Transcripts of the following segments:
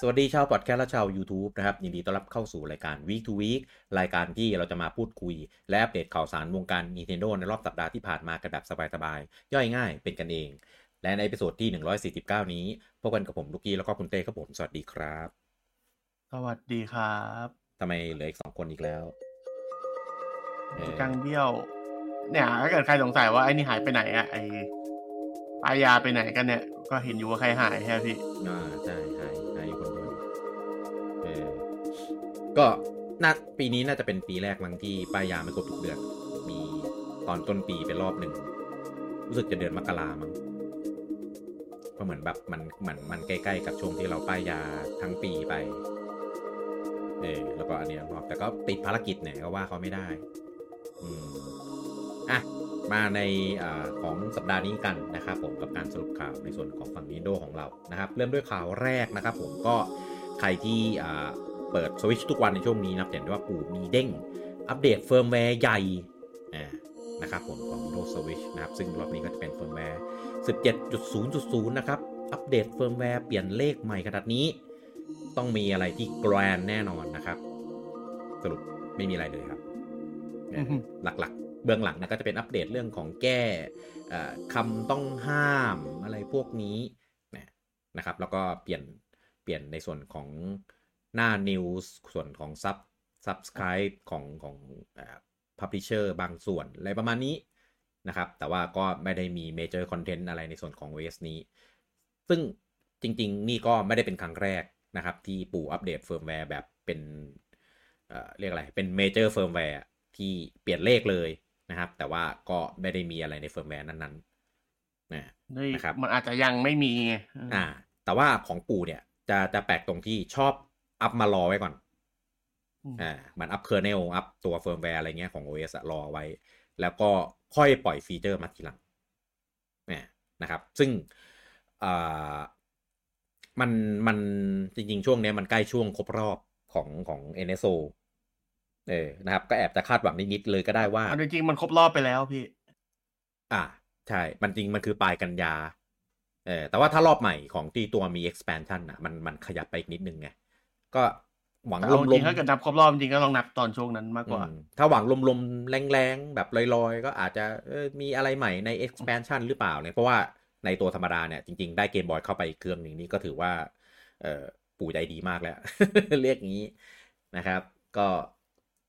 สวัสดีชาวพอดแคสต์และชาว YouTube นะครับ ยินดีต้อนรับเข้าสู่รายการ Week to Week รายการที่เราจะมาพูดคุย และอัปเดตข่าวสารวงการ Nintendo ในรอบสัปดาห์ที่ผ่านมากันแบบสบายๆ ย่อยง่ายเป็นกันเอง และใน episode ที่ 149 นี้ พบกันกับผมลูกี้แล้วก็คุณเต้ครับผม สวัสดีครับ สวัสดีครับทำไมเหลืออีกสองคนอีกแล้วเออกังเบี้ยว เนี่ยถ้าเกิดใครสงสัยว่าไอ้นี่หายไปไหนอะไอ้ปลายาไปไหนกันเนี่ย ก็เห็นอยู่ว่าใครหายใช่ไหมพี่อ่าใช่หาย ก็น่าปีนี้น่าจะเป็นปีแรกมั้งที่ป้ายยาไม่ครบทุกเดือน มีตอนต้นปีเป็นรอบหนึ่ง รู้สึกจะเดือนมกรามั้งก็เหมือนแบบมันเหมือนมันใกล้ๆกับช่วงที่เราป้ายยาทั้งปีไป เออแล้วก็อันเนี้ยรอบแต่ก็ติดภารกิจเนี่ยก็ว่าเขาไม่ได้ อืมอะมาในอของสัปดาห์นี้กันนะครับผมกับการสรุปข่าวในส่วนของฝั่ง Nintendo ของเรานะครับ เริ่มด้วยข่าวแรกนะครับผมก็ใครที่อ เปิด Switch ทุกวันในช่วงนี้นะครับเห็นได้ว่าปู่มีเด้ง อัปเดตเฟิร์มแวร์ใหญ่อ่านะครับผมของ Nintendo Switch นะครับ ซึ่งรอบนี้ก็จะเป็นเฟิร์มแวร์ 17.0.0 นะครับ อัปเดตเฟิร์มแวร์เปลี่ยนเลขใหม่ขนาดนี้ ต้องมีอะไรที่ grand แน่นอนนะครับ สรุปไม่มีอะไรเลยครับอือฮึหลักๆ เบื้องหลังเนี่ยก็จะเป็นอัปเดตเรื่องของแก้เอ่อคำต้องห้ามอะไรพวกนี้นะนะครับ แล้วก็เปลี่ยนเปลี่ยนในส่วนของ หน้า News ส่วนของ Sub Subscribe ของของเอ่อ Publisher บางส่วน อะไรประมาณนี้นะครับ แต่ว่าก็ไม่ได้มี Major Content อะไรในส่วนของ OS นี้ ซึ่งจริง ๆ นี่ก็ไม่ได้เป็นครั้งแรกนะครับ ที่ปู่อัปเดตเฟิร์มแวร์แบบเป็นเอ่อเรียกอะไร เป็น major เฟิร์มแวร์ที่เปลี่ยนเลขเลยนะครับ แต่ว่าก็ไม่ได้มีอะไรในเฟิร์มแวร์นั้นๆนะนี่นะครับ มันอาจจะยังไม่มีไงอ่า แต่ว่าของปู่เนี่ยจะจะแปลกตรงที่ชอบ อัพมารอไว้ก่อนมอ่ามันอัพ kernel อัพตัวเฟิร์มแวร์อะไรเงี้ยของ OS อะรอไว้ แล้วก็ค่อยปล่อยฟีเจอร์มาทีหลังเนี่ยนะครับ ซึ่งอ่ามันมันจริง ๆ ช่วงเนี้ยมันใกล้ช่วงครบรอบของของ NSO เออนะครับ ก็แอบจะคาดหวังนิดๆเลยก็ได้ว่าเอาจริงๆมันครบรอบไปแล้วพี่ อ่าใช่ มันจริงมันคือปลายกันยา เออแต่ว่าถ้ารอบใหม่ของที่ตัวมี expansion อะ มันมันขยับไปอีกนิดนึงไง ก็หวังแต่ลเอามจลริมงๆถ้าเกิดนับครบรอบจริงๆก็ลองนับตอนช่วงนั้นมากกว่า ถ้าหวังลมลมๆแรงๆ แบบลอยๆ ก็อาจจะเออมีอะไรใหม่ใน expansion หรือเปล่าเนี่ยเพราะว่าในตัวธรรมดาเนี่ยจริงๆ ได้ Game Boy เข้าไปอีกเครื่องหนึ่งนี่ก็ถือว่า เออปู่ใจดีมากแล้ว เรียกงี้นะครับ ก็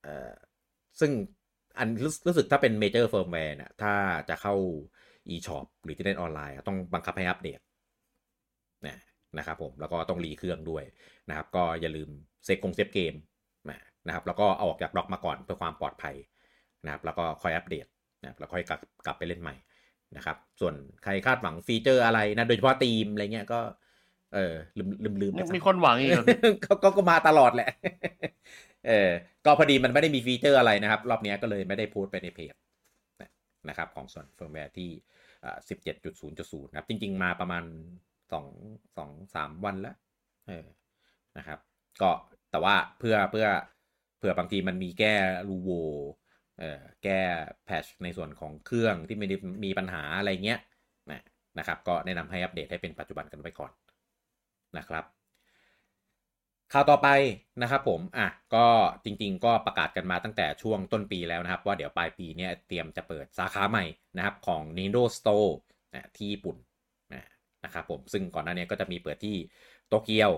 เออซึ่งอันรู้รู้สึกถ้าเป็น major firmware เนี่ยถ้าจะเข้า e-shop หรือจะเล่นออนไลน์อะต้องบังคับให้อัปเดตนะ นะครับผมแล้วก็ต้องรีเครื่องด้วยนะครับ ก็อย่าลืมเซฟกงเซฟเกมนะนะครับแล้วก็เอาออกจากบล็อกมาก่อนเพื่อความปลอดภัยนะครับ แล้วก็ค่อยอัปเดตนะครับแล้วค่อยกลับกลับไปเล่นใหม่นะครับ ส่วนใครคาดหวังฟีเจอร์อะไรนะโดยเฉพาะธีมอะไรเงี้ยก็ เออลืมลืมลืมไปซะมีคนหวังอีกเหรอพี่ก็ก็ก็มาตลอดแหละเออก็พอดีมันไม่ได้มีฟีเจอร์อะไรนะครับ รอบเนี้ยก็เลยไม่ได้โพสต์ไปในเพจนะนะครับ ของส่วนเฟิร์มแวร์ที่อ่าสิบเจ็ดจุดศูนย์จุดศูนย์นะครับ จริง ๆ มาประมาณ สองสองสามวันแล้วเออนะครับ ก็แต่ว่าเพื่อเพื่อเผื่อบางทีมันมีแก้รูโวเอ่อแก้แพชในส่วนของเครื่องที่ไม่ได้มีปัญหาอะไรเงี้ยนะนะครับ ก็แนะนำให้อัปเดตให้เป็นปัจจุบันกันไว้ก่อนนะครับข่าวต่อไปนะครับผม อะ ก็จริงๆ ก็ประกาศกันมาตั้งแต่ช่วงต้นปีแล้วนะครับ ว่าเดี๋ยวปลายปีเนี้ยเตรียมจะเปิดสาขาใหม่นะครับของ Nintendo Store นะที่ญี่ปุ่น นะครับผมซึ่งก่อนหน้านี้ก็จะมีเปิดที่โตเกียว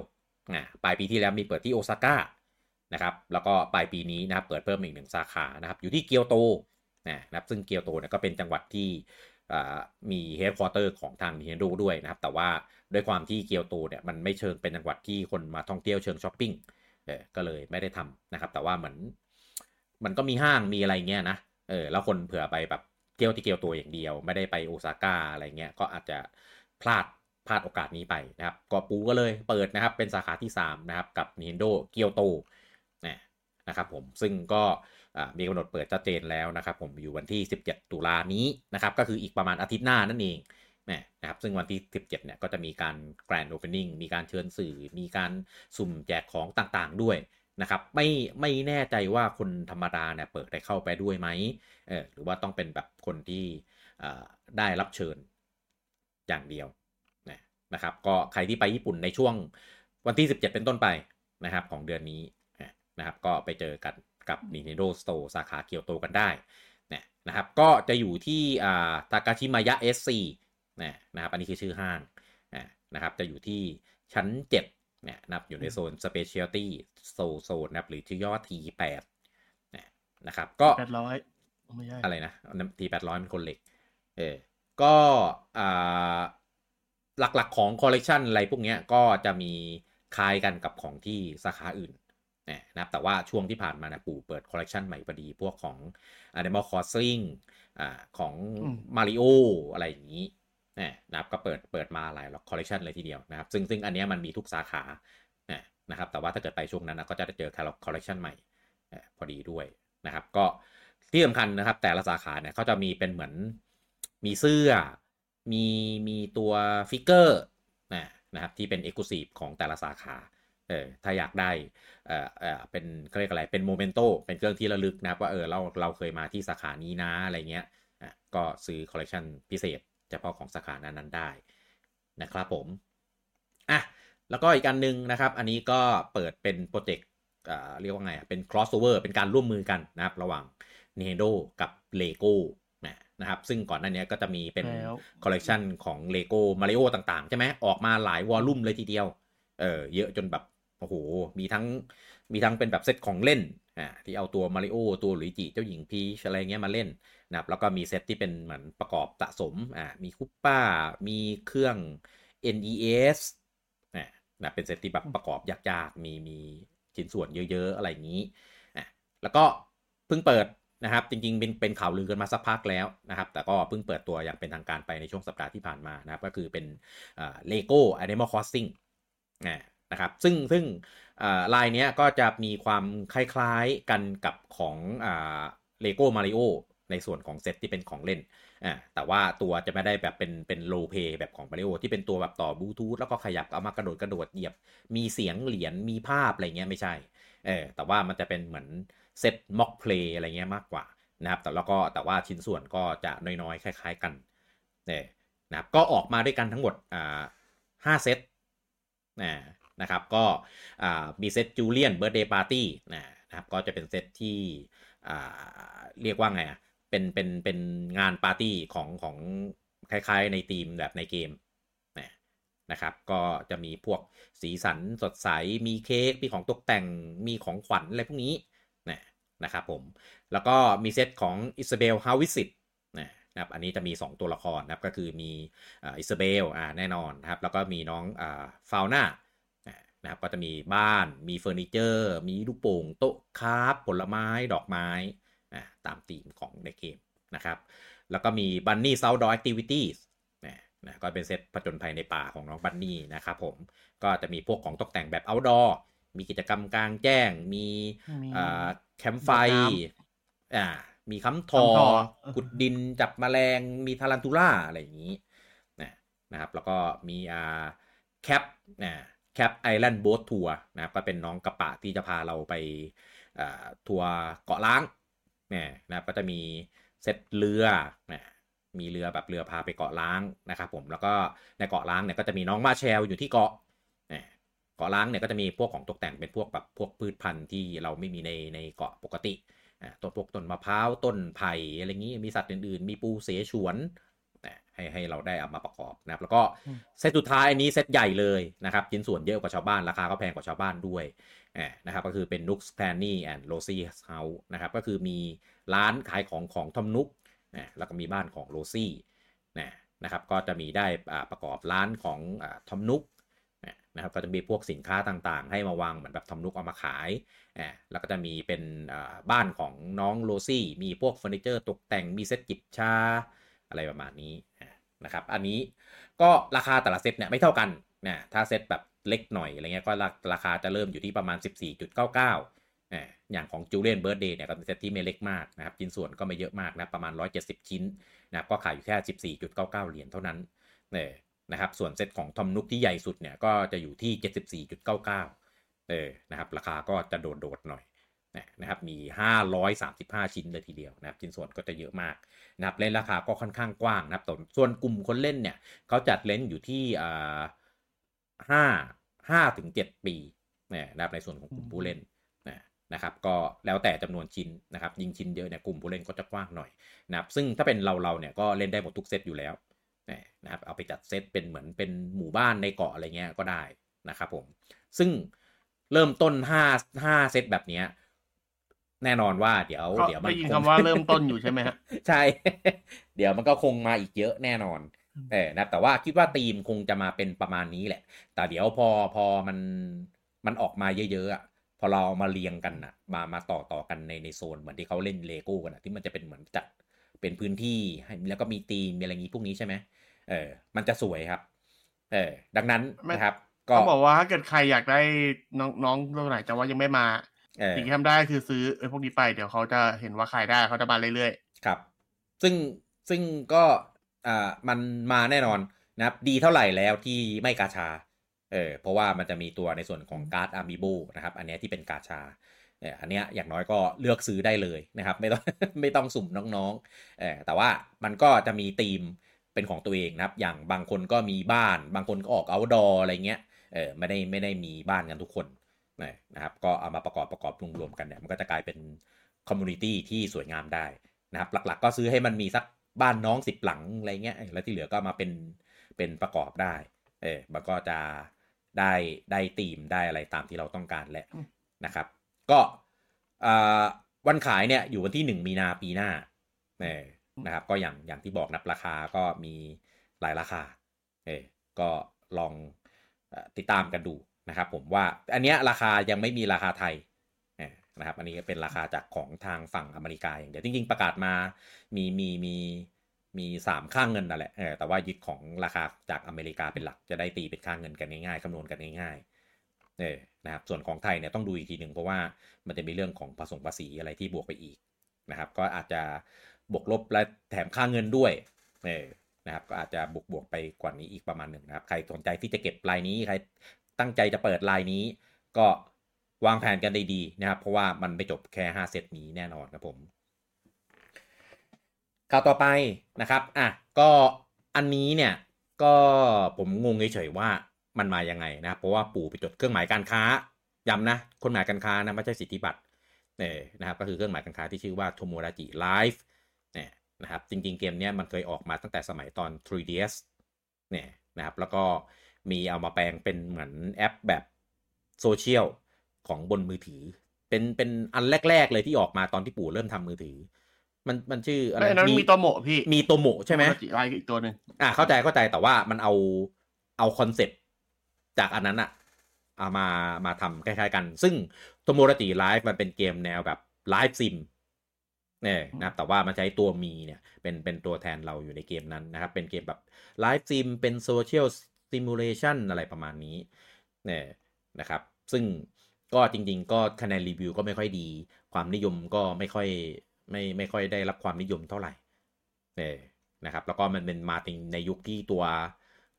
นะปลายปีที่แล้วมีเปิดที่โอซาก้านะครับแล้วก็ปลายปีนี้นะครับเปิดเพิ่มอีกหนึ่งสาขานะครับอยู่ที่เกียวโตนะครับซึ่งเกียวโตเนี่ยก็เป็นจังหวัดที่มีเฮดค q อเตอร์ของทาง Nintendo ด้วยนะครับ แต่ว่าด้วยความที่เกียวโตเนี่ยมันไม่เชิงเป็นจังหวัดที่คนมาท่องเที่ยวเชิงช้อปปิ้งเออก็เลยไม่ได้ทำนะครับ แต่ว่าเหมือนมันก็มีห้างมีอะไรเงี้ยนะเออแล้วคนเผื่อไปแบบเที่ยวที่เกียวโตอย่างเดียว ไม่ได้ไปโอซาก้าอะไรเงี้ยก็อาจจะ พลาดพลาดโอกาสนี้ไปนะครับก็ปูก็เลยเปิดนะครับเป็นสาขาที่ 3 นะครับ กับ Nintendo เกียวโตนะนะครับผมซึ่งก็มีกำหนดเปิดชัดเจนแล้วนะครับ ผมอยู่วันที่ 17 ตุลานี้นะครับ ก็คืออีกประมาณอาทิตย์หน้านั่นเองนะนะครับซึ่งวันที่ 17 เนี่ยก็จะมีการ Grand Opening มีการเชิญสื่อ มีการสุ่มแจกของต่างๆด้วยนะครับไม่ไม่แน่ใจว่าคนธรรมดาเนี่ยเปิดได้เข้าไปด้วยไหมเออหรือว่าต้องเป็นแบบคนที่ได้รับเชิญ อย่างเดียวนะนะครับก็ใครที่ไปญี่ปุ่นในช่วงวันที่ 17 เป็นต้นไปนะครับของเดือนนี้นะครับก็ไปเจอกันกับ Nintendo Store สาขาเกียวโตกันได้นะครับก็จะอยู่ที่อ่าตากาชิมายะ SC นะนะครับอันนี้คือชื่อห้างนะครับจะอยู่ที่ชั้น7เนี่ยนับอยู่ในโซน Specialty โซโซนนะครับหรือชื่อย่อ T8 นะครับก็แปดร้อยไม่ใช่อะไรนะ T แปดร้อยเป็นคนเหล็กเออก็อ่า หลักๆของคอลเลกชันอะไรพวกนี้ก็จะมีคล้ายกันกับของที่สาขาอื่นนะครับแต่ว่าช่วงที่ผ่านมานะปู่เปิดคอลเลกชันใหม่พอดี พวกของ Animal Crossing อ่าของ Mario อะไรอย่างนี้นะครับก็เปิดเปิดมาหลายคอลเลกชันเลยทีเดียวนะครับ ซึ่งซึ่งอันนี้มันมีทุกสาขานะครับแต่ว่าถ้าเกิดไปช่วงนั้นนะก็จะเจอคอลเลกชันใหม่พอดีด้วยนะครับ ก็ที่สำคัญนะครับแต่ละสาขาเนี่ยเขาจะมีเป็นเหมือนมีเสื้อ มีมีตัวฟิกเกอร์นะนะครับที่เป็นเอกลักษณ์ของแต่ละสาขาเออถ้าอยากได้เออเออเป็นเขาเรียกอะไรเป็น memento เป็นเครื่องที่ระลึกนะครับว่าเออเราเราเคยมาที่สาขานี้นะอะไรเงี้ยอะก็ซื้อคอลเลคชันพิเศษเฉพาะของสาขานั้นนั้นได้นะครับผมอะแล้วก็อีกอันนึงนะครับ อันนี้ก็เปิดเป็นโปรเจกต์เรียกว่าไงเป็น crossover เป็นการร่วมมือกันนะครับ ระหว่าง Nintendo กับ Lego นะครับ ซึ่งก่อนหน้านี้ก็จะมีเป็นคอลเลกชันของ Lego Mario ต่างๆ ใช่ไหมออกมาหลาย volume เลยทีเดียว เออเยอะจนแบบโอ้โห มีทั้งมีทั้งเป็นแบบเซตของเล่นอ่าที่เอาตัวมาริโอตัวหลุยจิเจ้าหญิงพีชอะไรเงี้ยมาเล่นนะครับแล้วก็มีเซตที่เป็นเหมือนประกอบสะสมอ่ามีคุปป้า มีเครื่อง NES นะเป็นเซตที่แบบประกอบยากๆ มีมีชิ้นส่วนเยอะ ๆ อะไรอย่างนี้อะแล้วก็เพิ่งเปิด นะครับ จริงๆเป็นเป็นข่าวลือกันมาสักพักแล้วนะครับ แต่ก็เพิ่งเปิดตัวอย่างเป็นทางการไปในช่วงสัปดาห์ที่ผ่านมานะครับ ก็คือเป็นLego Animal Crossing นะครับซึ่งซึ่งลายนี้ก็จะมีความคล้ายๆกันกับของ Lego Mario ในส่วนของเซตที่เป็นของเล่นอ่าแต่ว่าตัวจะไม่ได้แบบเป็นเป็น roleplay แบบของมาริโอที่เป็นตัวแบบต่อบลูทูธแล้วก็ขยับเอามากระโดดกระโดดเหยียบ มีเสียงเหรียญมีภาพอะไรเงี้ยไม่ใช่เออแต่ว่ามันจะเป็นเหมือน เซต mock play อะไรเงี้ยมากกว่านะครับแต่แล้วก็แต่ว่าชิ้นส่วนก็จะน้อยๆ คล้าย ๆกันเนี่ยนะครับก็ออกมาด้วยกันทั้งหมดอ่าห้าเซตนะนะครับก็อ่ามีเซต Julian's Birthday Party นะครับก็จะเป็นเซตที่อ่าเรียกว่าไงอะเป็นเป็นเป็นงานปาร์ตี้ของของคล้ายๆในธีมแบบในเกมนะครับก็จะมีพวกสีสันสดใสมีเค้กมีของตกแต่งมีของขวัญอะไรพวกนี้ นะครับผม แล้วก็มีเซตของ Isabelle's House Visit นะครับ อันนี้จะมี 2 ตัวละครนะครับ ก็คือมี Isabelle อ่าแน่นอนนะครับ แล้วก็มีน้องอ่า Fauna นะครับ ก็จะมีบ้าน มีเฟอร์นิเจอร์ มีลูกโป่ง โต๊ะ craft ผลไม้ ดอกไม้นะตามธีมของในเกมนะครับ แล้วก็มี Bunnie's Outdoor Activities นะก็เป็นเซตผจญภัยในป่าของน้อง Bunnie นะครับผม ก็จะมีพวกของตกแต่งแบบ outdoor มีกิจกรรมกลางแจ้ง มีแคมป์ไฟอ่ามีค้ำทอ ขุดดินจับแมลง มี tarantula อะไรอย่างนี้นะนะครับ แล้วก็มีอ่า Kapp'n นะ Kapp'n's Island Boat Tour นะครับก็เป็นน้องกระปะที่จะพาเราไปทัวร์เกาะร้างเนี่ยนะก็จะมีเซตเรือนะมีเรือแบบเรือพาไปเกาะร้างนะครับผมแล้วก็ในเกาะล้างเนี่ยก็จะมีน้องมาแชลอยู่ที่เกาะ เกาะล้างเนี่ยก็จะมีพวกของตกแต่งเป็นพวกแบบพวกพืชพันธุ์ที่เราไม่มีในในเกาะปกติต้นพวกต้นมะพร้าวต้นไผ่อะไรงนี้มีสัตว์อื่นๆ มีปูเสฉวนให้ให้เราได้เอามาประกอบนะครับ แล้วก็เซตสุดท้ายอันนี้เซตใหญ่เลยนะครับชิ้นส่วนเยอะกว่าชาวบ้านราคาก็แพงกว่าชาวบ้านด้วยนะครับก็คือเป็นนุกสแตนนี่แอนด์โรซี่เฮาส์นะครับก็คือมีร้านขายของของทอมนุกนะแล้วก็มีบ้านของ Rosie นะนะครับก็จะมีได้ประกอบร้านของ Tom Nook นะครับก็จะมีพวกสินค้าต่างๆ ให้มาวางเหมือนแบบ Tom Nook เอามาขายแล้วก็จะมีเป็นบ้านของน้อง Rosie มีพวกเฟอร์นิเจอร์ตกแต่งมีเซ็ตจิบชาอะไรประมาณนี้นะครับอันนี้ก็ราคาแต่ละเซ็ตเนี่ยไม่เท่ากันนะถ้าเซ็ตแบบเล็กหน่อยอะไรเงี้ยก็ราคาจะเริ่มอยู่ที่ประมาณ 14.99อย่างของ Julian's Birthday เนี่ยก็เป็นเซ็ตที่ไม่เล็กมากนะครับชิ้นส่วนก็ไม่เยอะมากนะประมาณ 170 ชิ้นนะก็ขายอยู่แค่ 14.99 เหรียญเท่านั้นเนี่ย นะครับ ส่วนเซตของทอมนุกที่ใหญ่สุดเนี่ยก็จะอยู่ที่ 74.99 เออ นะครับ ราคาก็จะโดดๆหน่อยนะครับ มี 535 ชิ้นเลยทีเดียวนะครับ ชิ้นส่วนก็จะเยอะมากนะครับเล่นราคาก็ค่อนข้างกว้างนะครับส่วนกลุ่มคนเล่นเนี่ยเขาจัดเล่นอยู่ที่อ่าห้า5-7ปีนะครับในส่วนของกลุ่มผู้เล่นนะครับก็แล้วแต่จำนวนชิ้นนะครับยิงชิ้นเยอะเนี่ยกลุ่มผู้เล่นก็จะกว้างหน่อยนะครับซึ่งถ้าเป็นเราเราเนี่ยก็เล่นได้หมดทุกเซตอยู่แล้ว นะครับเอาไปจัดเซตเป็นเหมือนเป็นหมู่บ้านในเกาะอะไรเงี้ยก็ได้นะครับผม ซึ่งเริ่มต้น5 5เซตแบบนี้แน่นอนว่าเดี๋ยว เดี๋ยวมันได้ยินคำว่าเริ่มต้นอยู่ใช่ไหมฮะใช่ เดี๋ยวมันก็คงมาอีกเยอะแน่นอนเออนะแต่ว่าคิดว่าทีมคงจะมาเป็นประมาณนี้แหละ แต่เดี๋ยวพอพอมันมันออกมาเยอะๆอะพอเรามาเรียงกันอะ มามาต่อต่อกันในในโซนเหมือนที่เขาเล่นเลโก้กันอะที่มันจะเป็นเหมือนจัดเป็นพื้นที่แล้วก็มีทีมมีอะไรงี้พวกนี้ใช่ไหม เออ มันจะสวยครับ เออ ดังนั้นนะครับ ก็บอกว่าถ้าเกิดใครอยากได้น้องน้องตัวไหนจะว่ายังไม่มาสิ่งที่ทำได้คือซื้อไอ้พวกนี้ไปเดี๋ยวเขาจะเห็นว่าขายได้เขาจะมาเรื่อยๆ ครับ ซึ่งซึ่งก็อ่ามันมาแน่นอนนะครับ ดีเท่าไหร่แล้วที่ไม่กาชา เออ เพราะว่ามันจะมีตัวในส่วนของการ์ด amiibo นะครับ อันนี้ที่เป็นกาชาเนี่ยอันนี้อย่างน้อยก็เลือกซื้อได้เลยนะครับ ไม่ต้องไม่ต้องสุ่มน้องๆเออแต่ว่ามันก็จะมีธีม เป็นของตัวเองนะครับ อย่างบางคนก็มีบ้าน บางคนก็ออก outdoor อะไรเงี้ย เออไม่ได้ไม่ได้มีบ้านกันทุกคนนะครับ ก็เอามาประกอบประกอบรวมๆกันเนี่ย มันก็จะกลายเป็นคอมมูนิตี้ที่สวยงามได้นะครับ หลักๆ ก็ซื้อให้มันมีสักบ้านน้องสิบหลังอะไรเงี้ย แล้วที่เหลือก็มาเป็นเป็นประกอบได้ เออ มันก็จะได้ได้ตีมได้อะไรตามที่เราต้องการแหละนะครับ ก็วันขายเนี่ยอยู่วันที่หนึ่งมีนาปีหน้าเนี่ย นะครับ ก็อย่างอย่างที่บอกนับราคาก็มีหลายราคา เออก็ลองติดตามกันดูนะครับ ผมว่าอันเนี้ยราคายังไม่มีราคาไทยนะครับ อันนี้เป็นราคาจากของทางฝั่งอเมริกาอย่างเดียวจริง ๆ ประกาศมามีมีมีมีสามค่างเงินนั่นแหละแต่ว่ายึดของราคาจากอเมริกาเป็นหลักจะได้ตีเป็นค่างเงินกันง่ายๆคำนวณกันง่ายๆเออนะครับส่วนของไทยเนี่ยต้องดูอีกทีหนึ่งเพราะว่ามันจะมีเรื่องของผสมภาษีอะไรที่บวกไปอีกนะครับ ก็อาจจะ บวกลบและแถมค่าเงินด้วยเออนะครับก็อาจจะบวกบวกไปกว่านี้อีกประมาณหนึ่งนะครับ ใครสนใจที่จะเก็บลายนี้ใครตั้งใจจะเปิดลายนี้ ก็วางแผนกันได้ดีนะครับ เพราะว่ามันไม่จบแค่5เซตนี้แน่นอนครับผมข่าวต่อไปนะครับอะก็อันนี้เนี่ยก็ผมงงเฉยๆว่ามันมายังไงนะเพราะว่าปู่ไปจดเครื่องหมายการค้าย้ำนะคนหมายการค้านะไม่ใช่สิทธิบัตรเนี่ยนะครับก็คือเครื่องหมายการค้าที่ชื่อว่า Tomodachi Life เนี่ย นะครับ จริง ๆ เกมเนี้ยมันเคยออกมาตั้งแต่สมัยตอน 3DS เนี่ยนะครับ แล้วก็มีเอามาแปลงเป็นเหมือนแอปแบบโซเชียลของบนมือถือ เป็นเป็นอันแรก ๆ เลยที่ออกมาตอนที่ปู่เริ่มทำมือถือ มันมันชื่ออะไรนั้น Miitomo พี่ Miitomo ใช่ไหมอะไรอีกตัวหนึ่งอ่าเข้าใจเข้าใจแต่ว่ามันเอาเอาคอนเซ็ปต์จากอันนั้นอะเอามามาทำคล้ายๆกัน ซึ่ง Tomodachi Life มันเป็นเกมแนวแบบLife sim เนี่ยนะครับแต่ว่ามันใช้ตัว Mii เนี่ยเป็นเป็นตัวแทนเราอยู่ในเกมนั้นนะครับ เป็นเกมแบบ life sim เป็น social simulation อะไรประมาณนี้เนี่ยนะครับ ซึ่งก็จริง ๆ ก็คะแนนรีวิวก็ไม่ค่อยดี ความนิยมก็ไม่ค่อยไม่ไม่ค่อยได้รับความนิยมเท่าไหร่เออนะครับ แล้วก็มันเป็นมาติงในยุคที่ตัว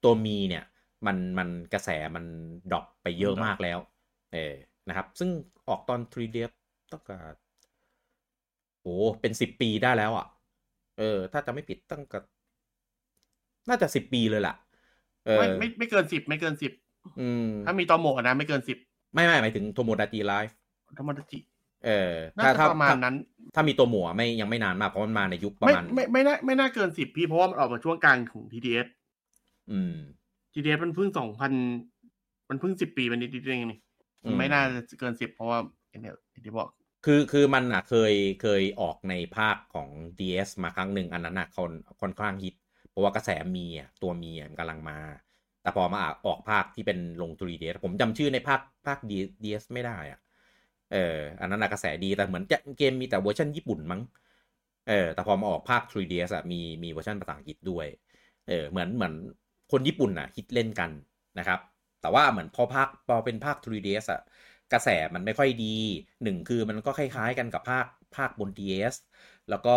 ตัว Mii เนี่ยมันมันกระแสมัน drop ไปเยอะมากแล้ว เออนะครับ ซึ่งออกตอน 3D ตั้งแต่ โอ้เป็นสิบปีได้แล้วอะ เออ ถ้าจะไม่ผิดตั้งแต่น่าจะสิบปีเลยล่ะ เออ ไม่ไม่ไม่เกินสิบไม่เกินสิบอืมถ้ามีตอโมนะไม่เกินสิบไม่ไม่หมายถึงโทโมดาจิไลฟ์โทโมดาจิเออถ้าถ้าประมาณนั้น ถ้ามีตัวหมัวไม่ยังไม่นานมากเพราะมันมาในยุคประมาณไม่ไม่น่าไม่น่าเกินสิบพี่เพราะว่ามันออกมาช่วงกลางของ TDS อืม TDS มันเพิ่งสองพันมันเพิ่งสิบปีมันนิดๆเองนี่ไม่น่าจะเกินสิบเพราะว่าเนี่ยที่บอก คือคือมันอะเคยเคยออกในภาคของ DS มาครั้งหนึ่งอันนั้นอะคนค่อนข้างฮิต เพราะว่ากระแสมีอะตัวมีอะกำลังมา แต่พอมาออกภาคที่เป็นลง 3DS ผมจำชื่อในภาคภาค DS ไม่ได้อะเอออันนั้นกระแสดีแต่เหมือนเกมมีแต่เวอร์ชันญี่ปุ่นมั้งเออแต่พอมาออกภาค 3DS อะมีมีเวอร์ชันภาษาอังกฤษด้วยเออเหมือนเหมือนคนญี่ปุ่นอะฮิตเล่นกันนะครับ แต่ว่าเหมือนพอภาคพอเป็นภาค 3DS อะ กระแสมันไม่ค่อยดีหนึ่งคือมันก็คล้ายๆกันกับภาคภาคบน DS แล้วก็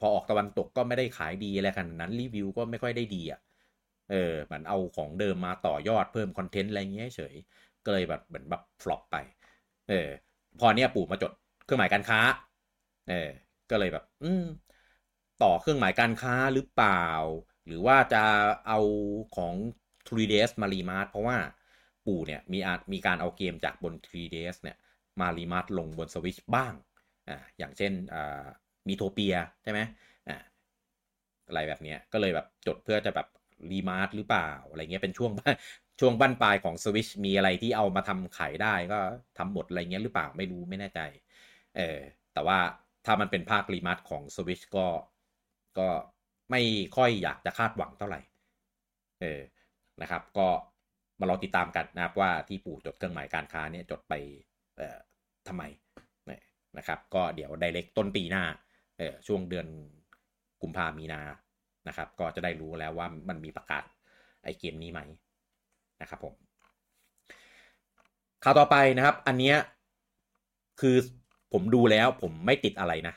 พอออกตะวันตกก็ไม่ได้ขายดีอะไรขนาดนั้นรีวิวก็ไม่ค่อยได้ดีอะเออมันเอาของเดิมมาต่อยอดเพิ่มคอนเทนต์อะไรเงี้ยเฉยก็เลยแบบเหมือนแบบ flop ไป เออ พอเนี้ยปู่มาจดเครื่องหมายการค้า เออ ก็เลยแบบ อืม ต่อเครื่องหมายการค้าหรือเปล่า หรือว่าจะเอาของ 3DS มา remaster เพราะว่า ปู่เนี่ยมีอาจมีการเอาเกมจากบน 3DS เนี่ยมา remaster ลงบนสวิชบ้างอ่าอย่างเช่นอ่า Miitopia ใช่ไหมอ่าอะไรแบบเนี้ยก็เลยแบบจดเพื่อจะแบบ remaster หรือเปล่า อะไรเงี้ยเป็นช่วงช่วงบั้นปลายของสวิชมีอะไรที่เอามาทำขายได้ก็ทำหมดอะไรเงี้ยหรือเปล่าไม่รู้ไม่แน่ใจเออแต่ว่าถ้ามันเป็นภาครีมาร์ของสวิชก็ก็ไม่ค่อยอยากจะคาดหวังเท่าไหร่เออนะครับ ก็าลอติดตามกันนะครับว่าที่ปู่จดเครื่องหมายการค้าเนี่ยจดไปเอ่อทำไมนะครับ ก็เดี๋ยวไดเรกต้นปีหน้าเออช่วงเดือนกุมภามีนานะครับ ก็จะได้รู้แล้วว่ามันมีประกาศไอเกมนี้ไหมนะครับผมข่าวต่อไปนะครับ อันเนี้ยคือผมดูแล้วผมไม่ติดอะไรนะ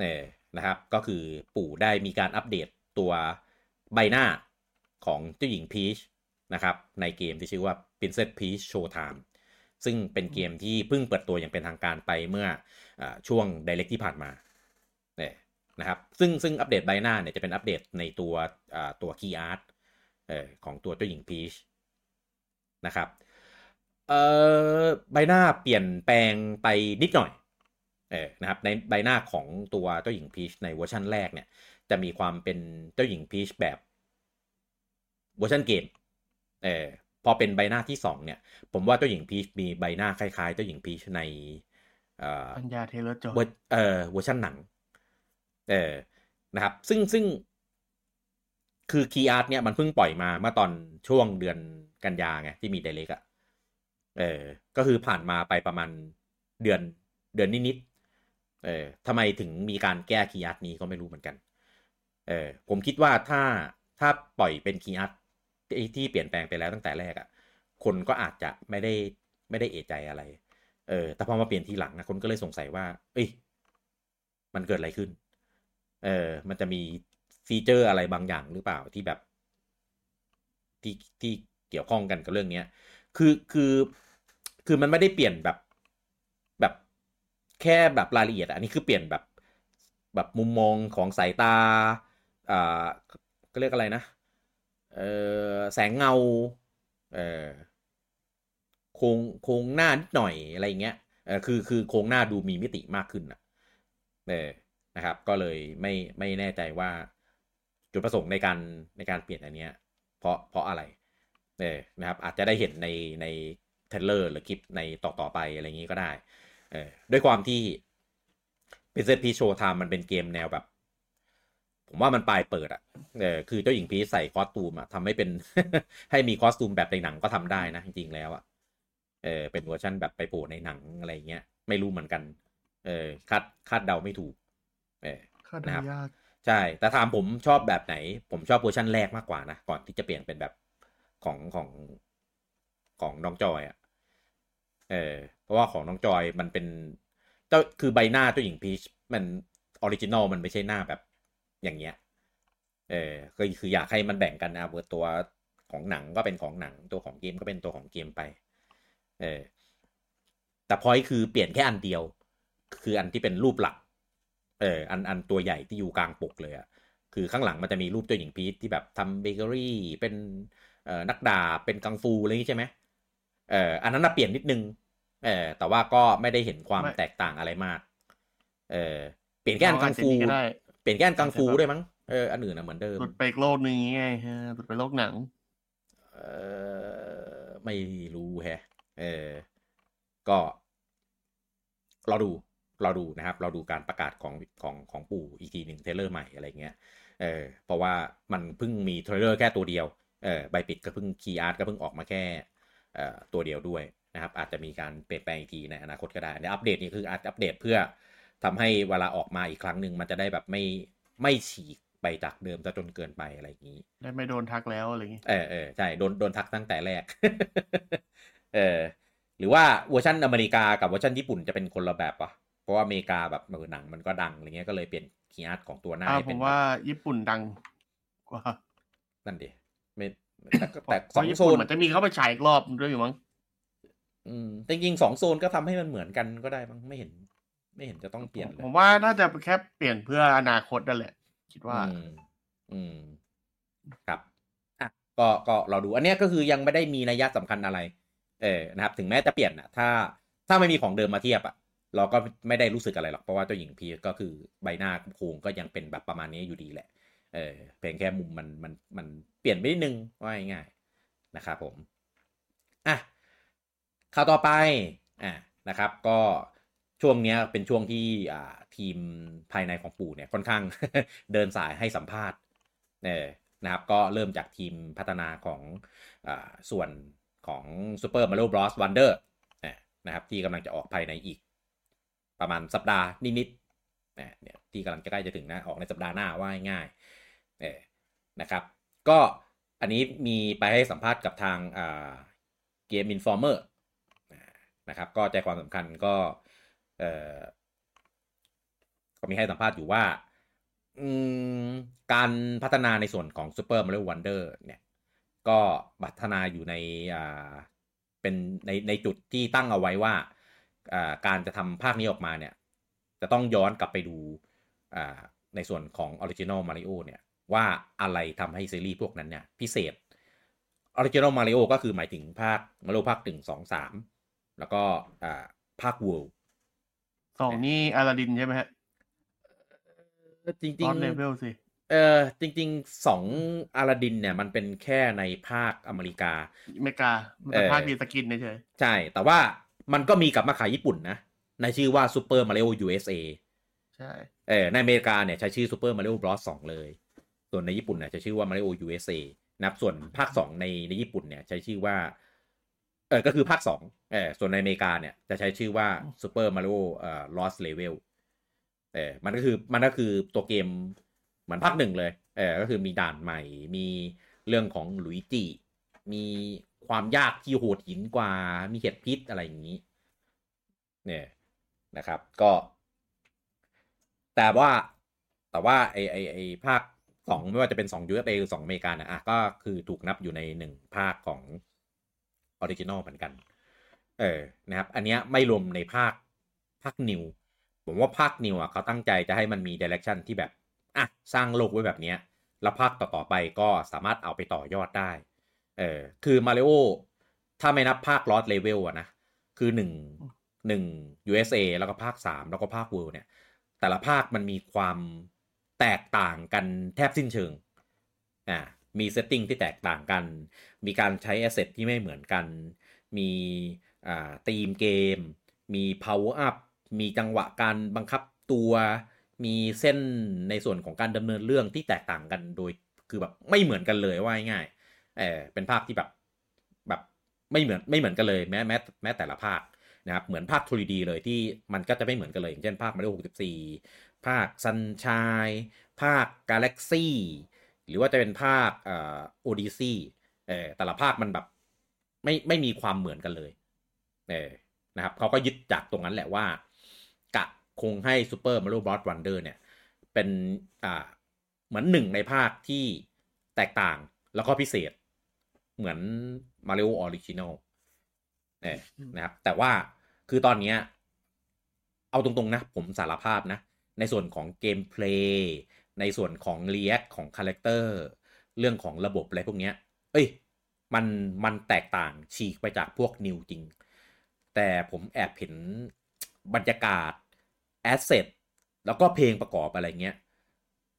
เออนะครับ ก็คือปู่ได้มีการอัปเดตตัวใบหน้าของเจ้าหญิงพีช นะครับในเกมที่ชื่อว่า Princess Peach Showtime ซึ่งเป็นเกมที่เพิ่งเปิดตัวอย่างเป็นทางการไปเมื่ออช่วง Direct ที่ผ่านมาเนี่ยนะครับซึ่งซึ่งอัปเดตใบหน้าเนี่ยจะเป็นอัปเดตในตัวตัว Key Art ของตัวเจ้าหญิงพีชนะครับใบหน้าเปลี่ยนแปลงไปนิดหน่อยเออนะครับในใบหน้าของตัวเจ้าหญิงพีชในเวอร์ชันแรกเนี่ยจะมีความเป็นเจ้าหญิงพีชแบบเวอร์ชันเกม เออพอเป็นใบหน้าที่สองเนี่ย ผมว่าเจ้าหญิงพีชมีใบหน้าคล้ายๆ เจ้าหญิงพีชในเอ่อป Anya Taylor-Joyเอ่อเวอร์ชันหนัง เออนะครับ ซึ่งซึ่งคือ key art เนี่ยมันเพิ่งปล่อยมาเมื่อตอนช่วงเดือนกันยาไงที่มี Direct อะเออ ก็คือผ่านมาไปประมาณเดือนเดือนนิดๆเออทำไมถึงมีการแก้ key art นี้ก็ไม่รู้เหมือนกัน เออผมคิดว่าถ้าถ้าปล่อยเป็นคีอาร์ต ที่เปลี่ยนแปลงไปแล้วตั้งแต่แรกอะ่ะคนก็อาจจะไม่ได้ไม่ได้เอะใจอะไร เออ แต่พอมาเปลี่ยนทีหลังนะคนก็เลยสงสัยว่า เอ้ย มันเกิดอะไรขึ้น เออ มันจะมีฟีเจอร์อะไรบางอย่างหรือเปล่าที่แบบ ที่ที่เกี่ยวข้องกันกับเรื่องเนี้ย คือคือคือมันไม่ได้เปลี่ยนแบบแบบแค่แบบรายละเอียด อันนี้คือเปลี่ยนแบบแบบมุมมองของสายตาอ่าก็เรียกอะไรนะ แสงเงาเออโครงโครงหน้านิดหน่อยอะไรเงี้ยเออคือคือโครงหน้าดูมีมิติมากขึ้นนะเออนะครับ ก็เลยไม่ไม่แน่ใจว่าจุดประสงค์ในการในการเปลี่ยนอันเนี้ย เพราะเพราะอะไรเออนะครับ อาจจะได้เห็นในในเทเลอร์หรือคลิปในต่อต่อไปอะไรอย่างนี้ก็ได้เออด้วยความที่เป็น Princess Peach Showtime มันเป็นเกมแนวแบบ ผมว่ามันปลายเปิดอะเออคือเจ้าหญิงพีชใส่ costume อะทำให้เป็น ให้มี costume แบบในหนังก็ทำได้นะ จริงๆแล้วอะเออเป็นเวอร์ชันแบบไปโผล่ในหนังอะไรเงี้ย ไม่รู้เหมือนกัน เออคาดคาดเดาไม่ถูก เออนะครับใช่ แต่ถามผมชอบแบบไหน ผมชอบเวอร์ชันแรกมากกว่านะ ก่อนที่จะเปลี่ยนเป็นแบบของของของน้องจอยอะเออเพราะว่าของน้องจอยมันเป็น เจ้าคือใบหน้าเจ้าหญิงพีชมัน original มันไม่ใช่หน้าแบบ อย่างเงี้ย เออก็คืออยากให้มันแบ่งกันนะเบอร์ตัวของหนังก็เป็นของหนังตัวของเกมก็เป็นตัวของเกมไป เออ แต่พอยคือเปลี่ยนแค่อันเดียว คืออันที่เป็นรูปหลัก เออ อันอันตัวใหญ่ที่อยู่กลางปกเลยอะคือข้างหลังมันจะมีรูปเจ้าหญิงพีชที่แบบทำเบเกอรี่เป็นเอ่อนักดาบเป็นกังฟูอะไรอย่างนี้ใช่ไหมเอออันนั้นน่ะเปลี่ยนนิดนึง เออแต่ว่าก็ไม่ได้เห็นความแตกต่างอะไรมาก เออเปลี่ยนแค่อันกังฟู เปลี่ยนแก้นกังฟูด้วยมั้งเอออันอื่นนะเหมือนเดิมหลุดไปโลกนึงไงฮะหลุดไปโลกหนัง เออไม่รู้แฮะ เออ ก็เราดูเราดูนะครับเราดูการประกาศของของของปู่อีกทีหนึ่งเทเลอร์ใหม่อะไรเงี้ยเออเพราะว่ามันเพิ่งมี trailer แค่ตัวเดียวเออใบปิดก็เพิ่ง key art ก็เพิ่งออกมาแค่เอ่อตัวเดียวด้วยนะครับ อาจจะมีการเปลี่ยนแปลงอีกทีในอนาคตก็ได้ในอัปเดตนี้คืออาจอัปเดตเพื่อ ทำให้เวลาออกมาอีกครั้งหนึ่งมันจะได้แบบไม่ไม่ฉีกไปจากเดิมจะจนเกินไปอะไรอย่างนี้ได้ไม่โดนทักแล้วอะไรอย่างนี้เออเออใช่โดนโดนทักตั้งแต่แรก เออหรือว่าเวอร์ชันอเมริกากับเวอร์ชันญี่ปุ่นจะเป็นคนละแบบปะเพราะว่าอเมริกาแบบมือหนังมันก็ดังอะไรเงี้ยก็เลยเปลี่ยนคีย์อาร์ตของตัวหน้าผมว่าญี่ปุ่นดังกว่านั่นดิไม่แต่แต่สองโซนมันจะมีเข้าไปฉายอีกรอบด้วยอยู่มั้งอืมจริงๆสองโซนก็ทำให้มันเหมือนกันก็ได้มั้งไม่เห็น ไม่เห็นจะต้องเปลี่ยนเลยผมว่าน่าจะแค่เปลี่ยนเพื่ออนาคตนั่นแหละ คิดว่า อืมครับอะก็ก็เราดูอันนี้ก็คือยังไม่ได้มีนัยยะสำคัญอะไร เออนะครับ ถึงแม้จะเปลี่ยนอะ ถ้าถ้าไม่มีของเดิมมาเทียบอะเราก็ไม่ได้รู้สึกอะไรหรอกเพราะว่าเจ้าหญิงพีก็คือใบหน้าโครงก็ยังเป็นแบบประมาณนี้อยู่ดีแหละเออเพียงแค่มุมมันมันมันเปลี่ยนไปนิดนึงว่าง่ายๆนะครับผมอะข่าวต่อไปอะนะครับ ก็ ช่วงนี้เป็นช่วงที่ทีมภายในของปู่เนี่ยค่อนข้างเดินสายให้สัมภาษณ์เออนะครับก็เริ่มจากทีมพัฒนาของอส่วนของ Super Mario Bros. Wonder นะครับที่กำลังจะออกภายในอีก ประมาณสัปดาห์นิดๆเนี่ยที่กำลังจะใกล้จะถึงนะออกในสัปดาห์หน้าว่าง่ายๆนะครับ ก็อันนี้มีไปให้สัมภาษณ์กับทางเกมอินฟอร์เมอร์นะครับก็ใจความสำคัญก็ ก็มีให้สัมภาษณ์อยู่ว่าการพัฒนาในส่วนของ Super Mario Wonder เนี่ย ก็พัฒนาอยู่ในเป็นในในจุดที่ตั้งเอาไว้ว่าการจะทำภาคนี้ออกมาเนี่ย จะต้องย้อนกลับไปดูในส่วนของ Original Mario เนี่ย ว่าอะไรทำให้ซีรีส์พวกนั้นเนี่ย พิเศษ Original Mario ก็คือหมายถึงภาค Mario ภาคหนึ่งสองสามแล้วก็ภาค World สองนี่อาราดินใช่ไหมฮะจริงจริงเลเวลสิเออจริงๆสองอาราดินเนี่ย มันเป็นแค่ในภาคอเมริกา อเมริกาเป็นภาค reskin เฉยใช่ แต่ว่ามันก็มีกลับมาขายญี่ปุ่นนะ ในชื่อว่า Super Mario USA ใช่เออในอเมริกาเนี่ยใช้ชื่อ Super Mario Bros 2เลย ส่วนในญี่ปุ่นเนี่ยจะชื่อว่า Mario USA นับส่วนภาค2ในในญี่ปุ่นเนี่ยใช้ชื่อว่าเออก็คือภาค2เออส่วนในอเมริกาเนี่ยจะใช้ชื่อว่า Super Mario เอ่อ Lost Level เออมันก็คือมันก็คือตัวเกมเหมือนภาคหนึ่งเลยเออก็คือมีด่านใหม่ มีเรื่องของหลุยจิมีความยากที่โหดหินกว่า มีเห็ดพิษอะไรอย่างนี้ เนี่ยนะครับ ก็ แต่ว่าแต่ว่าไอไอไอภาคสองไม่ว่าจะเป็นสอง USA หรือสองอเมริกานะอะก็คือถูกนับอยู่ในหนึ่งภาคของ original เหมือนกัน เออนะครับ อันนี้ไม่รวมในภาคภาค New ผมว่าภาค New อะเขาตั้งใจจะให้มันมี direction ที่แบบอะสร้างโลกไว้แบบนี้แล้วภาคต่อๆไปก็สามารถเอาไปต่อยอดได้ เออคือมาริโอถ้าไม่นับภาค Lost Levels อะนะ คือหนึ่งหนึ่ง USA แล้วก็ภาคสามแล้วก็ภาค World เนี่ย แต่ละภาคมันมีความแตกต่างกันแทบสิ้นเชิง อ่า มี setting ที่แตกต่างกัน มีการใช้ asset ที่ไม่เหมือนกัน มีธีมเกม มี power up มีจังหวะการบังคับตัว มีเส้นในส่วนของการดำเนินเรื่องที่แตกต่างกันโดยคือแบบไม่เหมือนกันเลยว่าง่ายเออเป็นภาคที่แบบแบบไม่เหมือนไม่เหมือนกันเลยแม้แม้แม้แต่ละภาคนะครับเหมือนภาค 3D เลยที่มันก็จะไม่เหมือนกันเลยอย่างเช่นภาคมาริโอ64 ภาค Sunshine ภาค Galaxy หรือว่าจะเป็นภาค Odyssey เออแต่ละภาคมันแบบไม่ไม่มีความเหมือนกันเลยเออนะครับเขาก็ยึดจากตรงนั้นแหละว่า กะคงให้ Super Mario Bros. Wonder เนี่ย เป็นอ่าเหมือนหนึ่งในภาคที่แตกต่างแล้วก็พิเศษ เหมือนมาริโอ original เนี่ยนะครับ แต่ว่าคือตอนนี้เอาตรงๆนะ ผมสารภาพนะ ในส่วนของ gameplay ในส่วนของเรียกของ character เรื่องของระบบอะไรพวกนี้เอ้ย มันมันแตกต่างฉีกไปจากพวก New จริง แต่ผมแอบเห็นบรรยากาศ assetแล้วก็เพลงประกอบอะไรเงี้ย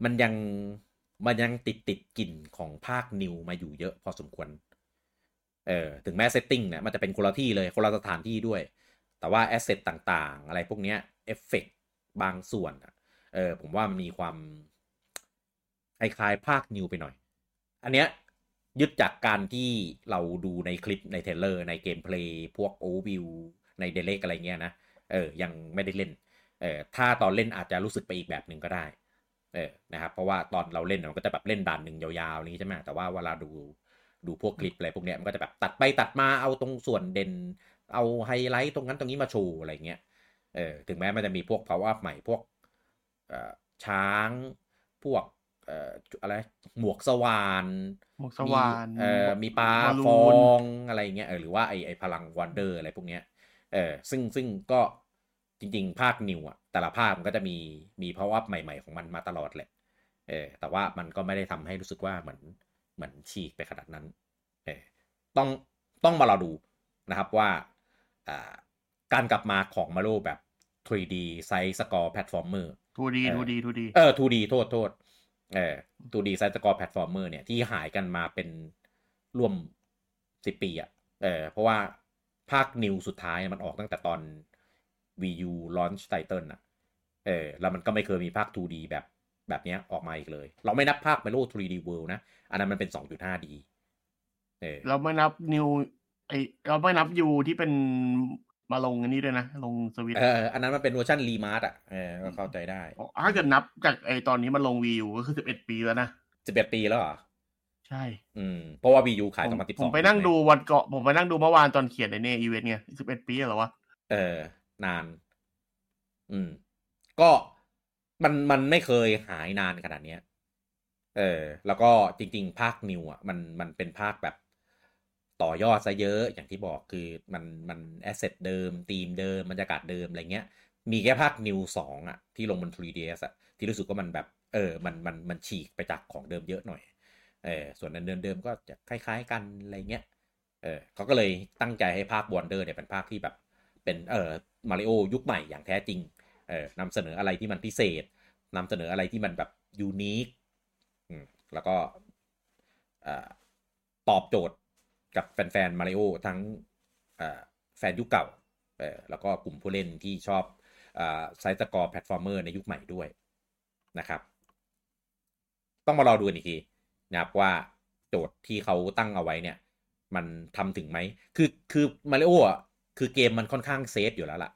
มันยังมันยังติดติดกลิ่นของภาค New มาอยู่เยอะพอสมควร เออ ถึงแม้ setting เนี่ยมันจะเป็นคนละที่เลยคนละสถานที่ด้วย แต่ว่า asset ต่างๆ อะไรพวกเนี้ยเอฟเฟกบางส่วนเออผมว่ามันมีความ คล้ายๆ ภาค New ไปหน่อย อันเนี้ยยึดจากการที่เราดูในคลิปใน trailer ใน gameplay พวก overviewในเดเลกอะไรเงี้ยนะ เออ ยังไม่ได้เล่น เออ ถ้าตอนเล่นอาจจะรู้สึกไปอีกแบบหนึ่งก็ได้ เออ นะครับ เพราะว่าตอนเราเล่นมันก็จะแบบเล่นด่านหนึ่งยาวๆนี้ใช่ไหมแต่ว่าเวลาดูดูพวกคลิปอะไรพวกเนี้ยมันก็จะแบบตัดไปตัดมาเอาตรงส่วนเด่น เอาไฮไลท์ตรงนั้นตรงนี้มาโชว์อะไรเงี้ย เออ ถึงแม้มันจะมีพวก power up ใหม่พวกช้าง พวก อ่ออะไรหมวกสว่านหมวกสว่านเอ่อมีปลาฟองอะไรเงี้ยเออหรือว่าไอไอพลัง Wonder อะไรพวกเนี้ยเออซึ่งซึ่งก็จริง ๆ ภาค New อะแต่ละภาคมันก็จะมีมีพาวอัพใหม่ ๆ ของมันมาตลอดแหละเออแต่ว่ามันก็ไม่ได้ทำให้รู้สึกว่าเหมือนเหมือนฉีกไปขนาดนั้นเออต้องต้องมาเราดูนะครับว่าการกลับมาของมาริโอแบบ 3D side-scroll platformer 2D 2D 2D เออ 2D โทษโทษ เออ 2D side-scroll platformer เนี่ยที่หายกันมาเป็นร่วมสิบปีอะ่ะเออเพราะว่าภาค New สุดท้ายมันออกตั้งแต่ตอน Wii U launch title อะเออแล้วมันก็ไม่เคยมีภาค 2D แบบแบบนี้ออกมาอีกเลย เราไม่นับภาค Mario 3D World นะ อันนั้นมันเป็น 2.5D เออเราไม่นับ New ไอเราไม่นับ U ที่เป็น มาลงอันนี้ด้วยนะ ลงสวิตเอออันนั้นมันเป็นเวอร์ชัน remaster อะเออเข้าใจได้ถ้าเกิดนับจากไอตอนนี้มันลง Wii U ก็คือสิบเอ็ดปีแล้วนะสิบเอ็ดปีแล้วเหรอ ใช่ อืม เพราะว่า Wii U ขายตอนมาสิบสองผมไปนั่งดูวันเกาะผมไปนั่งดูเมื่อวานตอนเขียนในเนอีเวนต์ไงสิบเอ็ดปีเหรอวะ เออ นาน อืม ก็มันมันไม่เคยหายนานขนาดเนี้ย เออ แล้วก็จริง ๆ ภาค New อะ มันมันเป็นภาคแบบ ต่อยอดซะเยอะอย่างที่บอกคือมันมัน asset เดิมธีมเดิมบรรยากาศเดิมอะไรเงี้ย มีแค่ภาค New สองอะที่ลงบน 3DS อะที่รู้สึกว่ามันแบบเออมันมันมันฉีกไปจากของเดิมเยอะหน่อยเออส่วนนั้นเดิมๆก็จะคล้าย ๆ กันอะไรเงี้ยเออเขาก็เลยตั้งใจให้ภาค Wonder เนี่ยเป็นภาคที่แบบเป็นเออมาริโอยุคใหม่อย่างแท้จริงเออนำเสนออะไรที่มันพิเศษนำเสนออะไรที่มันแบบ unique แล้วก็ตอบโจทย์ กับแฟนๆมาริโอทั้งแฟนยุคเก่าแล้วก็กลุ่มผู้เล่นที่ชอบ side-scroll platformer ในยุคใหม่ด้วยนะครับ ต้องมารอดูอีกทีนะครับว่าโจทย์ที่เขาตั้งเอาไว้เนี่ย มันทำถึงไหม คือคือมาริโออะคือเกมมันค่อนข้าง safe อยู่แล้วล่ะ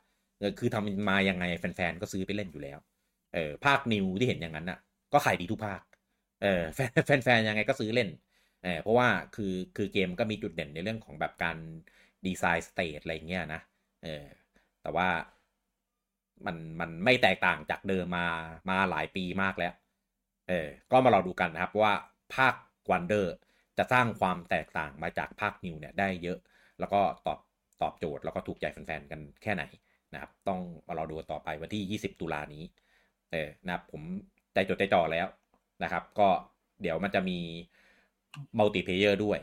คือทำมายังไงแฟนๆก็ซื้อไปเล่นอยู่แล้วเออภาค New ที่เห็นอย่างนั้นอะ ก็ขายดีทุกภาคเออแฟนๆยังไงก็ซื้อเล่น เออเพราะว่าคือคือเกมก็มีจุดเด่นในเรื่องของแบบการดีไซน์ stage อะไรเงี้ยนะเออแต่ว่ามันมันไม่แตกต่างจากเดิมมามาหลายปีมากแล้ว เออ ก็มารอดูกันนะครับว่าภาค Wonder จะสร้างความแตกต่างมาจากภาค New เนี่ยได้เยอะ แล้วก็ตอบตอบโจทย์แล้วก็ถูกใจแฟนๆกันแค่ไหนนะครับ ต้องมารอดูต่อไปวันที่ 20 ตุลานี้ เออนะครับผมใจจดใจจ่อแล้วนะครับ ก็เดี๋ยวมันจะมี multiplayer ด้วย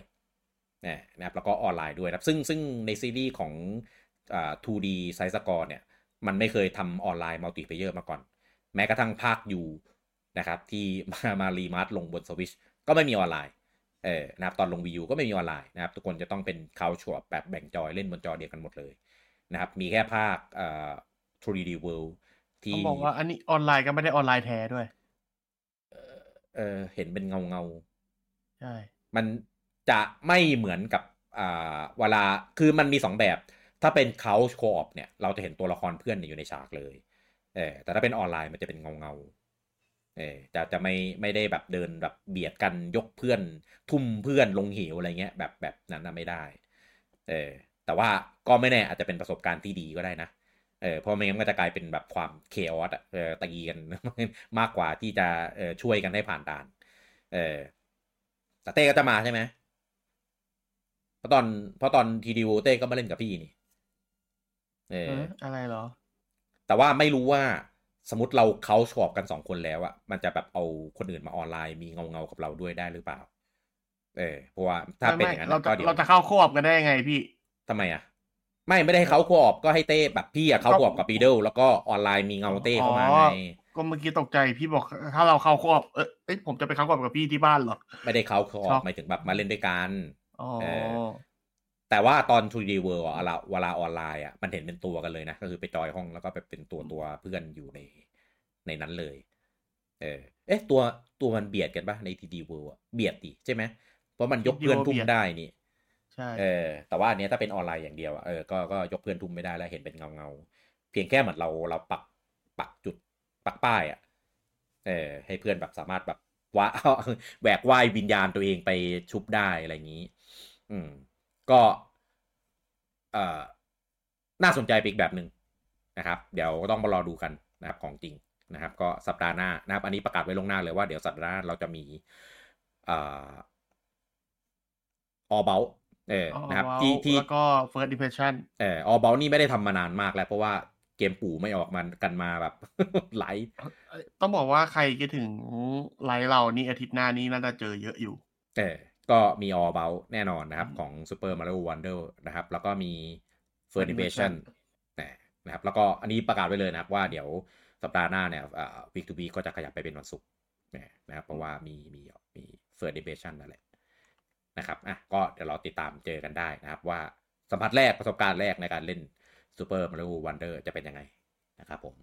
นะครับแล้วก็ออนไลน์ด้วยครับ ซึ่งซึ่งในซีรีส์ของอ่า 2D side-scroll เนี่ย มันไม่เคยทำออนไลน์ multiplayer มาก่อน แม้กระทั่งภาค U นะครับ ที่มามา remaster ลงบนสวิชก็ไม่มีออนไลน์เออนะครับตอนลง Wii U ก็ไม่มีออนไลน์นะครับ ทุกคนจะต้องเป็น couch co-op แบบแบ่งจอยเล่นบนจอเดียวกันหมดเลยนะครับ มีแค่ภาคอ่า 3D World ที่บอกว่าอันนี้ออนไลน์ก็ไม่ได้ออนไลน์แท้ด้วย เออเห็นเป็นเงาเงา ใช่มันจะไม่เหมือนกับอ่าเวลาคือมันมีสองแบบ ถ้าเป็นเขาโคออปเนี่ยเราจะเห็นตัวละครเพื่อนอยู่ในฉากเลยเออแต่ถ้าเป็นออนไลน์มันจะเป็นเงาเงาเออจะจะไม่ไม่ได้แบบเดินแบบเบียดกันยกเพื่อน ทุ่มเพื่อนลงเหวอะไรเงี้ยแบบแบบนั้นไม่ได้เออแต่ว่าก็ไม่แน่อาจจะเป็นประสบการณ์ที่ดีก็ได้นะเออเพราะไม่งั้นก็จะกลายเป็นแบบความเคออสเออตีกันมากกว่าที่จะเออช่วยกันให้ผ่านด่านเออ แต่เต้ก็จะมาใช่ไหมเพราะตอนเพราะตอนทีดีโอเต้ก็มาเล่นกับพี่นี่ เอออะไรเหรอ แต่ว่าไม่รู้ว่าสมมติเราเขาชอบกันสองคนแล้วอะมันจะแบบเอาคนอื่นมาออนไลน์มีเงาเงากับเราด้วยได้หรือเปล่า เออเพราะว่าถ้าเป็นอย่างนั้นก็เดี๋ยวเราจะเข้าควบกันได้ยังไงพี่ทำไมอะ ไม่ไม่ได้ให้เขาควบก็ให้เต้แบบพี่อะเขาควบกับปีเดิลแล้วก็ออนไลน์มีเงาเต้เข้ามาไงก็เมื่อกี้ตกใจพี่บอกถ้าเราเข้าครอบเอ้ยผมจะไปเข้าครอบกับพี่ที่บ้านเหรอ ไม่ได้เข้าครอบหมายถึงแบบมาเล่นด้วยกันอ๋อแต่ว่าตอน 3D World อะเวลาออนไลน์อะมันเห็นเป็นตัวกันเลยนะ ก็คือไปจอยห้องแล้วก็ไปเป็นตัวตัวเพื่อนอยู่ในในนั้นเลย เออ เอ๊ะตัวตัวมันเบียดกันปะใน 3D World อะเบียดดิใช่ไหมเพราะมันยกเพื่อนทุ่มได้นี่ ใช่เออแต่ว่าอันนี้ถ้าเป็นออนไลน์อย่างเดียวอะเออก็ก็ยกเพื่อนทุ่มไม่ได้แล้วเห็นเป็นเงาเงาเพียงแค่เหมือนเราเราปักปักจุดปักป้ายอะเออให้เพื่อนแบบสามารถแบบว่าแหวกว่ายวิญญาณตัวเองไปชุบได้อะไรอย่างนี้ อืม ก็เอ่อน่าสนใจอีกแบบหนึ่งนะครับ เดี๋ยวต้องมารอดูกันนะครับของจริงนะครับ ก็สัปดาห์หน้านะครับ อันนี้ประกาศไว้ลงหน้าเลยว่าเดี๋ยวสัปดาห์หน้าเราจะมีอ่ออเบล เออนะครับที่ที่แล้วก็ first impression เออออเบลนี่ไม่ได้ทำมานานมากแล้วเพราะว่าเกมปู่ไม่ออกมันกันมาแบบไหลต้องบอกว่าใครคิดถึงไลฟ์เรานี่อาทิตย์หน้านี้น่าจะเจอเยอะอยู่เออก็มี All About แน่นอนนะครับ ของ Super Mario Wonder นะครับ แล้วก็มี f u r n i m a t i o n นะครับ แล้วก็อันนี้ประกาศไว้เลยนะครับว่าเดี๋ยวสัปดาห์หน้าเนี่ยวีคทูวีก็จะขยับไปเป็นวันศุกร์นะครับเพราะว่ามีมีมี f u r n i m a t i o n นั่นแหละ นะครับอะก็เดี๋ยวเราติดตามเจอกันได้นะครับ ว่าสัมผัสแรกประสบการณ์แรกในการเล่น Super Mario Wonder จะเป็นยังไงนะครับผม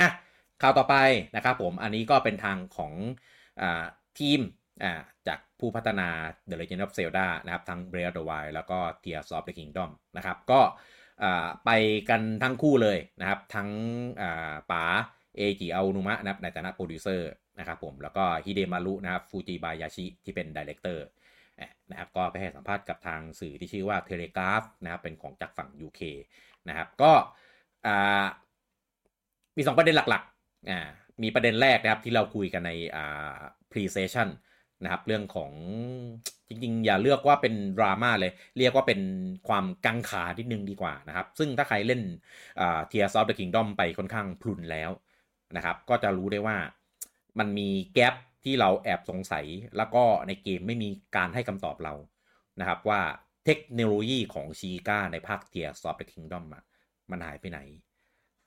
อะข่าวต่อไปนะครับผมอันนี้ก็เป็นทางของอทีมจากผู้พัฒนา The Legend of Zelda นะครับทั้ง Breath of the Wild แล้วก็ Tears of the Kingdom นะครับก็ไปกันทั้งคู่เลยนะครับ ทั้งป๋าเอจิอาโอนุมะนะครับในฐานะโปรดิวเซอร์นะครับผมแล้วก็ฮิเดมาโระนะครับฟูจิบายาชิที่เป็น director นะครับก็ไปให้สัมภาษณ์กับทางสื่อที่ชื่อว่า Telegraph นะครับเป็นของจากฝั่ง UK นะครับก็มี 2 ประเด็นหลักๆมีประเด็นแรกนะครับที่เราคุยกันใน pre session นะครับเรื่องของจริงๆ อย่าเรียกว่าเป็นดราม่าเลย เรียกว่าเป็นความกังขานิดนึงดีกว่านะครับ ซึ่งถ้าใครเล่น Tears of the Kingdom ไปค่อนข้างพรุนแล้วนะครับ ก็จะรู้ได้ว่ามันมี gap ที่เราแอบสงสัย แล้วก็ในเกมไม่มีการให้คำตอบเรานะครับว่าเทคโนโลยีของชีกาในภาค Tears of the Kingdomมันหายไปไหน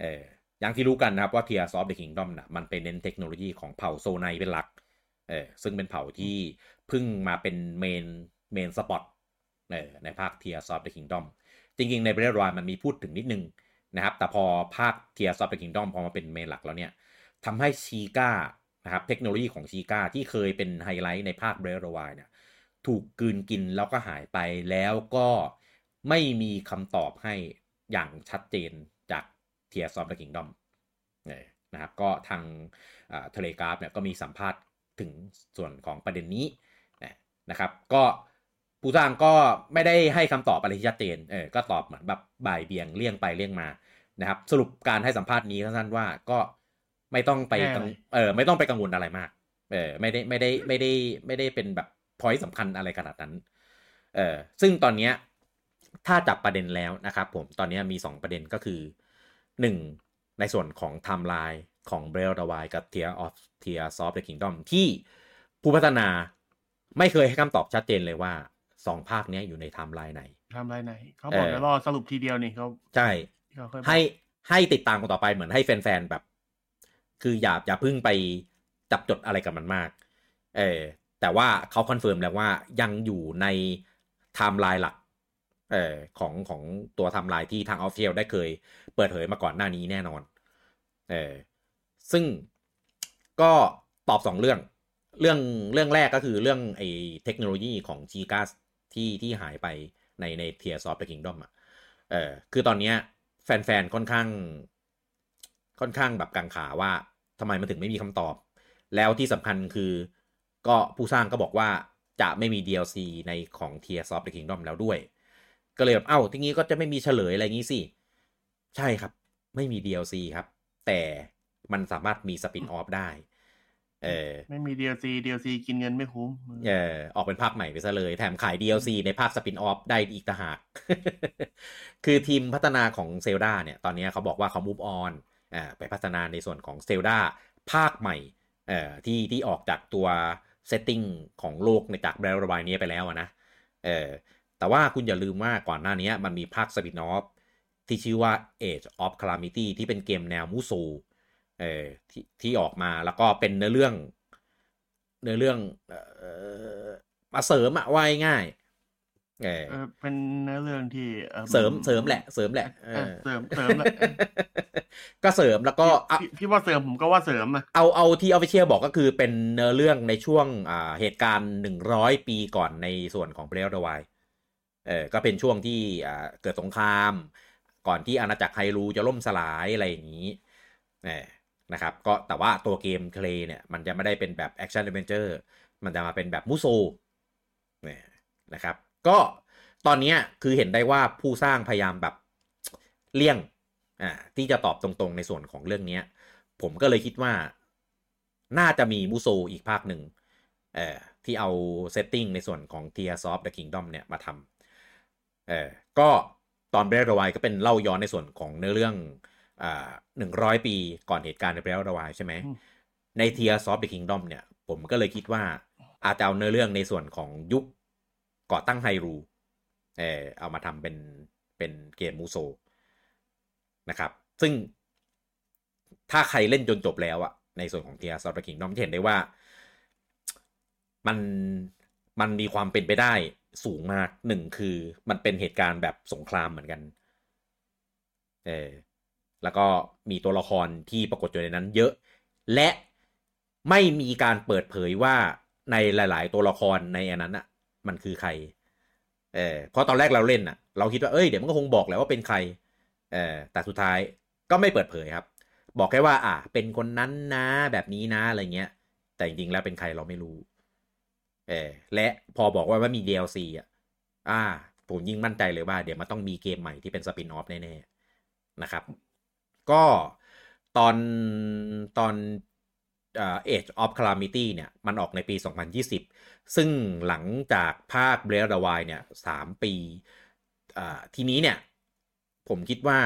เอออย่างที่รู้กันนะครับว่า Tears of the Kingdom นะมันเป็นเน้นเทคโนโลยีของเผ่าโซไนเป็นหลักเออซึ่งเป็นเผ่าที่เพิ่งมาเป็น main main spot เออในภาค Tears of the Kingdom จริงๆ ใน Breath of the Wild มันมีพูดถึงนิดนึงนะครับ แต่พอภาค Tears of the Kingdom พอมาเป็น main หลักแล้วเนี่ยทำให้ชีก้า นะครับเทคโนโลยีของชีก้าที่เคยเป็นไฮไลท์ในภาค Breath of the Wild เนี่ยถูกกลืนกินแล้วก็หายไปแล้วก็ไม่มีคำตอบให้อย่างชัดเจนจาก Tears of the Kingdom นะครับก็ทาง Telegraph เนี่ยก็มีสัมภาษณ์ถึงส่วนของประเด็นนี้นะครับก็ผู้สร้างก็ไม่ได้ให้คำตอบอะไรที่ชัดเจนเออก็ตอบเหมือนแบบบ่ายเบี่ยงเลี่ยงไปเลี่ยงมานะครับสรุปการให้สัมภาษณ์นี้สั้นๆว่าก็ ไม่ต้องไปเออไม่ต้องไปกังวลอะไรมาก เออไม่ได้ไม่ได้ไม่ได้ไม่ได้เป็นแบบ point สำคัญอะไรขนาดนั้น เออซึ่งตอนเนี้ยถ้าจับประเด็นแล้วนะครับผมตอนนี้มี 2 ประเด็นก็คือ 1 ในส่วนของไทม์ไลน์ของ b r e a t h of the Wild กับ Tear of Tears of the Kingdom ที่ผู้พัฒนาไม่เคยให้คำตอบชัดเจนเลยว่าสองภาคนี้อยู่ในไทม์ไลน์ไหนไทม์ไลน์ไหน เขาบอกแล้วรอสรุปทีเดียวนี่เขาใช่ให้ให้ติดตามกันต่อไปเหมือนให้แฟนๆแบบ คืออย่าอย่าพึ่งไปจับจดอะไรกับมันมาก เออแต่ว่าเขา confirm แล้วว่ายังอยู่ในไทม์ไลน์หลักเออของของตัวไทม์ไลน์ที่ทาง official ได้เคยเปิดเผยมาก่อนหน้านี้แน่นอนเออซึ่งก็ตอบสองเรื่อง เรื่องเรื่องแรกก็คือเรื่องไอ้เทคโนโลยีของ ชีก า ที่ที่หายไปในใน Tears of the Kingdom อะเออคือตอนเนี้ยแฟนๆ ค่อนข้าง ค่อนข้างแบบกังขาว่า ทำไมมันถึงไม่มีคำตอบ แล้วที่สำคัญคือก็ผู้สร้างก็บอกว่าจะไม่มี DLC ในของ Tears of the Kingdom แล้วด้วย ก็เลยแบบเอ้าทีนี้ก็จะไม่มีเฉลยอะไรงี้สิ ใช่ครับ ไม่มี DLC ครับ แต่มันสามารถมีสปินออฟได้ เออไม่มี DLC DLC กินเงินไม่คุ้ม เออออกเป็นภาคใหม่ไปซะเลย แถมขาย DLC ในภาคสปินออฟได้อีกต่างหาก คือทีมพัฒนาของเซลดาเนี่ย ตอนนี้เขาบอกว่าเขา move on อ่า ไปพัฒนาในส่วนของเซลดาภาคใหม่ที่ที่ออกจากตัว setting ของโลกในจาก Breath of the Wild นี้ไปแล้วนะเออแต่ว่าคุณอย่าลืมว่าก่อนหน้านี้มันมีภาค spin-off ที่ชื่อว่า Age of Calamity ที่เป็นเกมแนวมุโซเออที่ที่ออกมาแล้วก็เป็นเนื้อเรื่องเนื้อเรื่องออมาเสริมอะว่ายง่าย เออเป็นเนื้อเรื่องที่เสริมเสริมแหละ เสริมแหละเสริมเสริมก็เสริมแล้วก็พี่ว่าเสริมผมก็ว่าเสริมอะเอาเอาที่ official บอกก็คือเป็นเนื้อเรื่องในช่วงอ่าเหตุการณ์หนึ่งร้อยปีก่อนในส่วนของ Breath of the Wild เออก็เป็นช่วงที่อ่าเกิดสงคราม ก่อนที่อาณาจักรไฮรูจะล่มสลายอะไรอย่างนี้เออนะครับก็แต่ว่าตัว gameplay เนี่ยมันจะไม่ได้เป็นแบบ action adventureมันจะมาเป็นแบบมูโซเนี่ยนะครับ ก็ตอนนี้คือเห็นได้ว่าผู้สร้างพยายามแบบเลี่ยงอ่าที่จะตอบตรงๆในส่วนของเรื่องนี้ ผมก็เลยคิดว่าน่าจะมีมูโซอีกภาคหนึ่งเอ่อที่เอา setting ในส่วนของ Tears of the Kingdom เนี่ยมาทำเอ่อก็ตอน Breath of the Wild ก็เป็นเล่าย้อนในส่วนของเนื้อเรื่องหนึ่งร้อยปีก่อนเหตุการณ์ใน Breath of the Wild ใช่ไหม ใน Tears of the Kingdom เนี่ย ผมก็เลยคิดว่าอาจจะเอาเนื้อเรื่องในส่วนของยุค ก่อตั้งไฮรูเออเอามาทำเป็นเป็นเกมมูโซนะครับ ซึ่งถ้าใครเล่นจนจบแล้วอะในส่วนของ Tears of the Kingdom จะเห็นได้ว่ามันมันมีความเป็นไปได้สูงมากหนึ่งคือมันเป็นเหตุการณ์แบบสงครามเหมือนกันเออแล้วก็มีตัวละครที่ปรากฏอยู่ในนั้นเยอะ และไม่มีการเปิดเผยว่าในหลาย ๆ ตัวละครในอันนั้นอะ มันคือใคร เออเพราะตอนแรกเราเล่นอะเราคิดว่าเอ้ยเดี๋ยวมันก็คงบอกแหละว่าเป็นใคร เออแต่สุดท้ายก็ไม่เปิดเผยครับ บอกแค่ว่า อะเป็นคนนั้นนะแบบนี้นะอะไรเงี้ย แต่จริงๆแล้วเป็นใครเราไม่รู้ เออและพอบอกว่าว่ามี DLC อะอ่า ผมยิ่งมั่นใจเลยว่า เดี๋ยวมันต้องมีเกมใหม่ที่เป็นสปินออฟแน่ๆนะครับ ก็ตอนตอนเอ่อ Age of Calamity เนี่ย มันออกในปี 2020 ซึ่งหลังจากภาค Breath of the Wild เนี่ยสามปีอ่าทีนี้เนี่ย ผมคิดว่า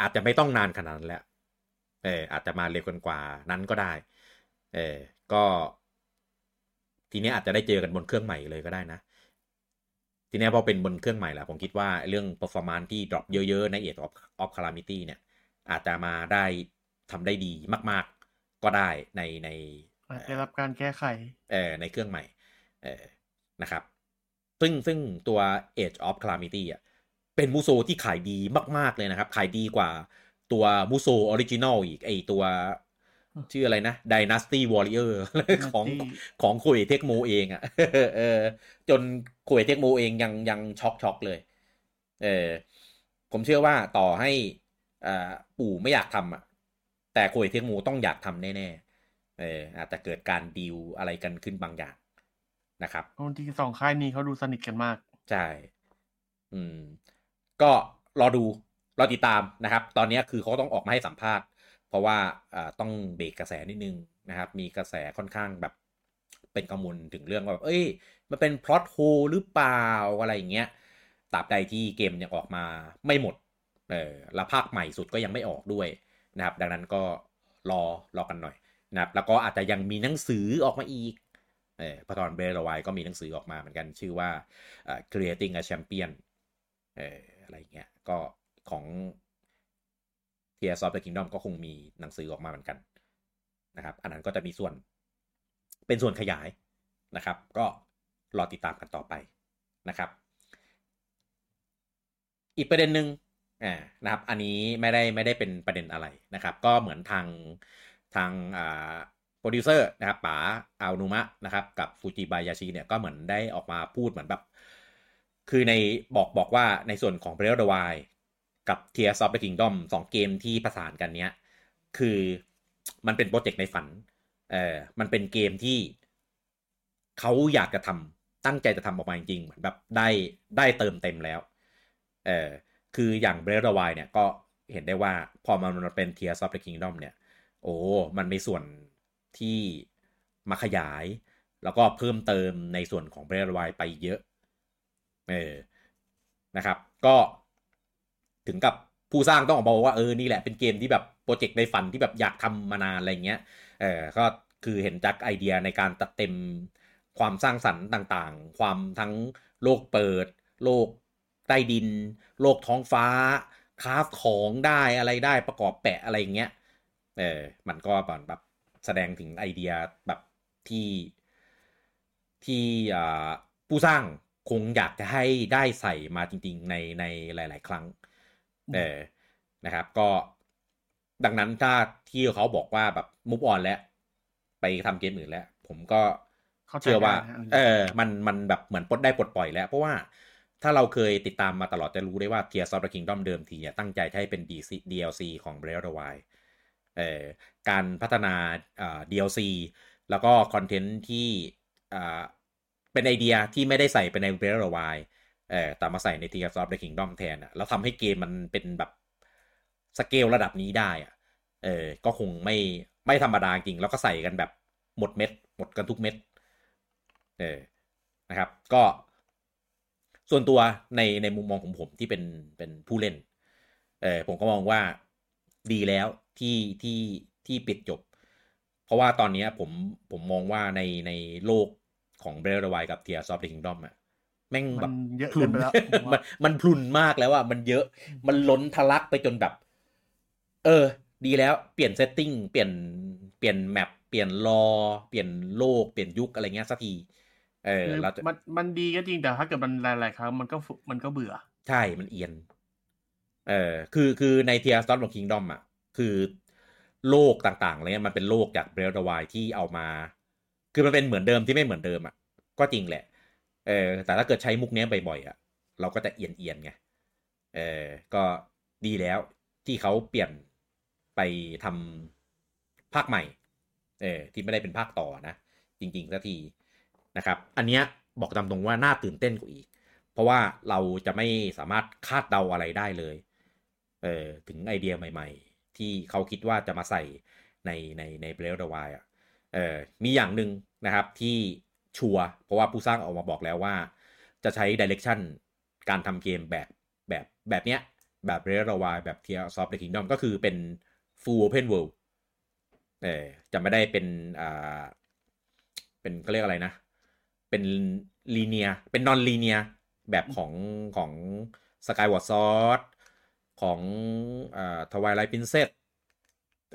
อาจจะไม่ต้องนานขนาดนั้นแล้วเอออาจจะมาเร็วกันกว่านั้นก็ได้เออก็ ทีนี้อาจจะได้เจอกันบนเครื่องใหม่เลยก็ได้นะ ทีนี้พอเป็นบนเครื่องใหม่แล้วผมคิดว่าเรื่อง performance ที่ drop เยอะๆ ใน Age of, of Calamity เนี่ย อาจจะมาได้ทำได้ดีมาก ๆ ก็ได้ในในได้รับการแก้ไขเอ่อในเครื่องใหม่ เอ่อนะครับ ซึ่งซึ่งตัว Age of Calamity อะเป็นมูโซที่ขายดีมาก ๆ เลยนะครับ ขายดีกว่าตัวมูโซ original อีกไอตัวชื่ออะไรนะ Dynasty Warrior ของของคุยเทคโมเองอะ่ะเออจนคุยเทคโมเองยังยังช็อกช็อกเลย เออผมเชื่อว่าต่อให้อ่าปู่ไม่อยากทำอะ แต่คุยเทคโมต้องอยากทำแน่ ๆ เอออาจจะเกิดการดีลอะไรกันขึ้นบางอย่าง นะครับบางทีสองค่ายนี้เขาดูสนิทกันมาก ใช่ อืม ก็รอดู รอติดตามนะครับ ตอนนี้คือเขาต้องออกมาให้สัมภาษณ์ เพราะว่าต้องเบรกกระแสนิดนึงนะครับ มีกระแสค่อนข้างแบบเป็นกังวลถึงเรื่องว่าแบบ เอ้ย มันเป็นพล็อตโฮหรือเปล่าอะไรอย่างเงี้ยตราบใดที่เกมยังออกมาไม่หมด เออแล้วภาคใหม่สุดก็ยังไม่ออกด้วยนะครับ ดังนั้นก็รอรอกันหน่อยนะครับ แล้วก็อาจจะยังมีหนังสือออกมาอีก เออพอตอนเบรลวายก็มีหนังสือออกมาเหมือนกันชื่อว่า creating a champion เอออะไรเงี้ยก็ของ Tears of the Kingdom ก็คงมีหนังสือออกมาเหมือนกันนะครับ อันนั้นก็จะมีส่วนเป็นส่วนขยายนะครับ ก็รอติดตามกันต่อไปนะครับ อีกประเด็นหนึ่งอ่านะครับ อันนี้ไม่ได้ไม่ได้เป็นประเด็นอะไรนะครับ ก็เหมือนทางทางอ่า โปรดิวเซอร์นะครับป๋าอานุมะนะครับกับฟูจิบายาชิเนี่ยก็เหมือนได้ออกมาพูดเหมือนแบบ คือในบอกบอกว่าในส่วนของ Breath of the Wild กับ Tears of the Kingdom สองเกมที่ประสานกันเนี้ย คือมันเป็นโปรเจกต์ในฝันเออมันเป็นเกมที่เขาอยากจะทำตั้งใจจะทำออกมาจริงๆเหมือนแบบได้ได้เติมเต็มแล้วเออคืออย่าง Breath of the Wild เนี่ยก็เห็นได้ว่าพอมันเป็น Tears of the Kingdom เนี่ย โอ้มันมีส่วน ที่มาขยาย แล้วก็เพิ่มเติมในส่วนของ Breath of the Wild ไปเยอะ เออ นะครับ ก็ถึงกับผู้สร้างต้องออกมาบอกว่าเออ นี่แหละเป็นเกมที่แบบโปรเจกต์ในฝันที่แบบอยากทำมานานอะไรเงี้ย เออ ก็คือเห็นจากไอเดียในการตัดเต็มความสร้างสรรค์ต่างๆ ความทั้งโลกเปิด โลกใต้ดิน โลกท้องฟ้า คราฟของได้อะไรได้ประกอบแปะอะไรเงี้ย เออ มันก็แบบ แสดงถึงไอเดียแบบที่ที่ผู้สร้างคงอยากจะให้ได้ใส่มาจริง ๆ ในในหลาย ๆ ครั้งเออนะครับ ก็ดังนั้นถ้าที่เขาบอกว่าแบบมุกออนแล้ว ไปทำเกมอื่นแล้ว ผมก็เชื่อว่า เออ มันมันแบบเหมือนปลดได้ปลดปล่อยแล้ว เพราะว่าถ้าเราเคยติดตามมาตลอดจะรู้ได้ว่า Tears of the Kingdom เดิมทีเนี่ยตั้งใจให้เป็น DLC ของ Breath of the Wild เอ่อ การพัฒนา DLC แล้วก็คอนเทนต์ที่เป็นไอเดียที่ไม่ได้ใส่ไปใน Breath of the Wild เออแต่มาใส่ใน Tears of the Kingdom แทนอะแล้วทำให้เกมมันเป็นแบบสเกลระดับนี้ได้อะเออ ก็คงไม่ไม่ธรรมดาจริง แล้วก็ใส่กันแบบหมดเม็ด หมดกันทุกเม็ด เออ นะครับ ก็ ส่วนตัวในในมุมมองของผมที่เป็นเป็นผู้เล่น เออผมก็มองว่า ดีแล้วที่ที่ที่ปิดจบ เพราะว่าตอนนี้ผมผมมองว่าในในโลกของ Breath of the Wild กับ Tears of the Kingdom อะแม่งแบบเยอะพรุนไปแล้วมันมันพรุนมากแล้วอะมันเยอะมันล้นทะลักไปจนแบบ เออ ดีแล้วเปลี่ยน setting เปลี่ยนเปลี่ยน map เปลี่ยนรอเปลี่ยนโลกเปลี่ยนยุคอะไรเงี้ยสักทีเออเราจะมันมันดีก็จริงแต่ถ้าเกิดมันหลายๆครั้งมันก็มันก็เบื่อ ใช่มันเอียน เออคือคือใน Tears of the Kingdom อะ คือโลกต่างๆอะไรเงี้ยมันเป็นโลกจาก Breath of the Wild ที่เอามา คือมันเป็นเหมือนเดิมที่ไม่เหมือนเดิมอะ ก็จริงแหละ เออ แต่ถ้าเกิดใช้มุกนี้บ่อยๆอะ เราก็จะเอียนเอียนไง เออ ก็ดีแล้วที่เขาเปลี่ยนไปทำภาคใหม่ เออ ที่ไม่ได้เป็นภาคต่อนะ จริงๆสักทีนะครับ อันเนี้ยบอกตามตรงว่าน่าตื่นเต้นกว่าอีก เพราะว่าเราจะไม่สามารถคาดเดาอะไรได้เลย เออถึงไอเดียใหม่ ๆ ที่เขาคิดว่าจะมาใส่ในในในเบลดวายอะเออมีอย่างหนึ่งนะครับที่ชัวเพราะว่าผู้สร้างออกมาบอกแล้วว่า จะใช้ direction การทำเกมแบบแบบแบบเนี้ยแบบเรดวายแบบ Tears of the Kingdom ก็คือเป็น full open world เออจะไม่ได้เป็นอ่าเป็นก็เรียกอะไรนะ เป็น linear เป็น non-linear แบบของของ Skyward Sword ของอ่า Twilight Princess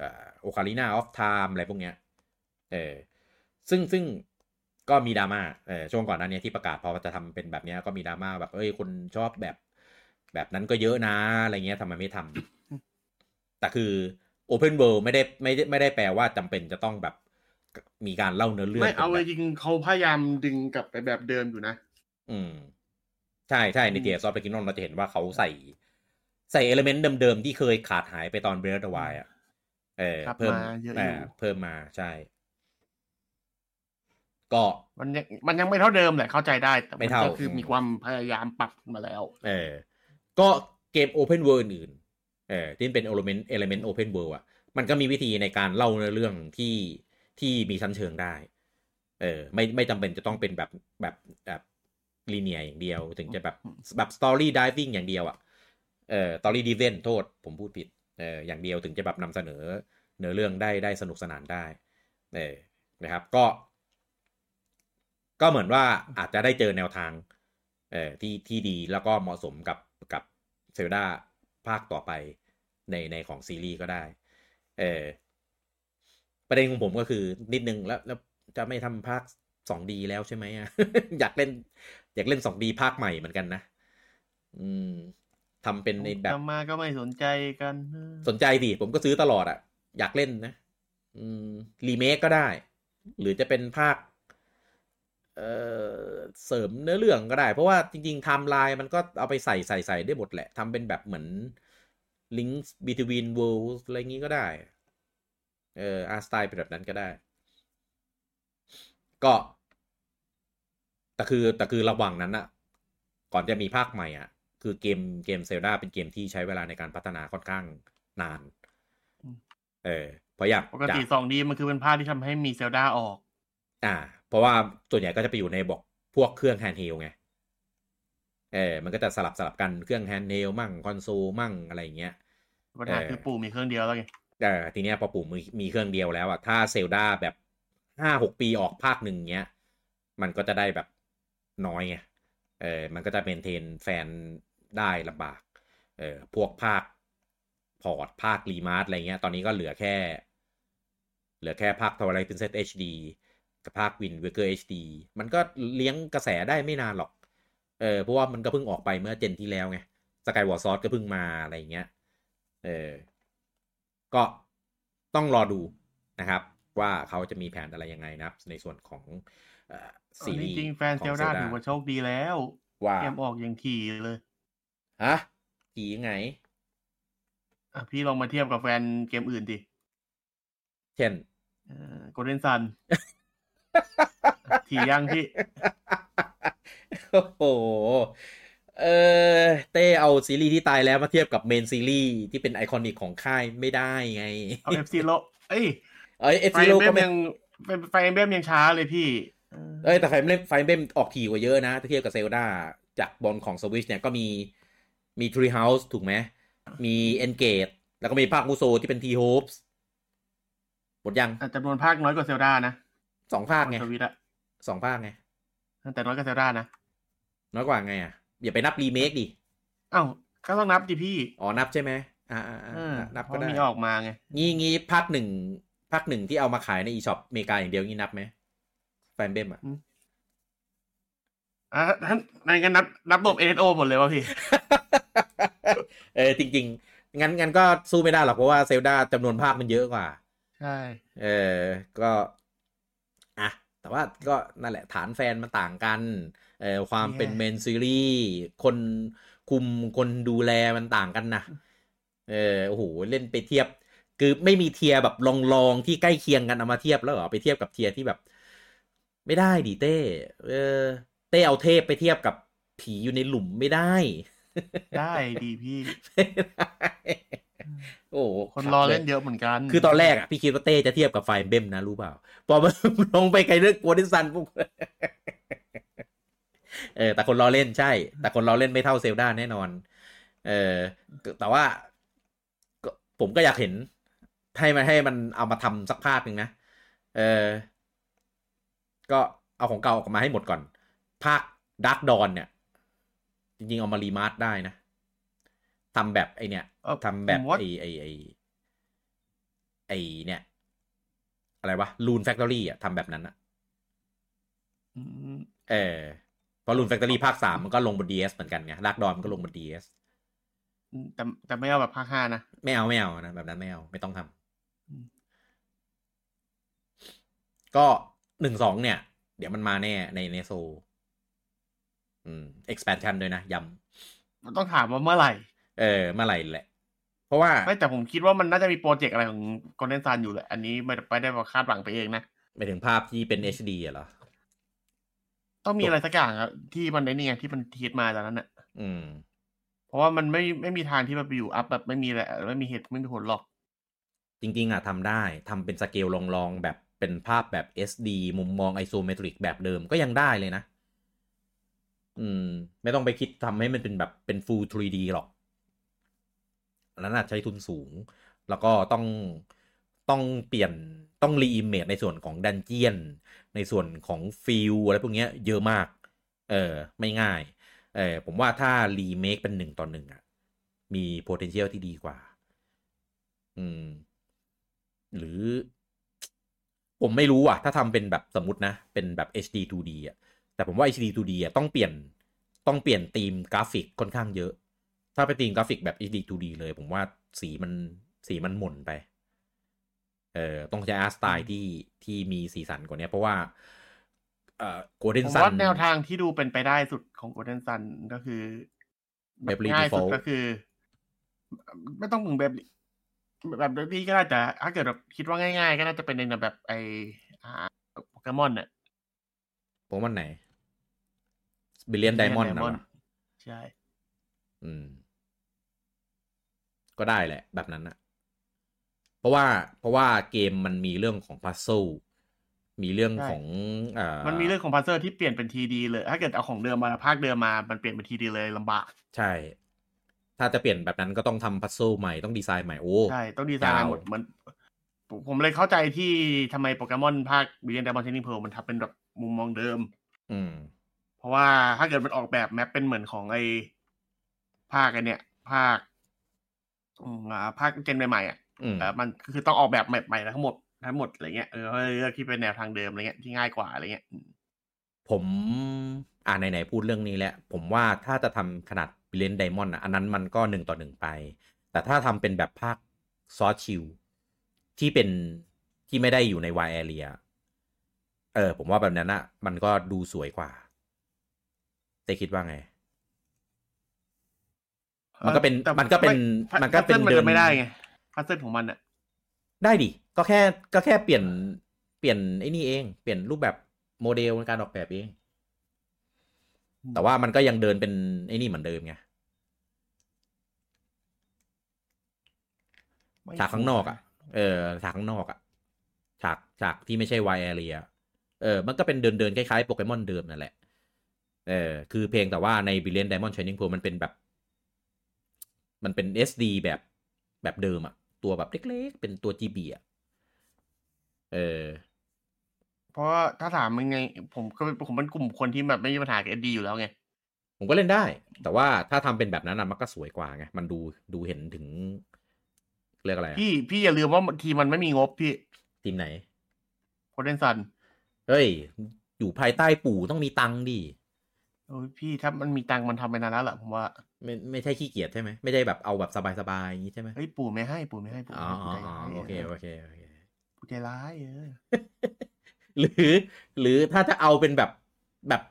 อ่า Ocarina of Time อะไรพวกเนี้ยเออซึ่งซึ่งก็มีดราม่าเออช่วงก่อนนั้นเนี่ยที่ประกาศพอจะทำเป็นแบบนี้ก็มีดราม่าแบบเอ้ยคนชอบแบบ แบบนั้นก็เยอะนะอะไรเงี้ยทำไมไม่ทำแต่คือ Open World ไม่ได้ไม่ได้ไม่ได้แปลว่าจำเป็นจะต้องแบบมีการเล่าเนื้อเรื่องไม่เอาจริงเขาพยายามดึงกลับไปแบบเดิมอยู่นะ อืม ใช่ใช่ในเทียซอฟต์ไปกินนอนเราจะเห็นว่าเขาใส่ ใส่เอลเมนต์เดิมๆ ที่เคยขาดหายไปตอนเบรดวายอะเออเพิ่มเออเพิ่มมาใช่ ก็มันยังมันยังไม่เท่าเดิมแหละเข้าใจได้ แต่ไม่เท่าคือมีความพยายามปรับมาแล้ว เออ ก็เกม open world อื่นเออที่เป็น element element open world อะ มันก็มีวิธีในการเล่าเนื้อเรื่องที่ที่มีชั้นเชิงได้ เออ ไม่ไม่จำเป็นจะต้องเป็นแบบแบบแบบ linear อย่างเดียว ถึงจะแบบแบบ story driven อย่างเดียวอะ่ะ เออตอรี่ดีเวนโทษผมพูดผิดเอออย่างเดียวถึงจะแบบนำเสนอเนื้อเรื่องได้ได้สนุกสนานได้เออนะครับก็ ก็เหมือนว่าอาจจะได้เจอแนวทางเออที่ที่ดีแล้วก็เหมาะสมกับกับเซลดาภาคต่อไปในในของซีรีส์ก็ได้เออประเด็นของผมก็คือนิดนึงแล้วแล้วจะไม่ทำภาคสองดีแล้วใช่ไหมอะอยากเล่น อยากเล่นสองดีภาคใหม่เหมือนกันนะ อืม ทำเป็นในแบบมาก็ไม่สนใจกัน สนใจดิผมก็ซื้อตลอดอะ อยากเล่นนะ อืมรีเมคก็ได้ หรือจะเป็นภาค เอ่อเสริมเนื้อเรื่องก็ได้ เพราะว่าจริงๆไทม์ไลน์มันก็เอาไปใส่ใส่ใส่ได้หมดแหละทำเป็นแบบเหมือน Link Between Worlds อะไรงี้ก็ได้ เออ art style เป็นแบบนั้นก็ได้ ก็แต่คือแต่คือระหว่างนั้นอะก่อนจะมีภาคใหม่อะ คือเกมเกมเซลดาเป็นเกมที่ใช้เวลาในการพัฒนาค่อนข้างนาน เออเพราะอยากปกติสองดีมันคือเป็นภาคที่ทำให้มีเซลดาออก อ่า เพราะว่าส่วนใหญ่ก็จะไปอยู่ในบอกพวกเครื่อง handheld ไง เออมันก็จะสลับสลับกันเครื่อง handheld มั่งคอนโซลมั่งอะไรอย่างเงี้ยปัญหาคือปู่มีเครื่องเดียวแล้วไงแต่ทีเนี้ยพอปู่มีมีเครื่องเดียวแล้วอะถ้าเซลดาแบบห้าหกปีออกภาคหนึ่งเนี้ย มันก็จะได้แบบน้อยไง เออมันก็จะ maintain แฟนได้ลำบากเออพวกภาค port ภาค remaster อะไรเงี้ย ตอนนี้ก็เหลือแค่ เหลือแค่ภาค Twilight Princess HD กับภาค Wind Waker HD มันก็เลี้ยงกระแสได้ไม่นานหรอก เออเพราะว่ามันก็เพิ่งออกไปเมื่อ gen ที่แล้วไงSkyward Sword ก็เพิ่งมาอะไรเงี้ย เออ ก็ต้องรอดูนะครับ ว่าเขาจะมีแผนอะไรยังไงนะครับ ในส่วนของ ซีรีส์จริงแฟนเซลดาถือว่าโชคดีแล้วว่าเกมออกอย่างทีเลยฮะทียังไงอะพี่ลองมาเทียบกับแฟนเกมอื่นดิเช่น Golden Sun ทียังพี่ โอ้โห เออเต้เอาซีรีส์ที่ตายแล้วมาเทียบกับ main series ที่เป็น iconic ของค่ายไม่ได้ไง เอา F-Zero เอ้ยเอ้ย F-Zero ก็ยังไฟเบมยังช้าเลยพี่ เอ้ยแต่ไฟเบมไฟเบมออกถี่กว่าเยอะนะถ้าเทียบกับเซลดาจากบอลของสวิชเนี่ยก็มีมี Three Houses ถูกไหม มี Engage แล้วก็มีภาคมูโซที่เป็น Three Hopes หมดยังจำนวนภาคน้อยกว่าเซลดานะสองภาคไงสวิตอะสองภาคไงแต่น้อยกว่าเซลดานะ น้อยกว่าไงอะ อย่าไปนับรีเมคดิอ้าวก็ต้องนับดิพี่ อ๋อ นับใช่ไหมอ่าอ่าเออนับเพก็ราะได้มีออกมาไง งี้งี้ภาคหนึ่งภาคหนึ่งที่เอามาขายใน eShop อเมริกาอย่างเดียวงี้นับไหม Fire Emblem อะอะท่านนั่นก็นับนับรวมเอโอหมดเลยวะพี่ เออจริง ๆ งั้นงั้นก็สู้ไม่ได้หรอกเพราะว่าเซลดาจำนวนภาคมันเยอะกว่า ใช่ เออก็อะแต่ว่าก็นั่นแหละฐานแฟนมันต่างกันเออความเป็น main series คนคุมคนดูแลมันต่างกันนะเออโอ้โหเล่นไปเทียบ คือไม่มี tier แบบรองๆที่ใกล้เคียงกันเอามาเทียบแล้วเหรอไปเทียบกับ tier ที่แบบ ไม่ได้ดิเต้ เออ เต้เอาเทพไปเทียบกับผีอยู่ในหลุมไม่ได้ ได้ดีพี่ไม่ได้โอ้โหคนรอเล่นเยอะเหมือนกัน คือตอนแรกอะพี่คิดว่าเต้จะเทียบกับไฟเบมนะรู้เปล่า พอมันลงไปไกลเรื่องโกลเด้นซันปุ๊บเออแต่คนรอเล่นใช่ แต่คนรอเล่นไม่เท่าเซลดาแน่นอน เออแต่ว่าก็ผมก็อยากเห็นให้มันให้มันเอามาทำสักภาคหนึ่งนะ เออ ก็เอาของเก่าออกมาให้หมดก่อน ภาคดักดอนเนี่ย จริงๆ เอามา remaster ได้นะทำแบบไอเนี่ยเออทำแบบผมว่าไอไอไอไอเนี่ย อะไรวะ Rune Factory อะทำแบบนั้นอะอืมเออเพราะ Rune Factory ภาคสามมันก็ลงบน DS เหมือนกันไงดักดอนมันก็ลงบน DS แต่แต่ไม่เอาแบบภาคห้านะ ไม่เอาไม่เอานะ แบบนั้นไม่เอา ไม่ต้องทำ อืม ก็ หนึ่งสองเนี่ย เดี๋ยวมันมาแน่ในเนโซอืม expansion ด้วยนะย้ต้องถามว่าเมื่อไหร่ำเออ เมื่อไหร่แหละ เพราะว่าไม่แต่ผมคิดว่ามันน่าจะมีโปรเจกต์อะไรของกอนเดนซานอยู่แหละ อันนี้ไม่ไม่ได้มาคาดหวังไปเองนะไปถึงภาพที่เป็น HD อะเหรอ ต้องมีอะไรสักอย่างอะที่มันในนี่ไงที่มันทีดมาจากนั้นอะอืม เพราะว่ามันไม่ไม่มีทางที่มันไปอยู่อัพแบบไม่มีแหละ ไม่มีเหตุไม่มีผลหรอก จริง ๆอะทำได้ทำเป็นสเกลลองๆแบบ เป็นภาพแบบ SD มุมมอง isometric แบบเดิมก็ยังได้เลยนะ อืม ไม่ต้องไปคิดทำให้มันเป็นแบบเป็น full 3D หรอกอันนั้นน่ะใช้ทุนสูง แล้วก็ต้องต้องเปลี่ยนต้อง reimage ในส่วนของ dungeon ในส่วนของ field อะไรพวกนี้เยอะมาก เออ ไม่ง่าย เออผมว่าถ้ารีเมคเป็นหนึ่งต่อหนึ่งอะ มี potential ที่ดีกว่า อืม หรือ ผมไม่รู้อะ ถ้าทำเป็นแบบสมมตินะ เป็นแบบ HD 2D อะ แต่ผมว่า HD 2D อะต้องเปลี่ยนต้องเปลี่ยน theme graphic ค่อนข้างเยอะ ถ้าไป theme graphic แบบ HD 2D เลย ผมว่าสีมันสีมันหม่นไป เออต้องใช้ art style ที่ที่มีสีสันกว่านี้เพราะว่าเอ่อโกลเด้นผมซันว่าแนวทางที่ดูเป็นไปได้สุดของ Golden Sun ก็คือ Beverly ง่ายสุด Default ก็คือ ไม่ต้องมึงแบบ แบบนี้ก็น่าจะถ้าเกิดแบบคิดว่าง่ายๆ ก็น่าจะเป็นในแบบไออ่าโปเกมอนเนี่ยโปเกมอนไหนบิลเลียนไดมอนด์นะวะใช่ อืม ก็ได้แหละ แบบนั้นนะเพราะว่า เพราะว่าเกมมันมีเรื่องของพัซ z ซ e มีเรื่องของเอ่อมันมีเรื่องของ puzzle ที่เปลี่ยนเป็น3D เลย ถ้าเกิดเอาของเดิมมาภาคเดิมมา มันเปลี่ยนเป็น3D เลยลำบาก ใช่ ถ้าจะเปลี่ยนแบบนั้นก็ต้องทำพัซ z ซ e ใหม่ต้องดีไซน์ใหม่โอ้ใช่ ต้องดีไซน์ใหม่หมดยาวมันผมเลยเข้าใจที่ทำไม Pokémon ภาค Brilliant Diamond Shining Pearl มันทำเป็นแบบมุมมองเดิม อืม เพราะว่าถ้าเกิดมันออกแบบ map เป็นเหมือนของไอภาคกันเนี่ยภาคอืมอ่าภาค gen ใหม่ๆอะอืมเออมันคือต้องออกแบบใหม่ๆทั้งหมดทั้งหมดอะไรเงี้ยเออเขาเลยเลือกที่เป็นแนวทางเดิมอะไรเงี้ยที่ง่ายกว่าอะไรเงี้ยอืมผม อ่าไหนๆพูดเรื่องนี้แล้วผมว่าถ้าจะทำขนาดบิล เลียนไดมอนด์อันนั้นมันก็หนึ่งต่อหนึ่งไป แต่ถ้าทำเป็นแบบภาคซอสชิลที่เป็นที่ไม่ได้อยู่ในวายแอเรียเออ ผมว่าแบบนั้นอะมันก็ดูสวยกว่าเต้คิดว่าไง มันก็เป็นแต่มันก็เป็นไมันก็เป็นพัซซิลมันเดิจะนไม่ได้ไงพัซเซิลของมันอะได้ดิ ก็แค่ก็แค่เปลี่ยนเปลี่ยนไอ้นี่เอง เปลี่ยนรูปแบบโมเดลในการออกแบบเอง แต่ว่ามันก็ยังเดินเป็นไอ้นี่เหมือนเดิมไง ไม่ ฉากข้างนอกอะ เออฉากข้างนอกอะฉากฉากที่ไม่ใช่วายแอเรียเออ มันก็เป็นเดินเดินๆคล้ายๆโปเกมอนเดิมนั่นแหละ เออ คือเพลงแต่ว่าใน Brilliant Diamond Shining Pearl มันเป็นแบบ มันเป็น SD แบบแบบเดิมอะตัวแบบเล็กๆ เป็นตัว GB อะเออ เพราะว่าถ้าถามยังไง ผมก็ผมเป็นกลุ่มคนที่แบบไม่มีปัญหากับเอ็ดดีอยู่แล้วไง ผมก็เล่นได้ แต่ว่าถ้าทำเป็นแบบนั้นมันก็สวยกว่าไง มันดูดูเห็นถึง เรียกอะไรพี่พี่อย่าลืมว่าทีมันไม่มีงบพี่ ทีมไหนGolden Sun เฮ้ย อยู่ภายใต้ปู่ต้องมีตังค์ดิโอ้ยพี่ถ้ามันมีตังค์มันทำไปนานแล้วแหละผมว่า ไม่ไม่ใช่ขี้เกียจใช่ไหมไม่ได้แบบเอาแบบสบายๆอย่างนี้ใช่ไหมเฮ้ยปู่ไม่ให้ปู่ไม่ให้ปู่อ๋อโอเคโอเคโอเคปู่ใจร้ายเออหรือ หรือถ้าจะเอาเป็นแบบแบบ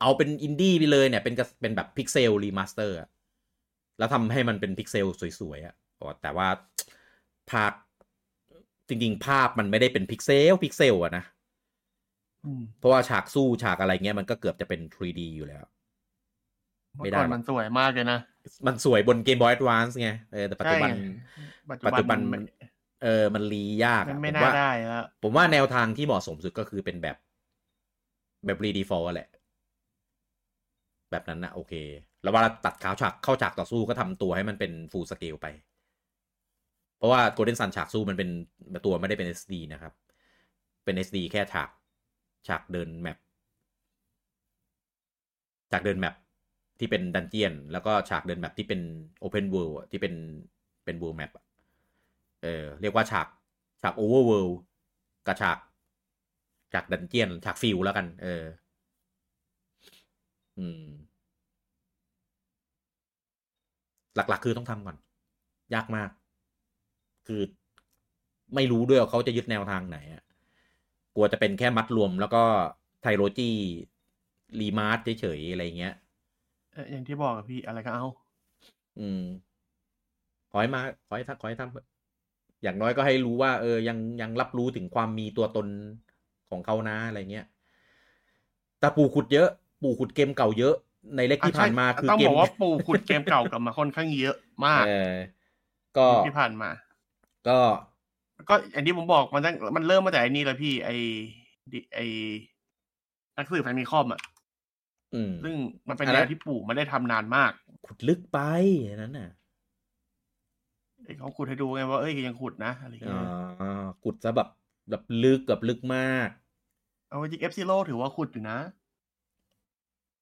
เอาเป็นอินดี้ไปเลยเนี่ย เป็นเป็นแบบ pixel remaster แล้วทำให้มันเป็นพิกเซลสวยๆอะ แต่ว่าภาพจริง ๆ ภาพมันไม่ได้เป็น pixel pixel อะนะเพราะว่าฉากสู้ฉากอะไรเงี้ยมันก็เกือบจะเป็น 3D อยู่แล้ว ไม่ได้มันสวยมากเลยนะ มันสวยบนเกมบอย a d วานซ์ไงเออแต่ปัจจุบัน ปัจจุบันมันเออ มันรียากไม่น่าได้แล้วผมว่าแนวทางที่เหมาะสมสุดก็คือเป็นแบบ แบบ Bravely Default แหละ แบบนั้นนะโอเค แล้วเวลาตัดขาวฉากเข้าฉากต่อสู้ก็ทำตัวให้มันเป็น full scale ไป เพราะว่า Golden Sun ฉากสู้มันเป็นตัวไม่ได้เป็น SD นะครับ เป็น SD แค่ฉากฉากเดิน map ฉากเดิน map ที่เป็น dungeon แล้วก็ฉากเดิน map ที่เป็น open world ที่เป็นเป็น world map เออเรียกว่าฉากฉาก overworld กับฉากฉาก dungeon ฉาก field แล้วกัน เออ อืม หลัก ๆ คือต้องทำก่อน ยากมาก คือไม่รู้ด้วยว่าเขาจะยึดแนวทางไหนอะกลัวจะเป็นแค่มัดรวมแล้วก็ไทโรจีรีมาร์เฉยๆอะไรเงี้ยเอออย่างที่บอกอะพี่อะไรก็เอา อืม ขอให้มา ขอให้ทำขอให้ทำอย่างน้อยก็ให้รู้ว่า เออ ยังยังรับรู้ถึงความมีตัวตนของเขานะอะไรเงี้ย แต่ปู่ขุดเยอะ ปู่ขุดเกมเก่าเยอะ ในเล็กที่ผ่านมาคือต้องบอกว่าปู่ขุดเกมเก่ากลับมาค่อนข้างเยอะมากเออก็ที่ผ่านมา ก็ ก็อย่างที่ผมบอกมันตั้งมันเริ่มมาแต่อันนี้แล้วพี่ไอไอนักสืบแฟมิคอมอะซึ่งมันเป็นแนวที่ปู่ไม่ได้ทำนานมาก ขุดลึกไปนั้นน่ะเขาขุดให้ดูไงว่าเอ้ยยังขุดนะอะไรเงี้ยอ๋อขุดซะแบบแบบลึกกับลึกมาก เอาจริง F-Zero ถือว่าขุดอยู่นะ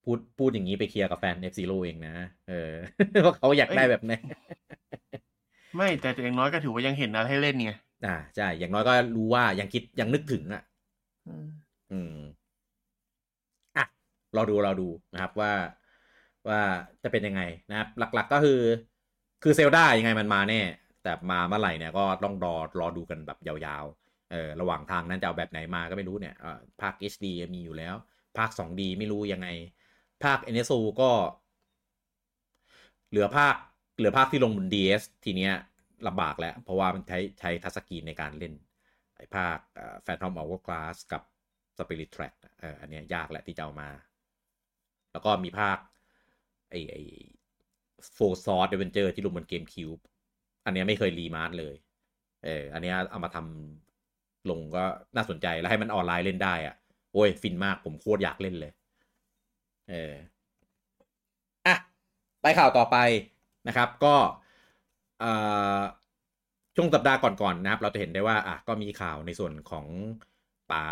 พูดพูดอย่างนี้ไป clear กับแฟน F-Zero เองนะ เออว่าเขาอยากได้แบบไหน ไม่แต่อย่างน้อยก็ถือว่ายังเห็นอะไรให้เล่นไงอ่าใช่อย่างน้อยก็รู้ว่ายังคิดยังนึกถึงอะอืมอะเราดูเราดูนะครับว่าว่าจะเป็นยังไงนะครับ หลัก ๆก็คือ คือ Zelda ยังไงมันมาแน่แต่มาเมื่อไหร่เนี่ยก็ต้องรอรอดูกันแบบยาวๆเออระหว่างทางนั้นจะเอาแบบไหนมาก็ไม่รู้เนี่ยภาค HD มีอยู่แล้ว ภาค 2D ไม่รู้ยังไง ภาค NSO ก็ เหลือภาค เหลือภาคที่ลงบน DS ทีเนี้ยลำบากแล้ว เพราะว่ามันใช้ใช้ touch screen ในการเล่น ไอ้ภาค Phantom Hourglass กับ Spirit Tracks เอออันเนี้ยยากแหละที่จะเอามา แล้วก็มีภาคไอ้ไอ้ Four Swords Adventures ที่ลงบน GameCube อันเนี้ยไม่เคย remaster เลย เอออันเนี้ยเอามาทำลงก็น่าสนใจแล้วให้มันออนไลน์เล่นได้อะโอ้ย ฟินมากผมโคตรอยากเล่นเลย เอออะ ไปข่าวต่อไป นะครับ ก็ช่วงสัปดาห์ก่อนๆนะครับ เราจะเห็นได้ว่าอะก็มีข่าวในส่วนของป๋า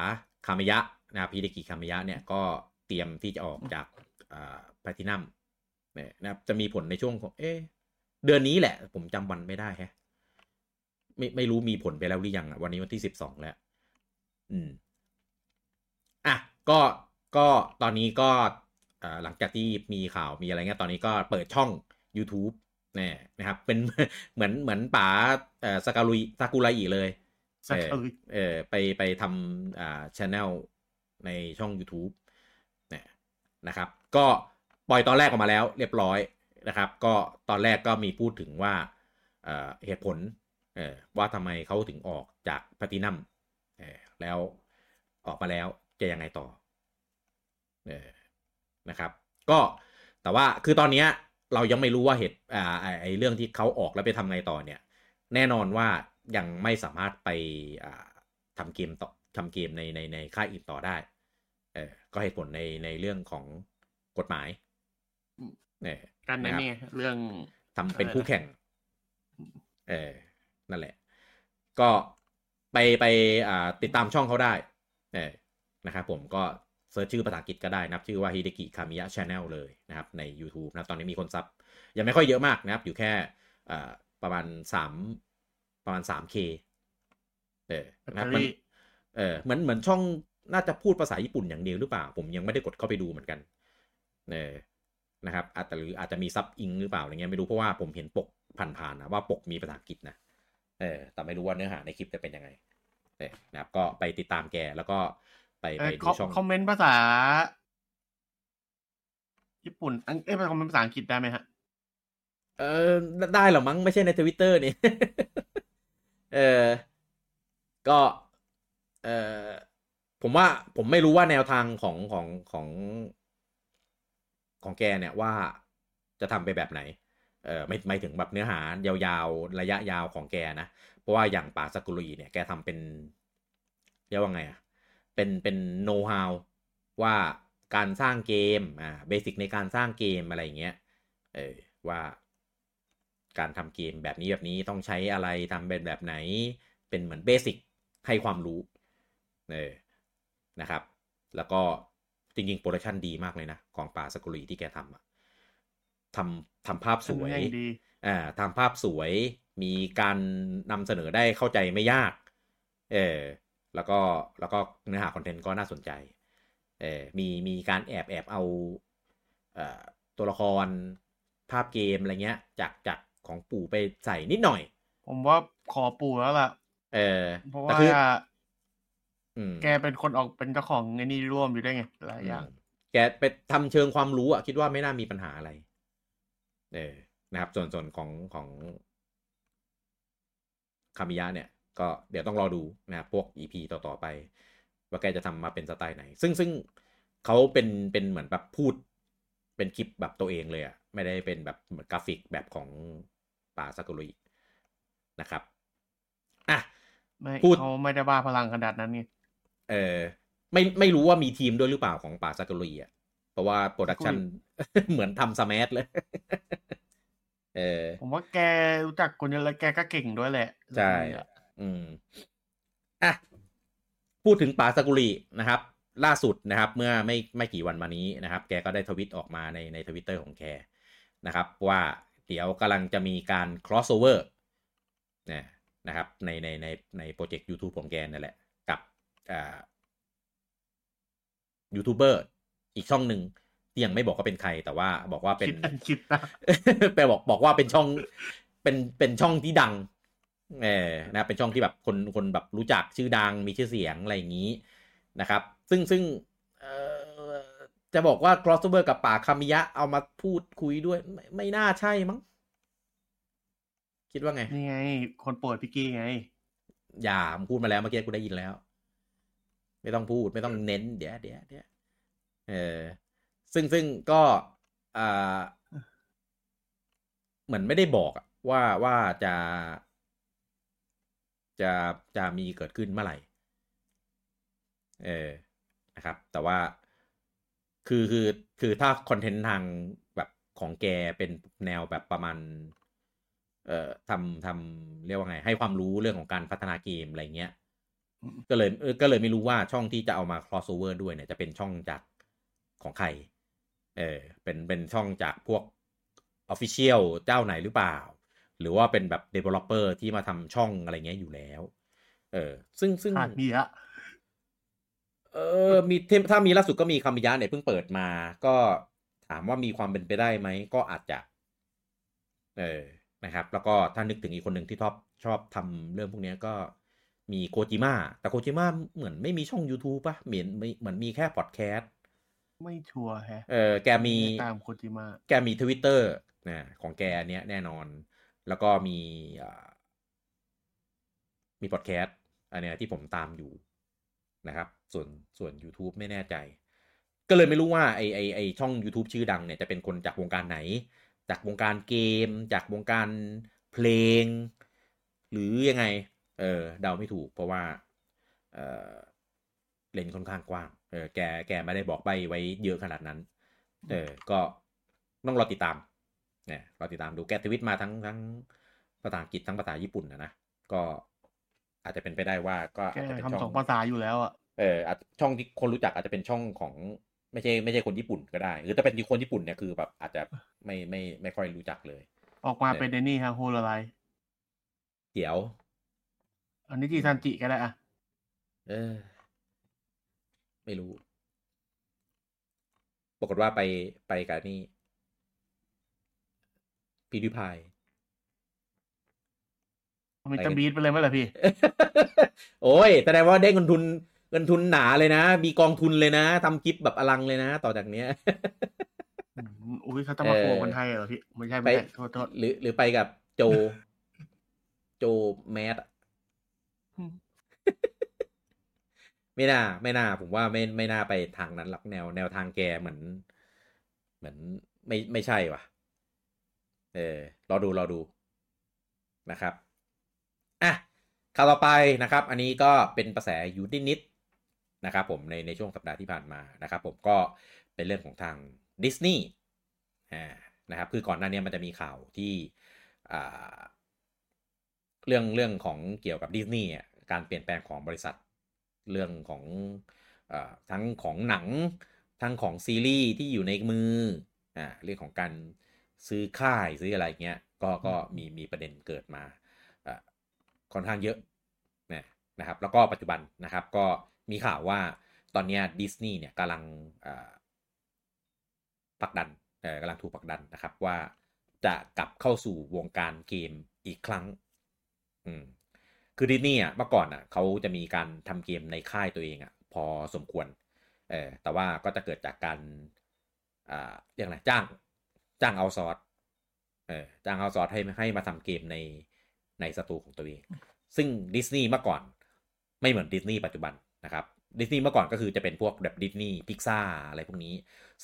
คามยะนะพีเดกิคามยะเนี่ยก็เตรียมที่จะออกจากอ่าแพทินัมเนี่ยนะครับจะมีผลในช่วงของ เอ๊เดือนนี้แหละ ผมจำวันไม่ได้แฮะไม่ไม่รู้มีผลไปแล้วหรือยังอะวันนี้วันที่สิบสองแล้ว อืม อะก็ก็ตอนนี้ก็หลังจากที่มีข่าวมีอะไรเงี้ยตอนนี้ก็เปิดช่อง YouTube นี่นะครับ เป็นเหมือนเหมือนป๋าเอ่อสกาลุยซากุระอีเลยเออเออไปไปทำอ่าชแนลในช่อง YouTube เนี่ยนะครับ ก็ปล่อยตอนแรกออกมาแล้วเรียบร้อยนะครับ ก็ตอนแรกก็มีพูดถึงว่าเอ่อเหตุผลเออว่าทำไมเขาถึงออกจากพตินัมเออแล้วออกมาแล้วจะยังไงต่อเออนะครับ ก็แต่ว่าคือตอนนี้ เรายังไม่รู้ว่าเหตุอ่าไอเรื่องที่เขาออกแล้วไปทำไงต่อเนี่ย แน่นอนว่ายังไม่สามารถไปอ่าทำเกมต่อทำเกมในในในค่ายอื่นต่อได้ เออก็เหตุผลในในเรื่องของกฎหมายเนี่ยกันนะนี่เรื่องทำเป็นคู่แข่ง เออนั่นแหละ ก็ไปไปอ่าติดตามช่องเขาได้ เออนะครับผมก็ search ชื่อภาษาอังกฤษก็ได้นะครับชื่อว่า Hideki Kamiya Channel เลยนะครับใน YouTube นะตอนนี้มีคน sub ยังไม่ค่อยเยอะมากนะครับ อยู่แค่ประมาณสามประมาณสาม K เออนะครับมันเออเหมือนเหมือนช่องน่าจะพูดภาษาญี่ปุ่นอย่างเดียวหรือเปล่า ผมยังไม่ได้กดเข้าไปดูเหมือนกันเออนะครับอาจจะหรืออาจจะมี sub Eng หรือเปล่าอะไรเงี้ยไม่รู้เพราะว่าผมเห็นปกผ่านๆนะว่าปกมีภาษาอังกฤษนะเออแต่ไม่รู้ว่าเนื้อหาในคลิปจะเป็นยังไงเออนะครับก็ไปติดตามแกแล้วก็ ไปไปดูช่องคอมเมนต์ภาษา ญี่ปุ่นเอ้ยคอมเมนต์ภาษาอังกฤษได้ไหมฮะ เออได้หรอมั้งไม่ใช่ในทวิตเตอร์นี่ เออก็ เออผมว่าผมไม่รู้ว่าแนวทางของของของ ของแกเนี่ยว่าจะทำไปแบบไหน เออไม่ไม่ถึงแบบเนื้อหายาวๆ ระยะยาวของแกนะ เพราะว่าอย่างป๋าซากุไรเนี่ยแกทำเป็นเรียกว่าไงอะ เป็นเป็นโน้ตฮาวว่าการสร้างเกมอ่า basic ในการสร้างเกมอะไรอย่างเงี้ยเออว่าการทำเกมแบบนี้แบบนี้ต้องใช้อะไรทำเป็นแบบไหน เป็นเหมือน basic ให้ความรู้เออนะครับ แล้วก็จริงๆโปรดักชันดีมากเลยนะ ของป๋าซากุไรที่แกทำอะทำทำภาพสวยอ่าทำภาพสวยมีการนำเสนอได้เข้าใจไม่ยาก เออ แล้วก็แล้วก็เนื้อหาคอนเทนต์ก็น่าสนใจเออมีมีการแอบแอบเอาเอ่อตัวละครภาพเกมอะไรเงี้ย จากจากของปู่ไปใส่นิดหน่อย ผมว่าขอปู่แล้วล่ะ เออเพราะว่าแกเป็นคนออกเป็นเจ้าของไอ้นี่ร่วมอยู่ได้ไงหลายอย่าง แกไปทำเชิงความรู้อะคิดว่าไม่น่ามีปัญหาอะไร เออนะครับ ส่วนส่วนของของคามิยะเนี่ย ก็เดี๋ยวต้องรอดูนะครับพวก EP ต่อๆไป ว่าแกจะทำมาเป็นสไตล์ไหน ซึ่งซึ่งเขาเป็นเป็นเหมือนแบบพูดเป็นคลิปแบบตัวเองเลยอะไม่ได้เป็นแบบเหมือนกราฟิกแบบของป่าซากุรุยนะครับอะพูดเขาไม่ได้บ้าพลังขนาดนั้นนี่เออไม่ไม่รู้ว่ามีทีมด้วยหรือเปล่าของป๋าซากุไรอะเพราะว่า production เหมือนทำ Smash เลยเออผมว่าแกรู้จักคนเยอะแล้วแกก็เก่งด้วยแหละ ใช่ อืมอะพูดถึงป๋าซากุไรนะครับ ล่าสุดนะครับ เมื่อไม่ไม่กี่วันมานี้นะครับ แกก็ได้ทวิตออกมาในในทวิตเตอร์ของแกนะครับ ว่าเดี๋ยวกำลังจะมีการ crossover นะนะครับ ในในในในโปรเจกต์ YouTube ของแกนั่นแหละ กับอ่ายูทูบเบอร์อีกช่องหนึ่งที่ยังไม่บอกว่าเป็นใครแต่ว่าบอกว่าเป็นคิดนะแปลบอกบอกว่าเป็นช่องเป็นเป็นช่องที่ดัง เออนะเป็นช่องที่แบบคนคนแบบรู้จักชื่อดังมีชื่อเสียงอะไรอย่างนี้นะครับ ซึ่งซึ่งเออจะบอกว่า crossover กับป่าคามิยะเอามาพูดคุยด้วย ไม่ไม่น่าใช่มั้ง คิดว่าไง นี่ไง คนโปรดพี่กี้ไง อย่าพูดมาแล้วเมื่อกี้กูได้ยินแล้ว ไม่ต้องพูดไม่ต้องเน้นเดี๋ยวเดี๋ยวเดี๋ยวเออซึ่งซึ่งก็อ่าเหมือนไม่ได้บอกว่าว่าจะ จะจะมีเกิดขึ้นเมื่อไหร่ เออนะครับ แต่ว่าคือคือคือถ้าคอนเทนต์ทางแบบของแกเป็นแนวแบบประมาณ เอ่อทำทำเรียกว่าไง ให้ความรู้เรื่องของการพัฒนาเกมอะไรเงี้ยก็เลยเออก็เลยไม่รู้ว่าช่องที่จะเอามา crossover ด้วยเนี่ยจะเป็นช่องจากของใคร เออเป็นเป็นช่องจากพวก Official เจ้าไหนหรือเปล่า หรือว่าเป็นแบบ Developer ที่มาทำช่องอะไรเงี้ยอยู่แล้ว เออ ซึ่งซึ่งมีอะเออมีถ้ามีล่าสุดก็มีคามิยะเนี่ยเพิ่งเปิดมา ก็ถามว่ามีความเป็นไปได้ไหม ก็อาจจะ เออนะครับ แล้วก็ถ้านึกถึงอีกคนหนึ่งที่ชอบชอบทำเรื่องพวกนี้ก็มีโคจิมะแต่โคจิมะเหมือนไม่มีช่อง YouTube ปะเหมือนเหมือนมีแค่พอดแคสต์ไม่ชัวร์ฮะเออแกมีตามโคจิมะแกมีทวิตเตอร์นะของแกเนี้ยแน่นอน แล้วก็มีมีพอดแคสต์อันเนี้ยที่ผมตามอยู่นะครับ ส่วนส่วน YouTube ไม่แน่ใจ ก็เลยไม่รู้ว่าไอไอไอช่อง YouTube ชื่อดังเนี่ยจะเป็นคนจากวงการไหน จากวงการเกม จากวงการเพลง หรือยังไง เออเดาไม่ถูกเพราะว่า เออเลนค่อนข้างกว้าง เออแกแกไม่ได้บอกใบไว้เยอะขนาดนั้น เออ ก็ต้องรอติดตาม เนี่ยรอติดตามดูแกทวิตมาทั้งทั้งภาษาอังกฤษทั้งภาษาญี่ปุ่นนะนะก็อาจจะเป็นไปได้ว่าก็อาจจะเป็นช่องสองภาษาอยู่แล้วอะเออช่องที่คนรู้จักอาจจะเป็นช่องของไม่ใช่ไม่ใช่คนญี่ปุ่นก็ได้หรือถ้าเป็นคนญี่ปุ่นเนี่ยคือแบบอาจจะไม่ไม่ไม่ค่อยรู้จักเลย ออกมาเป็นเดนี่ฮะโฮลไลเดี๋ยว อันนี้จีซันจิก็ได้อะเออ ไม่รู้ ปรากฏว่าไปไปกับนี่ พีดิพายมันจะบีทไปเลยไหมล่ะพี่ โอ้ยแสดงว่าได้เงินทุนเงินทุนหนาเลยนะ มีกองทุนเลยนะทำคลิปแบบอลังเลยนะ ต่อจากเนี้ยอุ้ยเขาต้องมาโกงคนไทยเหรอพี่ ไม่ใช่ไม่ใช่โทษโทษหรือหรือไปกับโจ โจแมสไม่น่า ไม่น่า ผมว่าไม่ไม่น่าไปทางนั้นหรอกแนวแนวทางแกเหมือน เหมือน ไม่ไม่ใช่ว่ะ เออรอดูรอดูนะครับอะข่าวต่อไปนะครับ อันนี้ก็เป็นกระแสอยู่นิดนะครับผมในในช่วงสัปดาห์ที่ผ่านมานะครับผมก็เป็นเรื่องของทางดิสนีย์นะครับคือก่อนหน้านี้มันจะมีข่าวที่เรื่องเรื่องของเกี่ยวกับดิสนีย์การเปลี่ยนแปลงของบริษัทเรื่องของอทั้งของหนังทั้งของซีรีส์ที่อยู่ในมืออ่าเรื่องของการ ซื้อค่ายซื้ออะไรเงี้ยก็ก็มีมีประเด็นเกิดมาค่อนข้างเยอะนะครับแล้วก็ปัจจุบันนะครับก็มีข่าวว่าตอนนี้ดิสนีย์เนี่ยกำลังผลักดันกำลังถูกผลักดันนะครับว่าจะกลับเข้าสู่วงการเกมอีกครั้งอืมคือดิสนีย์อะเมื่อก่อนอะเขาจะมีการทำเกมในค่ายตัวเองอะพอสมควรเออแต่ว่าก็จะเกิดจากการอ่าเรียกอะไรจ้าง จ้าง outsource เออจ้าง outsource ให้ให้มาทำเกมในในสตูของตัวเอง ซึ่งดิสนีย์เมื่อก่อนไม่เหมือนดิสนีย์ปัจจุบันนะครับดิสนีย์เมื่อก่อนก็คือจะเป็นพวกแบบ Disney Pixarอะไรพวกนี้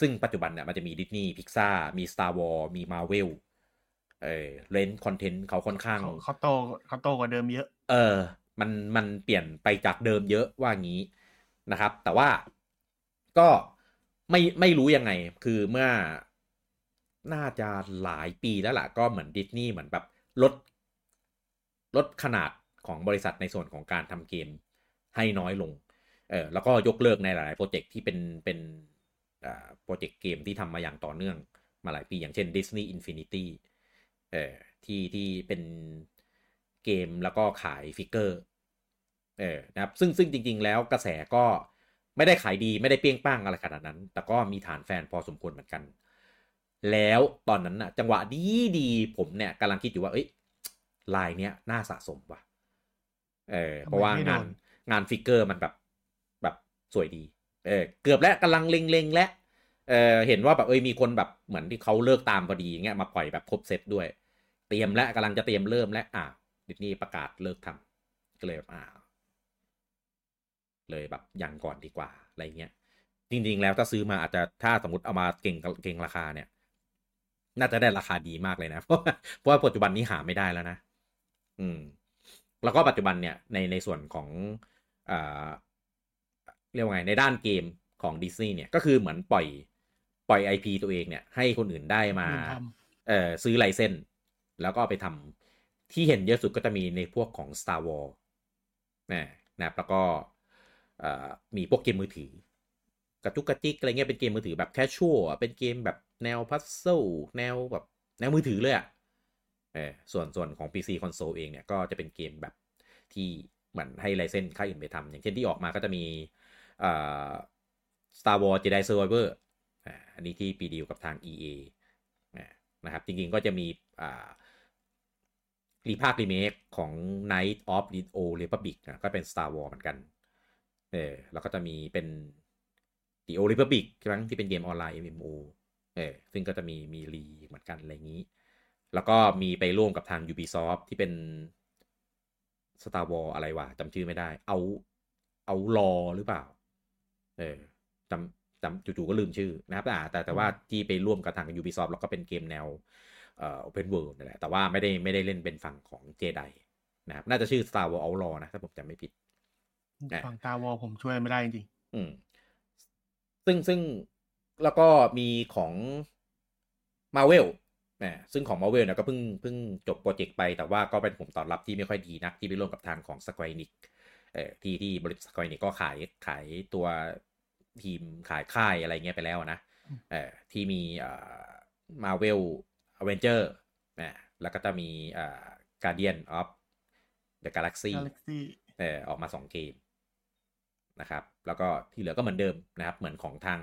ซึ่งปัจจุบันเนี่ยมันจะมี Disney Pixar มี Star Wars มี Marvel เออ lane content เขาค่อนข้างเขาโตเขาโตกว่าเดิมเยอะ เออ มันมันเปลี่ยนไปจากเดิมเยอะว่างี้นะครับ แต่ว่าก็ไม่ไม่รู้ยังไง คือเมื่อ น่าจะหลายปีแล้วล่ะก็เหมือนดิสนีย์เหมือนแบบลดลดขนาดของบริษัทในส่วนของการทำเกมให้น้อยลง เออแล้วก็ยกเลิกในหลายๆโปรเจกต์ที่เป็นเป็นอ่าโปรเจกต์เกมที่ทำมาอย่างต่อเนื่องมาหลายปีอย่างเช่น Disney Infinity เออที่ที่เป็นเกมแล้วก็ขาย figure เออนะครับซึ่งซึ่งจริง ๆ แล้วกระแสก็ไม่ได้ขายดีไม่ได้เปรี้ยงปร้างอะไรขนาดนั้น แต่ก็มีฐานแฟนพอสมควรเหมือนกัน แล้วตอนนั้นอะจังหวะดีดีผมเนี่ยกำลังคิดอยู่ว่า เอ้ยลายเนี้ยน่าสะสมว่ะ เออ เพราะว่างานงานฟิกเกอร์มันแบบแบบสวยดี เออ เกือบแล้วกำลังเล็งๆและเออเห็นว่าแบบเอ้ยมีคนแบบเหมือนที่เขาเลิกตามพอดีเงี้ยมาปล่อยแบบครบเซตด้วย เตรียมแล้วกำลังจะเตรียมเริ่มแล้วอ่าดิสนีย์ประกาศเลิกทำก็เลยแบบอ่าเลยแบบยังก่อนดีกว่าอะไรเงี้ย จริง ๆ แล้วถ้าซื้อมาอาจจะถ้าสมมติเอามาเก่งเก่งราคาเนี่ย น่าจะได้ราคาดีมากเลยนะ เพราะเพราะว่าปัจจุบันนี้หาไม่ได้แล้วนะ อืม แล้วก็ปัจจุบันเนี่ยในในส่วนของอ่าเรียกว่าไงในด้านเกมของดิสนีย์เนี่ยก็คือเหมือนปล่อยปล่อย IP ตัวเองเนี่ย ให้คนอื่นได้มา เอ่อซื้อไลเซนแล้วก็ไปทำที่เห็นเยอะสุดก็จะมีในพวกของ Star Wars นะนะแล้วก็มีพวกเกมมือถือ กระจุกกระจิกอะไรเงี้ยเป็นเกมมือถือแบบ casual เป็นเกมแบบแนว puzzle แนวแบบแนวมือถือเลยอะเออส่วนส่วนของ PC Console เองเนี่ยก็จะเป็นเกมแบบที่เหมือนให้ license ค่ายอื่นไปทำอย่างเช่นที่ออกมาก็จะมีอ่า Star Wars Jedi Survivor อันนี้ที่ไปดีลกับทาง EA นะครับจริงๆก็จะมีอ่ารีภาครีเมคของ Knights of the Old Republic นะก็เป็น Star Wars เหมือนกันเออแล้วก็จะมีเป็น The Old Republic ใช่ไหมที่เป็นเกมออนไลน์ MMO เออซึ่งก็จะมีมีรีเหมือนกันอะไรอย่างนี้ แล้วก็มีไปร่วมกับทาง Ubisoft ที่เป็น Star Wars อะไรวะจำชื่อไม่ได้ เอาเอารอหรือเปล่า เออจำจำจู่ๆก็ลืมชื่อนะครับแต่แต่ว่าที่ไปร่วมกับทาง Ubisoft แล้วก็เป็นเกมแนวเอ่อ Open World นั่นแหละแต่ว่าไม่ได้ไม่ได้เล่นเป็นฝั่งของเจไดนะครับน่าจะชื่อ Star Wars Outlaw นะ ถ้าผมจำไม่ผิดฝั่ง Star Wars ผมช่วยไม่ได้จริงอืม ซึ่งซึ่งแล้วก็มีของ Marvel นะซึ่งของ Marvel เนี่ยก็เพิ่งเพิ่งจบโปรเจกต์ไปแต่ว่าก็เป็นผมตอบรับที่ไม่ค่อยดีนักที่ไปร่วมกับทางของ Square Enix เออที่ที่บริษัทสควอนิกก็ขายขายตัวทีมขายค่ายอะไรเงี้ยไปแล้วนะเออที่มีเอ่อมาเวลอเวนเจอร์นะแล้วก็จะมีเอ่อการเดียนออฟเดอะกาแล็กซี่ Galaxy เออออกมาสองเกม นะครับ แล้วก็ที่เหลือก็เหมือนเดิมนะครับ เหมือนของทาง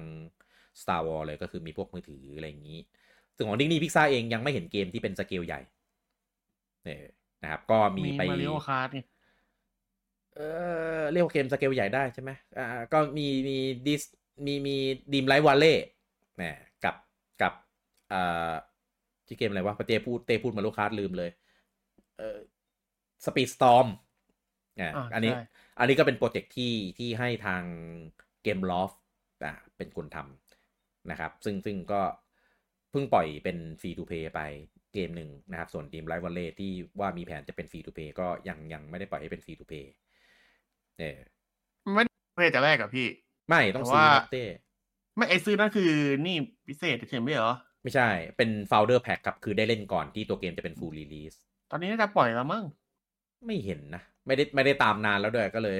Star Wars เลยก็คือมีพวกมือถืออะไรอย่างนี้ซึ่งของดิ s นี y พิกซาเองยังไม่เห็นเกมที่เป็นสเกลใหญ่เออนะครับ ก็มีไป Mario Kart ไงเออเรียกว่าเกมสเกลใหญ่ได้ใช่ไหมอ่าก็มีมีดิสมีมี Dreamlight Valley นะกับกับอ่าที่เกมอะไรวะเต้พูดเต้พูดมาลูกค้าลืมเลย เออ Speedstorm อ่าอ่าอันนี้ใช่ อันนี้ก็เป็นโปรเจกต์ที่ที่ให้ทาง Gameloft อ่าเป็นคนทำนะครับ ซึ่งซึ่งก็เพิ่งปล่อยเป็น free-to-play ไปเกมหนึ่งนะครับ ส่วน Dreamlight Valley ที่ว่ามีแผนจะเป็น free-to-play ก็ยังยังไม่ได้ปล่อยให้เป็น free-to-playเออไม่ได้เพย์แต่แรกอะพี่ ไม่ต้องแต่ซื้อว่านะเต้ไม่ไอซื้อนั่นคือนี่พิเศษเฉยๆไม่เหรอ ไม่ใช่เป็น Founder Pack ครับ คือได้เล่นก่อนที่ตัวเกมจะเป็น Full Release ตอนนี้น่าจะปล่อยแล้วมั้งไม่เห็นนะ ไม่ได้ไม่ได้ตามนานแล้วด้วยก็เลย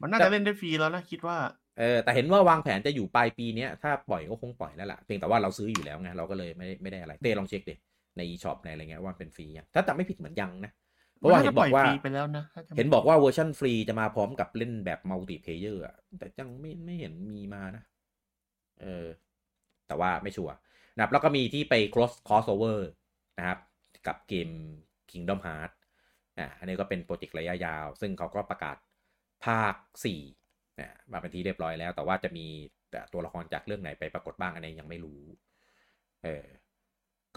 มันน่าจะเล่นได้ฟรีแล้วนะคิดว่าเออแต่เห็นว่าวางแผนจะอยู่ปลายปีเนี้ยถ้าปล่อยก็คงปล่อยแล้วล่ะเพียงแต่ว่าเราซื้ออยู่แล้วไงเราก็เลยไม่ได้ไม่ได้อะไรเต้ลองเช็คดิใน eShop ในอะไรเงี้ยว่าเป็นฟรียังถ้าจำไม่ผิดเหมือนยังนะเพราะว่าเห็นบอกว่าน่าจะปล่ยฟรีไปแล้วนะถ้าจำไม่เห็นบอกว่าเวอร์ชันฟรีจะมาพร้อมกับเล่นแบบ multiplayer อะแต่ยังไม่ไม่เห็นมีมานะ เออ แต่ว่าไม่ชัวร์นะครับแล้วก็มีที่ไป cross crossover นะครับ กับเกม Kingdom Hearts อะอันนี้ก็เป็นโปรเจกต์ระยะยาว ซึ่งเขาก็ประกาศภาค4นะมาเป็นที่เรียบร้อยแล้ว แต่ว่าจะมีแต่ตัวละครจากเรื่องไหนไปปรากฏบ้างอันนี้ยังไม่รู้ เออ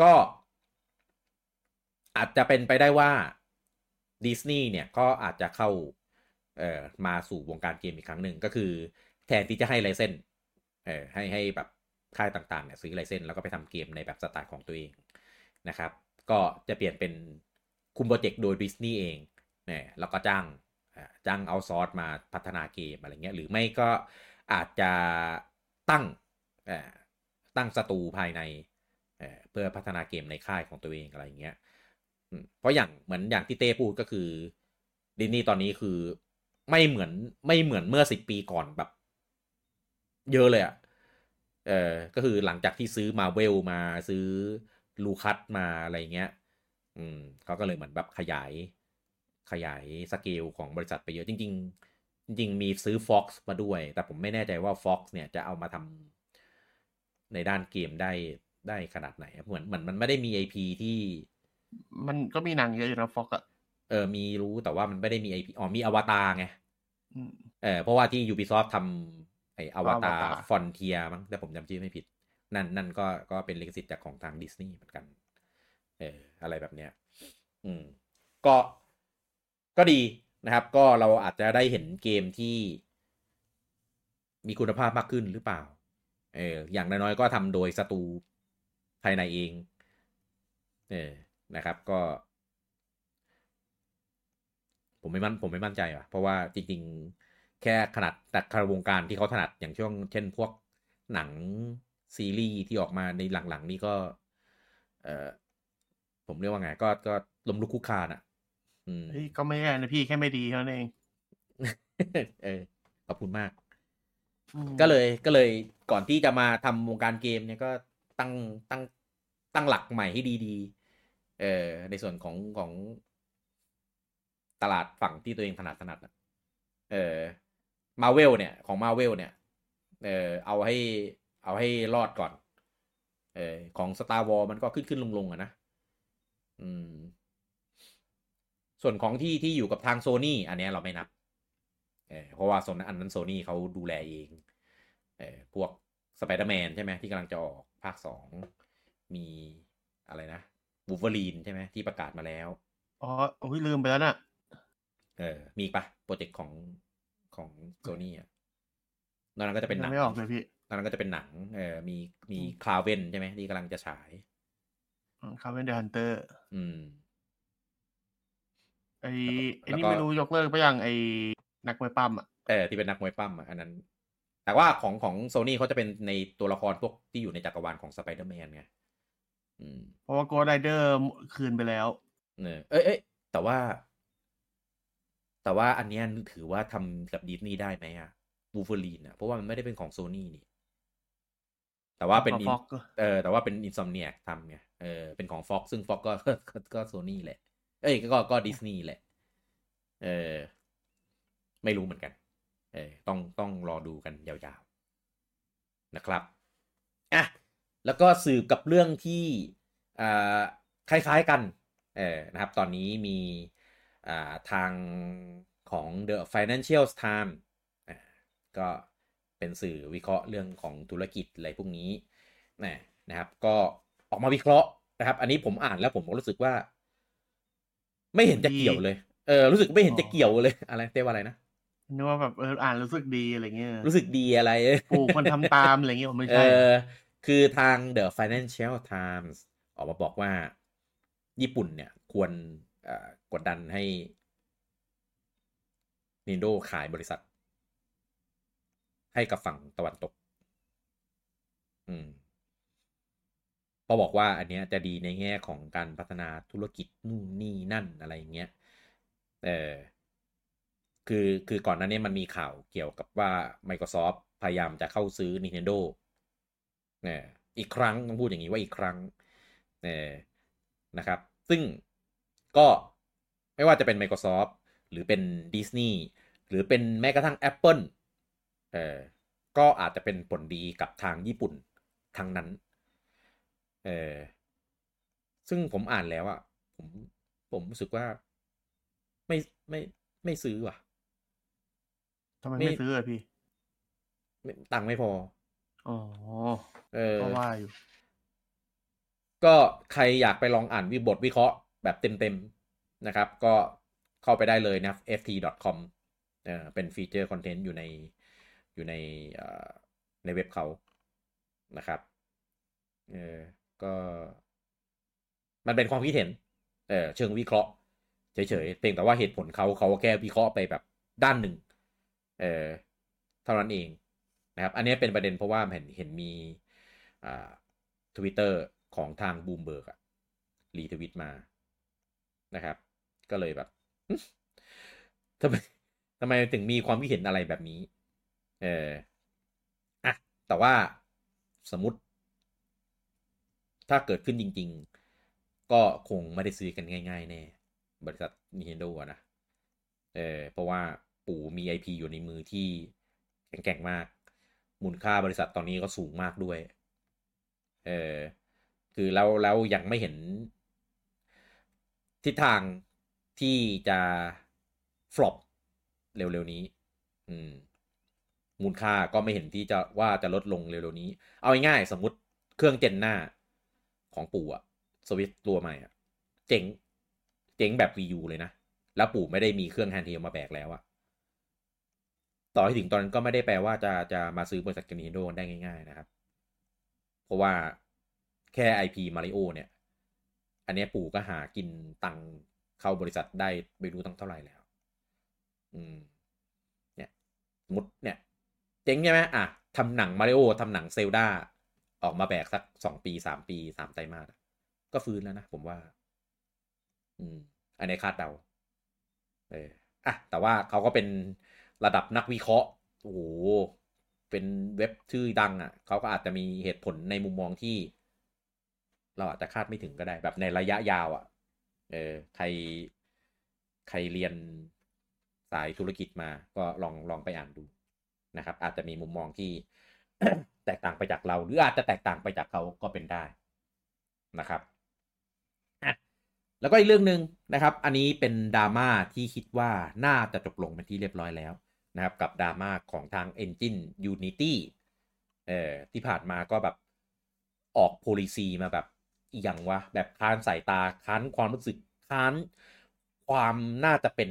ก็อาจจะเป็นไปได้ว่าดิสนีย์เนี่ยก็อาจจะเข้าเอ่อมาสู่วงการเกมอีกครั้งหนึ่งก็คือแทนที่จะให้ไลเซนเอ่อให้ให้แบบค่ายต่างๆเนี่ยซื้อไลเซนแล้วก็ไปทำเกมในแบบสไตล์ของตัวเองนะครับ ก็จะเปลี่ยนเป็น คุมโปรเจกต์โดยดิสนีย์เองนี่ยแล้วก็จ้างจ้างเอาซอร์สมาพัฒนาเกมอะไรเงี้ยหรือไม่ก็อาจจะตั้งตั้งสตูภายในเพื่อพัฒนาเกมในค่ายของตัวเองอะไรเงี้ยเพราะอย่างเหมือนอย่างที่เต้พูดก็คือดิสนีย์ตอนนี้คือไม่เหมือนไม่เหมือนเมื่อสิบปีก่อนแบบ เยอะเลยอะ่ะเออก็คือหลังจากที่ซื้อมาเวลมาซื้อลูคัสมาอะไรเงี้ย อืมเขาก็เลยเหมือนแบบขยาย ขยายสเกลของบริษัทไปเยอะจริง ๆ จริงๆมีซื้อ Fox มาด้วย แต่ผมไม่แน่ใจว่า Fox เนี่ยจะเอามาทำในด้านเกมได้ได้ขนาดไหน เหมือนเหมือนมันไม่ได้มี IP ที่ มันก็มีหนังเยอะอยู่นะฟอกอะเออ มีรู้แต่ว่ามันไม่ได้มีไอพีอ๋อ มีอวตารไงอืมเออเพราะว่าที่ Ubisoft ทำไออวตาร Avatar ฟอนเทียมั้งแต่ผมจำชื่อไม่ผิด นั่นนั่นก็ก็เป็นลิขสิทธิ์จากของทางดิสนีย์เหมือนกัน เอออะไรแบบเนี้ยอืมก็ก็ดีนะครับ ก็เราอาจจะได้เห็นเกมที่ มีคุณภาพมากขึ้นหรือเปล่า เอออย่างน้อยๆก็ทำโดยสตูภายในเอง เออนะครับ ก็ ผมไม่มั่นผมไม่มั่นใจว่ะเพราะว่าจริง ๆ แค่ขนาดแต่ควงการที่เขาถนัดอย่างช่วง เช่นพวกหนังซีรีส์ที่ออกมาในหลังๆ นี่ก็ เออ ผมเรียกว่าไง ก็ก็ล้มลุกคลุกคลานอะอืมเฮ้ยก็ไม่แย่นะพี่แค่ไม่ดีเท่านั้นเอง เออขอบคุณมากอืมก็เลยก็เลยก่อนที่จะมาทำวงการเกมเนี่ยก็ตั้งตั้งตั้งหลักใหม่ให้ดีๆ เออในส่วนของของตลาดฝั่งที่ตัวเองถนัดถนัดอะเออมาเวลเนี่ย ของมาเวลเนี่ย เออเอาให้ เอาให้รอดก่อน เออของ Star Wars มันก็ขึ้นขึ้นลงลงๆอะนะ อืม ส่วนของที่ที่อยู่กับทางโซ n y อันเนี้ยเราไม่นับเออเพราะว่าโซนอันนั้นโซนี่เขาดูแลเอง เออพวกสไปเดอร์แมนใช่ไหมที่กำลังจะออกภาคสองมีอะไรนะวูฟเวอรีนใช่ไหมที่ประกาศมาแล้ว อ๋อโอ้ยลืมไปแล้วน่ะ เออ มีอีกปะโปรเจกต์ของของโซนี่อะนอกนั้นก็จะเป็นหนังไม่ออกเลยพี่นอกนั้นก็จะเป็นหนัง เออมีมี Kraven ใช่ไหมที่กำลังจะฉาย Kraven the Hunter อืมไอ้แล้วก็ไอ้นี่ไม่รู้ยกเลิกไปยังไอ้นักมวยปล้ำอะเออที่เป็นนักมวยปล้ำอะอันนั้น แต่ว่าของของโซนี่เขาจะเป็นในตัวละครพวกที่อยู่ในจักรวาลของสไปเดอร์แมนไงอืมเพราะว่า Ghost Rider คืนไปแล้วเนอเอ้ยเอ้ยแต่ว่า แต่แต่ว่าอันนี้ถือว่าทำกับดิสนีย์ได้ไหมอะบูฟเฟอรีนอะเพราะว่ามันไม่ได้เป็นของโซนี่นี่แต่ว่าเป็นเออแต่ว่าเป็น Insomniac ทำไง เออเป็นของ Fox ซึ่ง Fox ก็ก็โซนี่แหละ เอ้ยก็ก็ดิสนีย์แหละ เออ ไม่รู้เหมือนกัน เออต้องต้องรอดูกันยาวๆนะครับอะแล้วก็สืบกับเรื่องที่อ่าคล้ายๆกันเออนะครับ ตอนนี้มีอ่าทางของ The Financial Times ก็เป็นสื่อวิเคราะห์เรื่องของธุรกิจอะไรพวกนี้นะนะครับ ก็ ออกมาวิเคราะห์นะครับ อันนี้ผมอ่านแล้วผมรู้สึกว่า ไม่เห็นจะเกี่ยวเลย เออ รู้สึกไม่เห็นจะเกี่ยวเลย อะไรเต้ว่าอะไรนะนึกว่าแบบเอออ่านรู้สึกดีอะไรเงี้ย รู้สึกดีอะไรโอ้คนทำตามอะไรเงี้ยไม่ใช่ เออ คือทาง The Financial Times ออกมาบอกว่า ญี่ปุ่นเนี่ย ควรกดดันให้ Nintendo ขายบริษัท ให้กับฝั่งตะวันตก อืม พอบอกว่าอันเนี้ยจะดีในแง่ของการพัฒนาธุรกิจนู่นนี่นั่นอะไรเงี้ยเออคือคือก่อนหน้านี้มันมีข่าวเกี่ยวกับว่า Microsoft พยายามจะเข้าซื้อ Nintendo เนี่ยอีกครั้งต้องพูดอย่างนี้ว่าอีกครั้งเนี่ยนะครับ ซึ่งก็ไม่ว่าจะเป็น Microsoft หรือเป็น Disney หรือเป็นแม้กระทั่ง Apple เออก็อาจจะเป็นผลดีกับทางญี่ปุ่นทั้งนั้น เออซึ่งผมอ่านแล้วอะผมผมรู้สึกว่า ไม่ไม่ไม่ซื้อว่ะทำไมไม่ซื้ออะพี่ตังค์ไม่พออ๋อเออก็ว่าอยู่ ก็ใครอยากไปลองอ่านวิบทวิเคราะห์แบบเต็มๆนะครับ ก็เข้าไปได้เลยนะ ft.com เออเป็น feature content อยู่ในอยู่ในในเว็บเขานะครับ เออ ก็ มันเป็นความคิดเห็น เออเชิงวิเคราะห์เฉยๆเพียงแต่ว่าเหตุผลเขาเขาแค่วิเคราะห์ไปแบบด้านหนึ่ง เออเท่านั้นเองนะครับ อันนี้เป็นประเด็นเพราะว่าเห็นเห็นมีอ่าทวิตเตอร์ของทางบูมเบิร์กอะ retweet มานะครับ ก็เลยแบบทำไมทำไมถึงมีความคิดเห็นอะไรแบบนี้ เอออะแต่ว่าสมมติ ถ้าเกิดขึ้นจริง ๆ ก็คงไม่ได้ซื้อกันง่าย ๆ แน่ บริษัท Nintendo นะ เออเพราะว่าปู่มี IP อยู่ในมือที่แข็งแกร่งมาก มูลค่าบริษัทตอนนี้ก็สูงมากด้วย เออคือแล้วแล้วยังไม่เห็น ทิศทางที่จะ flop เร็วๆนี้ อืม มูลค่าก็ไม่เห็นที่จะว่าจะลดลงเร็วๆนี้ เอาง่ายๆสมมติเครื่อง gen หน้า ของปู่อะสวิตตัวใหม่อะเจ๋งเจ๋งแบบ Wii U เลยนะ แล้วปู่ไม่ได้มีเครื่อง handheld มาแบกแล้วอะต่อให้ถึงตอนนั้นก็ไม่ได้แปลว่าจะจะมาซื้อบริษัทกัน Nintendo ได้ง่ายๆนะครับ เพราะว่าแค่ IP Mario เนี่ย อันนี้ปู่ก็หากินตังเข้าบริษัทได้ไม่รู้ตั้งเท่าไหร่แล้ว อืม เนี่ยมุดเนี่ย เจ๋งใช่ไหมอะทำหนังมาริโอทำหนังเซลดา ออกมาแบกสักสองปีสามปีสามไตรมาสก็ฟื้นแล้วนะผมว่า อืม อันนี้คาดเดาเอออะแต่ว่าเขาก็เป็นระดับนักวิเคราะห์โอ้โหเป็นเว็บชื่อดังอะเขาก็อาจจะมีเหตุผลในมุมมองที่ เราอาจจะคาดไม่ถึงก็ได้ แบบในระยะยาวอะ เออใครใครเรียนสายธุรกิจมาก็ลองลองไปอ่านดูนะครับ อาจจะมีมุมมองที่ แตกต่างไปจากเรา หรืออาจจะแตกต่างไปจากเขาก็เป็นได้นะครับแล้วก็อีกเรื่องหนึ่งนะครับ อันนี้เป็นดราม่าที่คิดว่าน่าจะจบลงเป็นที่เรียบร้อยแล้วนะครับ กับดราม่าของทาง Engine Unity เอ่อที่ผ่านมาก็แบบออก policy มาแบบอย่างวะแบบค้านสายตาค้านความรู้สึกค้านความน่าจะเป็น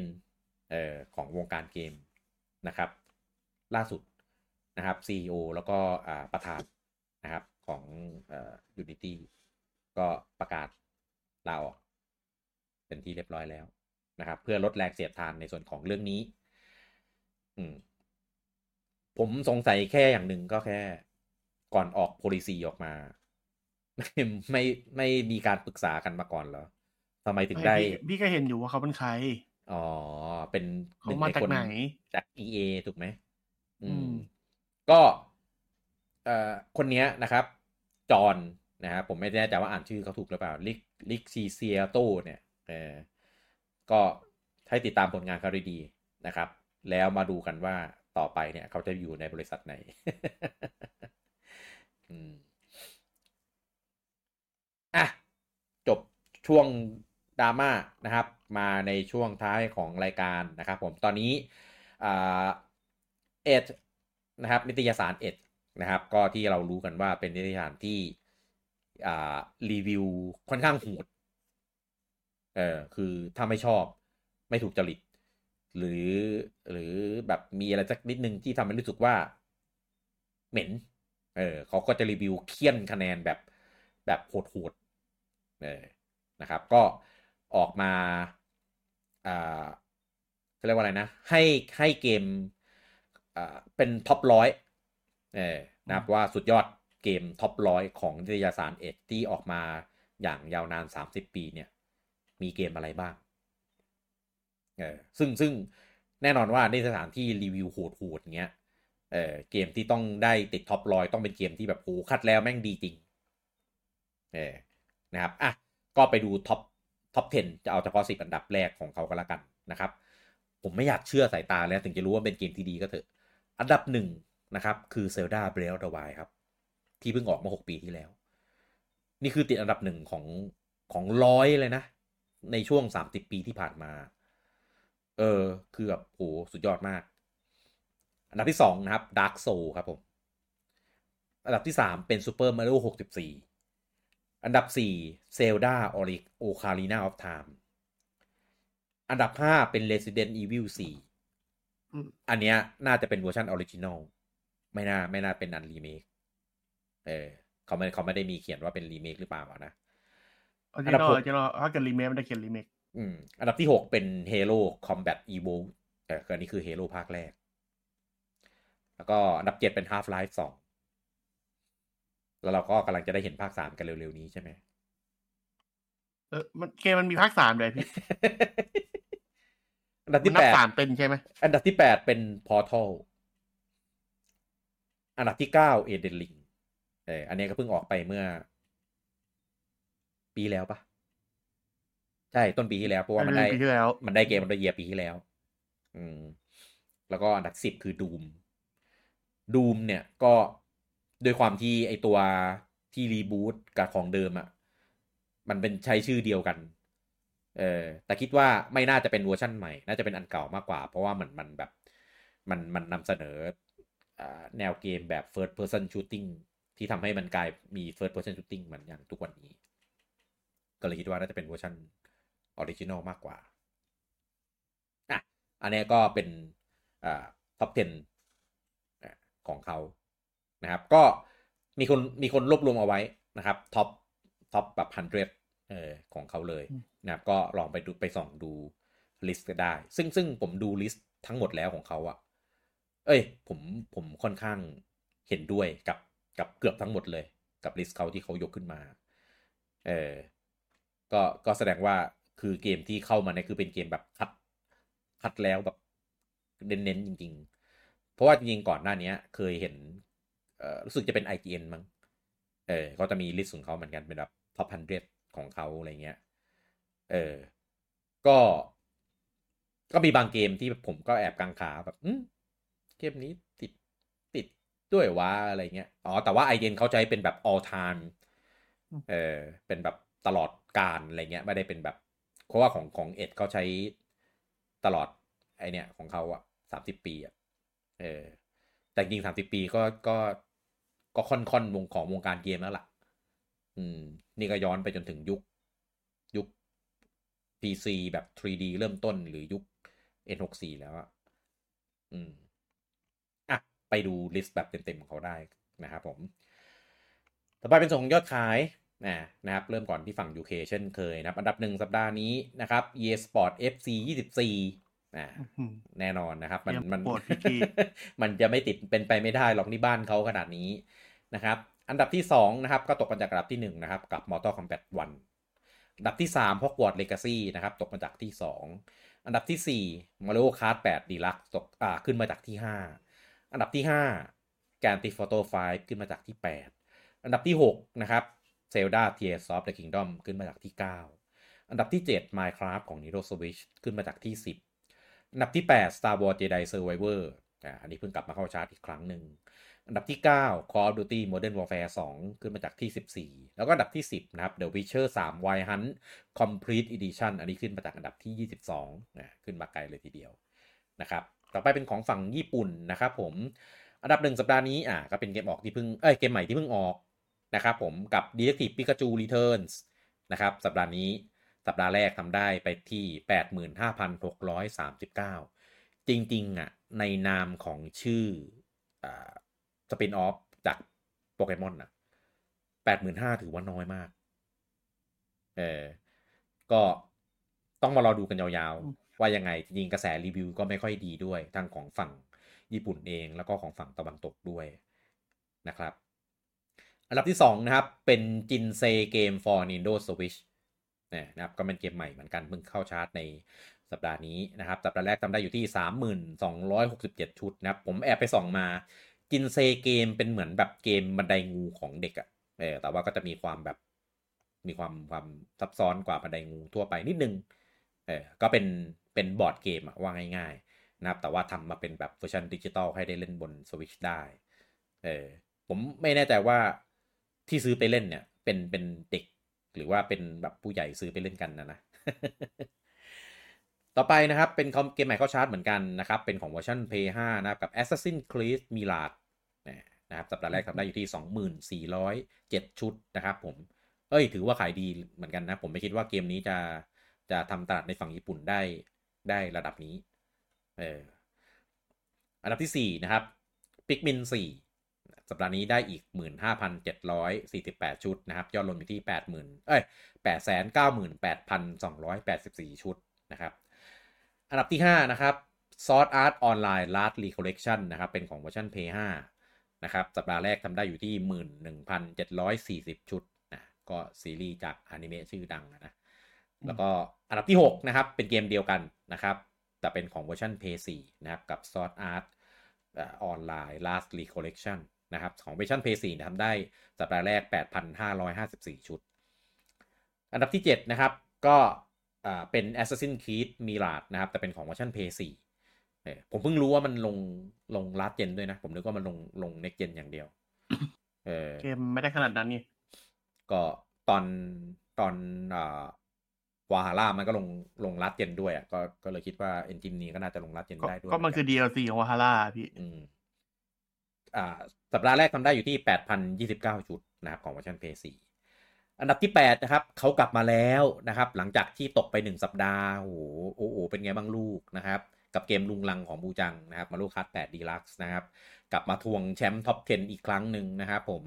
เอ่อของวงการเกมนะครับ ล่าสุด นะครับ CEO แล้วก็ประธานนะครับของยูนิตี้ก็ประกาศลาออกเป็นที่เรียบร้อยแล้วนะครับ เพื่อลดแรงเสียดทานในส่วนของเรื่องนี้ อืมผมสงสัยแค่อย่างหนึ่งก็แค่ก่อนออก policy ออกมา ไม่ไม่ไม่มีการปรึกษากันมาก่อนเหรอทำไมถึงได้ พี่ก็เห็นอยู่ว่าเขาเป็นใคร อ๋อ เป็นเขามาจากไหนจาก EA ถูกไหมอืม ก็คนนี้นะครับ จอนนะครับผมไม่แน่ใจว่าอ่านชื่อเขาถูกหรือเปล่าลิกลิกซีเซียโตเนี่ยเออก็ให้ติดตามผลงานเขาดีๆนะครับ แล้วมาดูกันว่าต่อไปเนี่ย เขาจะอยู่ในบริษัทไหนอะ จบช่วงดราม่านะครับ มาในช่วงท้ายของรายการนะครับผมตอนนี้เอ็ด นะครับ นิตยสารเอ็ดนะครับ ก็ที่เรารู้กันว่าเป็นนิตยสารที่รีวิวค่อนข้างโหดเออคือถ้าไม่ชอบไม่ถูกจริต หรือหรือแบบมีอะไรสักนิดนึงที่ทำให้รู้สึกว่า เหม็น เออเขาก็จะรีวิวเคี่ยนคะแนนแบบแบบโหดๆเออนะครับ ก็ออกมาอ่าเรียกว่าอะไรนะ ให้ให้เกม เป็นท็อปร้อยเออนะครับว่าสุดยอดเกม top ร้อยของนิตยสาร Edge ที่ออกมาอย่างยาวนาน 30 ปีเนี่ย มีเกมอะไรบ้างเออซึ่งซึ่งแน่นอนว่าในสถานที่รีวิวโหดๆเงี้ยเออเกมที่ต้องได้ติด top ร้อยต้องเป็นเกมที่แบบโหคัดแล้วแม่งดีจริงเออนะครับอะก็ไปดู top top 10 จะเอาเฉพาะสิบอันดับแรกของเขาก็แล้วกันนะครับ ผมไม่อยากเชื่อสายตาแล้วถึงจะรู้ว่าเป็นเกมที่ดีก็เถอะ อันดับหนึ่งนะครับ คือ Zelda Breath of the Wild ครับ ที่เพิ่งออกมา 6 ปีที่แล้ว นี่คือติดอันดับหนึ่งของของร้อยเลยนะ ในช่วง 30 ปีที่ผ่านมา เออ คือแบบโหสุดยอดมาก อันดับที่ 2 นะครับ Dark Soul ครับผม อันดับที่ 3 เป็น Super Mario 64 อันดับ 4 Zelda Oric Ocarina of Time อันดับ 5 เป็น Resident Evil 4 อันเนี้ยน่าจะเป็นเวอร์ชัน original ไม่น่าไม่น่าเป็นอันรีเมคเออเขาไม่เขาไม่ได้มีเขียนว่าเป็นรีเมคหรือเปล่านะอันดับหกถ้าเกิดรีเมคไม่ได้เขียนรีเมคอืมอันดับที่6เป็น Halo Combat Evolved เอออันนี้คือ Halo ภาคแรก แล้วก็อันดับ7เป็น Half Life 2แล้วเราก็กำลังจะได้เห็นภาคสามกันเร็วๆนี้ใช่ไหมเออมันเกมมันมีภาคสามเลยพี่ อันดับที่แปดสามเป็นใช่ไหมอันดับที่แปดเป็นพอร์ทัลอันดับที่เก้าเอเดนลิงเอออันนี้ก็เพิ่งออกไปเมื่อ ปีแล้วปะใช่ต้นปีที่แล้วเพราะว่ามันได้มันได้เกมมันได้เยียปีที่แล้ว อืม แล้วก็อันดับสิบคือดูมดูมเนี่ยก็ด้วยความที่ไอตัวที่ reboot กับของเดิมอะ่ะ มันเป็นใช้ชื่อเดียวกัน เออแต่คิดว่าไม่น่าจะเป็นเวอร์ชั่นใหม่ น่าจะเป็นอันเก่ามากกว่า เพราะว่ามันมันแบบมันมันนำเสนอแนวเกมแบบ first person shooting ที่ทำให้มันกลายมี first person shooting เหมือนอย่างทุกวันนี้ ก็เลยคิดว่าน่าจะเป็นเวอร์ชัน original มากกว่าอะอันนี้ก็เป็นอ่า top 10 ของเขานะครับ ก็มีคนมีคนรวบรวมเอาไว้นะครับ top top แบบพัน เดเออของเขาเลยนะครับก็ลองไปดูไปส่องดู list ก็ได้ ซึ่งซึ่งผมดู list ทั้งหมดแล้วของเขาอะเอ้ย ผมผมค่อนข้างเห็นด้วยกับกับเกือบทั้งหมดเลย กับ list เขาที่เขายกขึ้นมา เออก็ก็แสดงว่าคือเกมที่เข้ามาเนี่ยคือเป็นเกมแบบคัดคัดแล้วแบบเน้นๆจริง ๆ เพราะว่าจริงๆก่อนหน้านี้เคยเห็นรู้สึกจะเป็น IGN มั้งเออเขาจะมี list ของเขาเหมือนกันเป็นแบบ top hundred ของเขาอะไรเงี้ย เออ ก็ ก็มีบางเกมที่ผมก็แอบกังขาแบบเกมนี้ติดติดด้วยวะอะไรเงี้ย อ๋อ แต่ว่า IGN เขาใช้เป็นแบบ all time เออ เป็นแบบตลอดการอะไรเงี้ย ไม่ได้เป็นแบบ เพราะว่าของของเอ็ดเขาใช้ตลอดไอเนี้ยของเขาอะสามสิบปีอะเออ แต่จริงสามสิบปีก็ก็ก็ค่อนๆวงของวงการเกมแล้วล่ะ อืม นี่ก็ย้อนไปจนถึงยุค ยุค PC แบบ 3D เริ่มต้นหรือยุค N64 แล้วอะอืม อะ ไปดูลิสต์แบบเต็มๆของเขาได้นะครับผม ต่อไปเป็นส่งยอดขายนะนะครับ เริ่มก่อนที่ฝั่ง UK เช่นเคยนะครับ อันดับหนึ่งสัปดาห์นี้นะครับ EA Sport FC 24นะแน่นอนนะครับ มันมันมันจะไม่ติดเป็นไปไม่ได้หรอกนี่บ้านเขาขนาดนี้นะครับ อันดับที่2นะครับก็ตกมาจากอันดับที่1นะครับกับ Mortal Kombat 1อันดับที่3 Hogwarts Legacy นะครับตกมาจากที่ 2 อันดับที่ 4 Mario Kart 8 Deluxe ตกอ่าขึ้นมาจากที่ 5 อันดับที่ 5 g a n t i Photo 5 ขึ้นมาจากที่ 8 อันดับที่ 6 นะครับ Zelda Tears of the Kingdom ขึ้นมาจากที่ 9 อันดับที่ 7 Minecraft ของ Nintendo Switch ขึ้นมาจากที่ 10 อันดับที่ 8 Star Wars Jedi Survivor อ่าอันนี้เพิ่งกลับมาเข้าชาร์ตอีกครั้งหนึ่ง อันดับที่ 9 Call of Duty Modern Warfare 2 ขึ้นมาจากที่ 14 แล้วก็อันดับที่ 10 นะครับ The Witcher 3 Wild Hunt Complete Edition อันนี้ขึ้นมาจากอันดับที่ 22นะขึ้นมาไกลเลยทีเดียวนะครับ ต่อไปเป็นของฝั่งญี่ปุ่นนะครับผม อันดับหนึ่งสัปดาห์นี้อ่าก็เป็นเกมออกที่เพิ่ง เอ้ย เกมใหม่ที่เพิ่งออกนะครับผมกับ Detective Pikachu Returns นะครับสัปดาห์นี้สัปดาห์แรกทำได้ไปที่ 85,639 จริงๆอะในนามของชื่ออ สปินออฟจากโปเกมอนนะแปดหมื่นห้าถือว่าน้อยมาก เออ ก็ต้องมารอดูกันยาวๆ ว่ายังไง จริงๆกระแสรีวิวก็ไม่ค่อยดีด้วยทั้งของฝั่งญี่ปุ่นเองแล้วก็ของฝั่งตะวันตกด้วยนะครับ อันดับที่ 2 นะครับ เป็นจินเซเกม for Nintendo Switch นะครับ ก็เป็นเกมใหม่เหมือนกันเพิ่งเข้าชาร์ตในสัปดาห์นี้นะครับ สัปดาห์แรกทำได้อยู่ที่ 3267 ชุดนะครับ ผมแอบไปส่องมา จินเซเกมเป็นเหมือนแบบเกมบันไดงูของเด็กอะเออแต่ว่าก็จะมีความแบบมีความความซับซ้อนกว่าบันไดงูทั่วไปนิดนึงเออก็เป็นเป็น board game อะว่าง่ายๆนะครับแต่ว่าทำมาเป็นแบบเวอร์ชันดิจิตอลให้ได้เล่นบนสวิชได้เออผมไม่แน่ใจว่าที่ซื้อไปเล่นเนี่ย เป็นเป็นเด็กหรือว่าเป็นแบบผู้ใหญ่ซื้อไปเล่นกันนะนะ ต่อไปนะครับเป็นเกมใหม่เข้าชาร์จเหมือนกันนะครับ เป็นของเวอร์ชัน p 5นะครับ กับ Assassin's Creed Mirage นะครับสัปดาห์แรกทำได้อยู่ที่ 2407 ชุดนะครับผม เอ้ย ถือว่าขายดีเหมือนกันนะ ผมไม่คิดว่าเกมนี้จะจะทำตลาดในฝั่งญี่ปุ่นได้ได้ระดับนี้ เออ อันดับที่ 4 นะครับ Pikmin 4 สัปดาห์นี้ได้อีก 15,748 ชุดนะครับ ยอดรวมอยู่ที่ 80,000 เอ้ย 898,284 ชุดนะครับ อันดับที่ 5 นะครับ Sword Art Online Last Recollection นะครับ เป็นของเวอร์ชัน p 5นะครับ สัปดาห์แรกทำได้อยู่ที่ 11,740 ชุดนะก็ซีรีส์จากอนิเมะชื่อดังนะแล้วก็อันดับที่ 6 นะครับ เป็นเกมเดียวกันนะครับ แต่เป็นของเวอร์ชัน p 4นะครับ กับ Sword Art Online Last Recollection นะครับ ของเวอร์ชัน p 4ทำได้สัปดาห์แรก 8,554 ชุด อันดับที่ 7 นะครับ ก็ อ่าเป็น Assassin's Creed Mirage นะครับ แต่เป็นของเวอร์ชัน p 4เออผมเพิ่งรู้ว่ามันลงลง last gen ด้วยนะ ผมนึกว่ามันลงลง next gen อย่างเดียว เออเกมไม่ได้ขนาดนั้นนี่ก็ตอนตอนอ่า Valhalla มันก็ลงลง last gen ด้วยอะก็ก็เลยคิดว่า engine นี้ก็น่าจะลง last gen ได้ด้วย ก็มันคือ DLC ของ Valhalla พี่ อืมอ่า สัปดาห์แรกทำได้อยู่ที่แปดพันยี่สิบเก้าชุดนะครับ ของเวอร์ชัน PS4 อันดับที่ 8 นะครับเขากลับมาแล้วนะครับ หลังจากที่ตกไป 1 สัปดาห์โอ้โหโอ้โหเป็นไงบ้างลูกนะครับ กับเกมลูกรักของบูจังนะครับ Mario Kart 8 Deluxe นะครับ กลับมาทวงแชมป์ top 10 อีกครั้งหนึ่งนะครับผม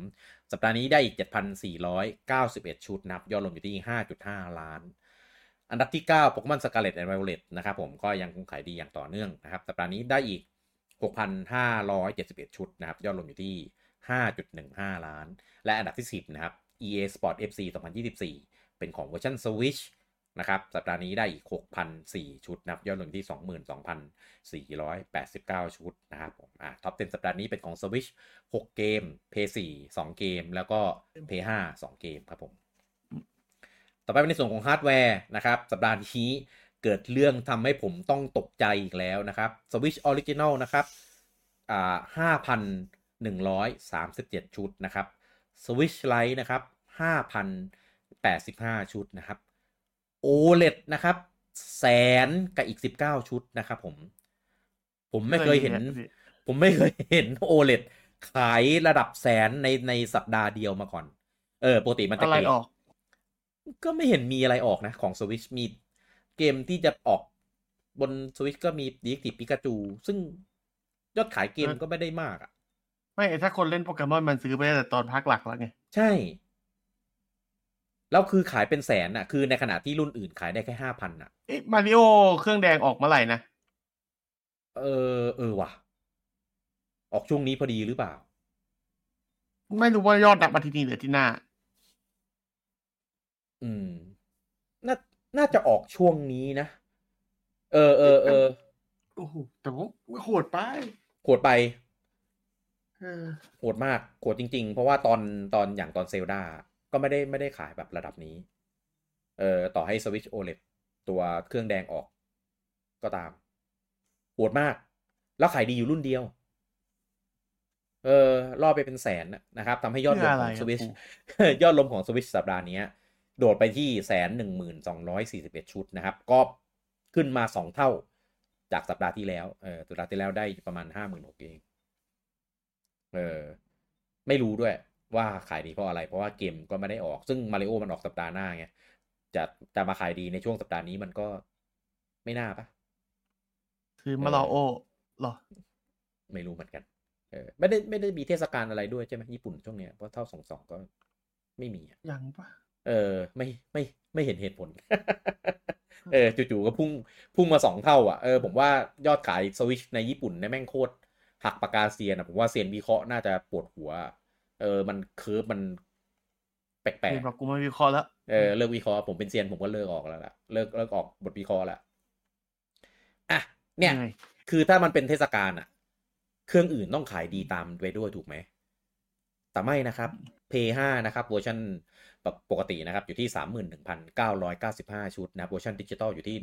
สัปดาห์นี้ได้อีก 7,491 ชุดนับยอดรวมอยู่ที่ 5.5 ล้าน อันดับที่9 Pokémon Scarlet and Violet นะครับผมก็ยังคงขายดีอย่างต่อเนื่องนะครับสัปดาห์นี้ได้อีก 6,571 ชุดนะครับยอดรวมอยู่ที่ 5.15 ล้าน และอันดับที่ 10 นะครับ EA Sports FC 2024 เป็นของเวอร์ชัน Switch นะครับสัปดาห์นี้ได้อีก 6,004 ชุดนับยอดรวมที่ 22,489 ชุดนะครับผมอ่า top 10 สัปดาห์นี้เป็นของ Switch 6 เกม PS4 2 เกม แล้วก็ PS5 2 เกมครับผม ต่อไปเป็นในส่วนของฮาร์ดแวร์นะครับ สัปดาห์นี้เกิดเรื่องทำให้ผมต้องตกใจอีกแล้วนะครับ Switch Original นะครับอ่า5,137 ชุดนะครับ Switch Lite นะครับ5,085 ชุดนะครับ OLED นะครับแสนกับอีก 19 ชุดนะครับผม ผมไม่เคยเห็น ผมไม่เคยเห็น OLED ขายระดับแสนในในสัปดาห์เดียวมาก่อน เออปกติมันจะอะไรออก ก็ไม่เห็นมีอะไรออกนะ ของ Switch มีเกมที่จะออกบน Switch ก็มีดีกิปิกาจู ซึ่งยอดขายเกมก็ไม่ได้มากอะ ไม่ถ้าคนเล่นโปเกมอนมันซื้อไปแต่ตอนพักหลักแล้วไง ใช่ แล้วคือขายเป็นแสนอะ คือในขณะที่รุ่นอื่นขายได้แค่ห้าพันอะเอ๊ะมาริโอเครื่องแดงออกเมื่อไหร่นะ เออ เออว่ะ ออกช่วงนี้พอดีหรือเปล่า ไม่รู้ว่ายอดดับมาที่นี่หรือที่หน้า อืม น่า น่าจะออกช่วงนี้นะ เออเออเออโอ้โหแต่ว่าโหดไปโหดไป โหดมากโหดจริง ๆ เพราะว่าตอนตอนอย่างตอนเซลดาก็ไม่ได้ไม่ได้ขายแบบระดับนี้ เออต่อให้สวิชโอเลตัวเครื่องแดงออก ก็ตามโหดมาก แล้วขายดีอยู่รุ่นเดียว เออรอบไปเป็นแสนนะครับทำให้ยอดลมของสวิชยอดลมของสวิชสัปดาห์นี้โดดไปที่แสนหนึ่งหมื่นสองร้อยสี่สิบเอ็ดชุดนะครับ ก็ขึ้นมาสองเท่าจากสัปดาห์ที่แล้ว เออสัปดาห์ที่แล้วได้ประมาณห้าหมื่นหกเอง เออไม่รู้ด้วยว่าขายดีเพราะอะไร เพราะว่าเกมก็ไม่ได้ออกซึ่งมาริโอมันออกสัปดาห์หน้าไงจะจะมาขายดีในช่วงสัปดาห์นี้มันก็ไม่น่าปะคือมาราโอหรอ ไม่รู้เหมือนกัน เออ ไม่ได้ไม่ได้มีเทศกาลอะไรด้วยใช่ไหมญี่ปุ่นช่วงเนี้ยเพราะเท่าสองสองก็ไม่มีอะยังปะเออ ไม่ไม่ไม่เห็นเหตุผล เออจู่ๆก็พุ่งพุ่งมาสองเท่า อะเออผมว่ายอดขายสวิชในญี่ปุ่นในแม่งโคตร หักปากกาเซียนอะผมว่าเซียนวิเคราะห์น่าจะปวดหัว เออ มันเคิร์ฟมันแปลกๆแบบกูไม่วิเคราะห์แล้วเออเลิกวิเคราะห์ผมเป็นเซียนผมก็เลิกออกแล้วล่ะเลิกเลิกออกบทวิเคราะห์แล้วอะเนี่ย คือถ้ามันเป็นเทศกาลอะเครื่องอื่นต้องขายดีตามไปด้วยถูกไหม แต่ไม่นะครับ p 5นะครับเวอร์ชันปกตินะครับอยู่ที่ 31,995 ชุดนะเวอร์ชันดิจิตอลอยู่ที่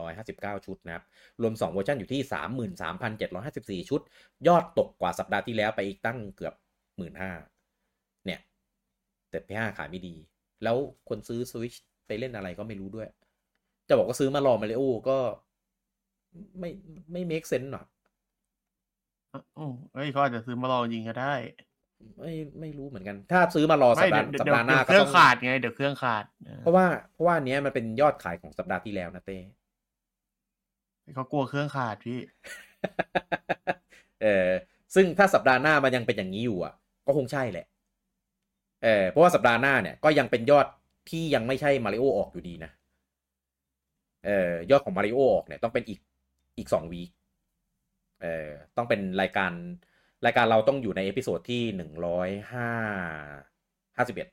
1,759 ชุดนะครับรวม 2 เวอร์ชันอยู่ที่ 33,754 ชุด ยอดตกกว่าสัปดาห์ที่แล้วไปอีกตั้งเกือบ 15,000เนี่ย แต่ P5 ขายไม่ดี แล้วคนซื้อ Switch ไปเล่นอะไรก็ไม่รู้ด้วย จะบอกว่าซื้อมารอมาริโอก็ไม่ไม่เมคเซนส์หรอกอ๋อเฮ้ยเขาอาจจะซื้อมารอจริงก็ได้ ไม่ไม่รู้เหมือนกัน ถ้าซื้อมารอสัปดาห์สัปดาห์หน้าก็ต้องเครื่องขาดไงเดี๋ยวเครื่องขาด เพราะว่าเพราะว่านี้มันเป็นยอดขายของสัปดาห์ที่แล้วนะเต้เขากลัวเครื่องขาดพี่ เออซึ่งถ้าสัปดาห์หน้ามันยังเป็นอย่างนี้อยู่อะ ก็คงใช่แหละ เออเพราะว่าสัปดาห์หน้าเนี่ยก็ยังเป็นยอดที่ยังไม่ใช่มาริโอออกอยู่ดีนะเออยอดของมาริโอออกเนี่ยต้องเป็นอีกอีกสอง week เออต้องเป็นรายการ รายการเราต้องอยู่ใน episode ที่หนึ่งร้อยห้าห้าสิบเอ็ด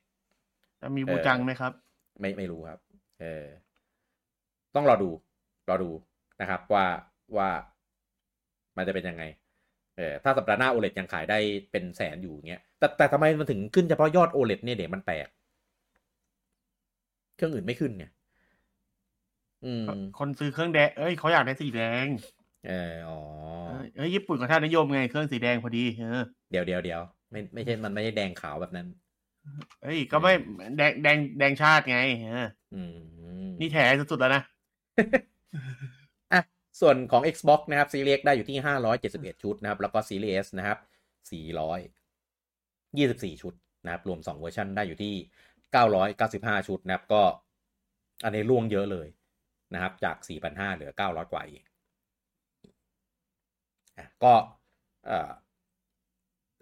มีบูจังไหมครับ ไม่ไม่รู้ครับ เออ ต้องรอดู รอดูนะครับ ว่าว่ามันจะเป็นยังไง เออถ้าสัปดาห์หน้าโอเลยังขายได้เป็นแสนอยู่เงี้ย แต่แต่ทำไมมันถึงขึ้นเฉพาะยอดโอเลเนี่ยเดี๋ยวมันแปลกเครื่องอื่นไม่ขึ้นเนี่ยอืมคนซื้อเครื่องแดง เอ้ยเขาอยากได้สีแดง เอออ๋อเอ้ยญี่ปุ่นกับท่านนิยมไงเครื่องสีแดงพอดีเออเดี๋ยวเดี๋ยวเดี๋ยวไม่ไม่ใช่มันไม่ใช่แดงขาวแบบนั้นเอ้ยก็ไม่แดงแดงแดงชาติไงเออนี่แถสุดๆแล้วนะอะส่วนของ Xbox นะครับซีรีส์ได้อยู่ที่571ชุดนะครับ แล้วก็ Series S นะครับ424ชุดนะครับ รวม2เวอร์ชันได้อยู่ที่995ชุดนะครับก็ อันนี้ร่วงเยอะเลยนะครับ จาก4,500เหลือ900กว่าเอง ก็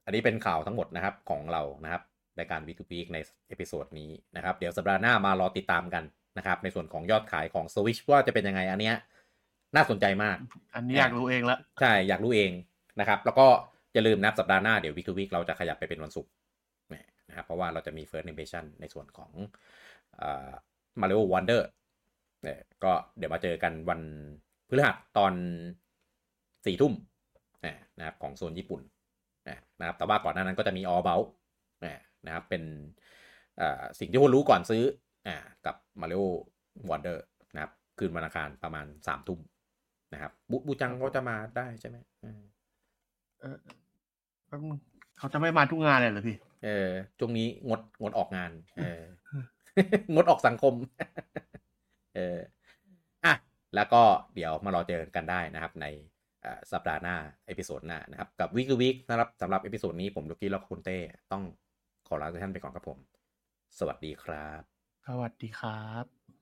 อันนี้เป็นข่าวทั้งหมดนะครับของเรานะครับในการ Week To Week ใน episode นี้นะครับเดี๋ยวสัปดาห์หน้ามารอติดตามกันนะครับ ในส่วนของยอดขายของ Switch ว่าจะเป็นยังไงอันเนี้ยน่าสนใจมาก อันนี้อยากรู้เองละใช่อยากรู้เองนะครับ แล้วก็อย่าลืมนะสัปดาห์หน้าเดี๋ยววีทูวีเราจะขยับไปเป็นวันศุกร์นะครับเพราะว่าเราจะมี First Impression ในส่วนของมาริโอวันเดอร์เนี่ยก็เดี๋ยวมาเจอกันวันพฤหัสตอนสี่ทุ่ม นะครับของโซนญี่ปุ่นนะครับแต่ว่าก่อนหน้านั้นก็จะมีออเบลนะครับเป็นสิ่งที่คนรู้ก่อนซื้ออกับ Mario Wonder นะครับคืนวันอังคารประมาณสามทุ่มนะครับบูบูจังเขาจะมาได้ใช่ไหมเออเขาจะไม่มาทุกงานเลยเหรอพี่ เออช่วงนี้งดงดออกงาน เอองดออกสังคม เอออะแล้วก็เดี๋ยวมารอเจอกันได้นะครับใน สัปดาห์หน้า episode หน้านะครับ กับ Week Week นะครับสำหรับ episode นี้ผมลูกี้แล้วคุณเต้ต้องขอลาทุกท่านไปก่อนครับผม สวัสดีครับ สวัสดีครับ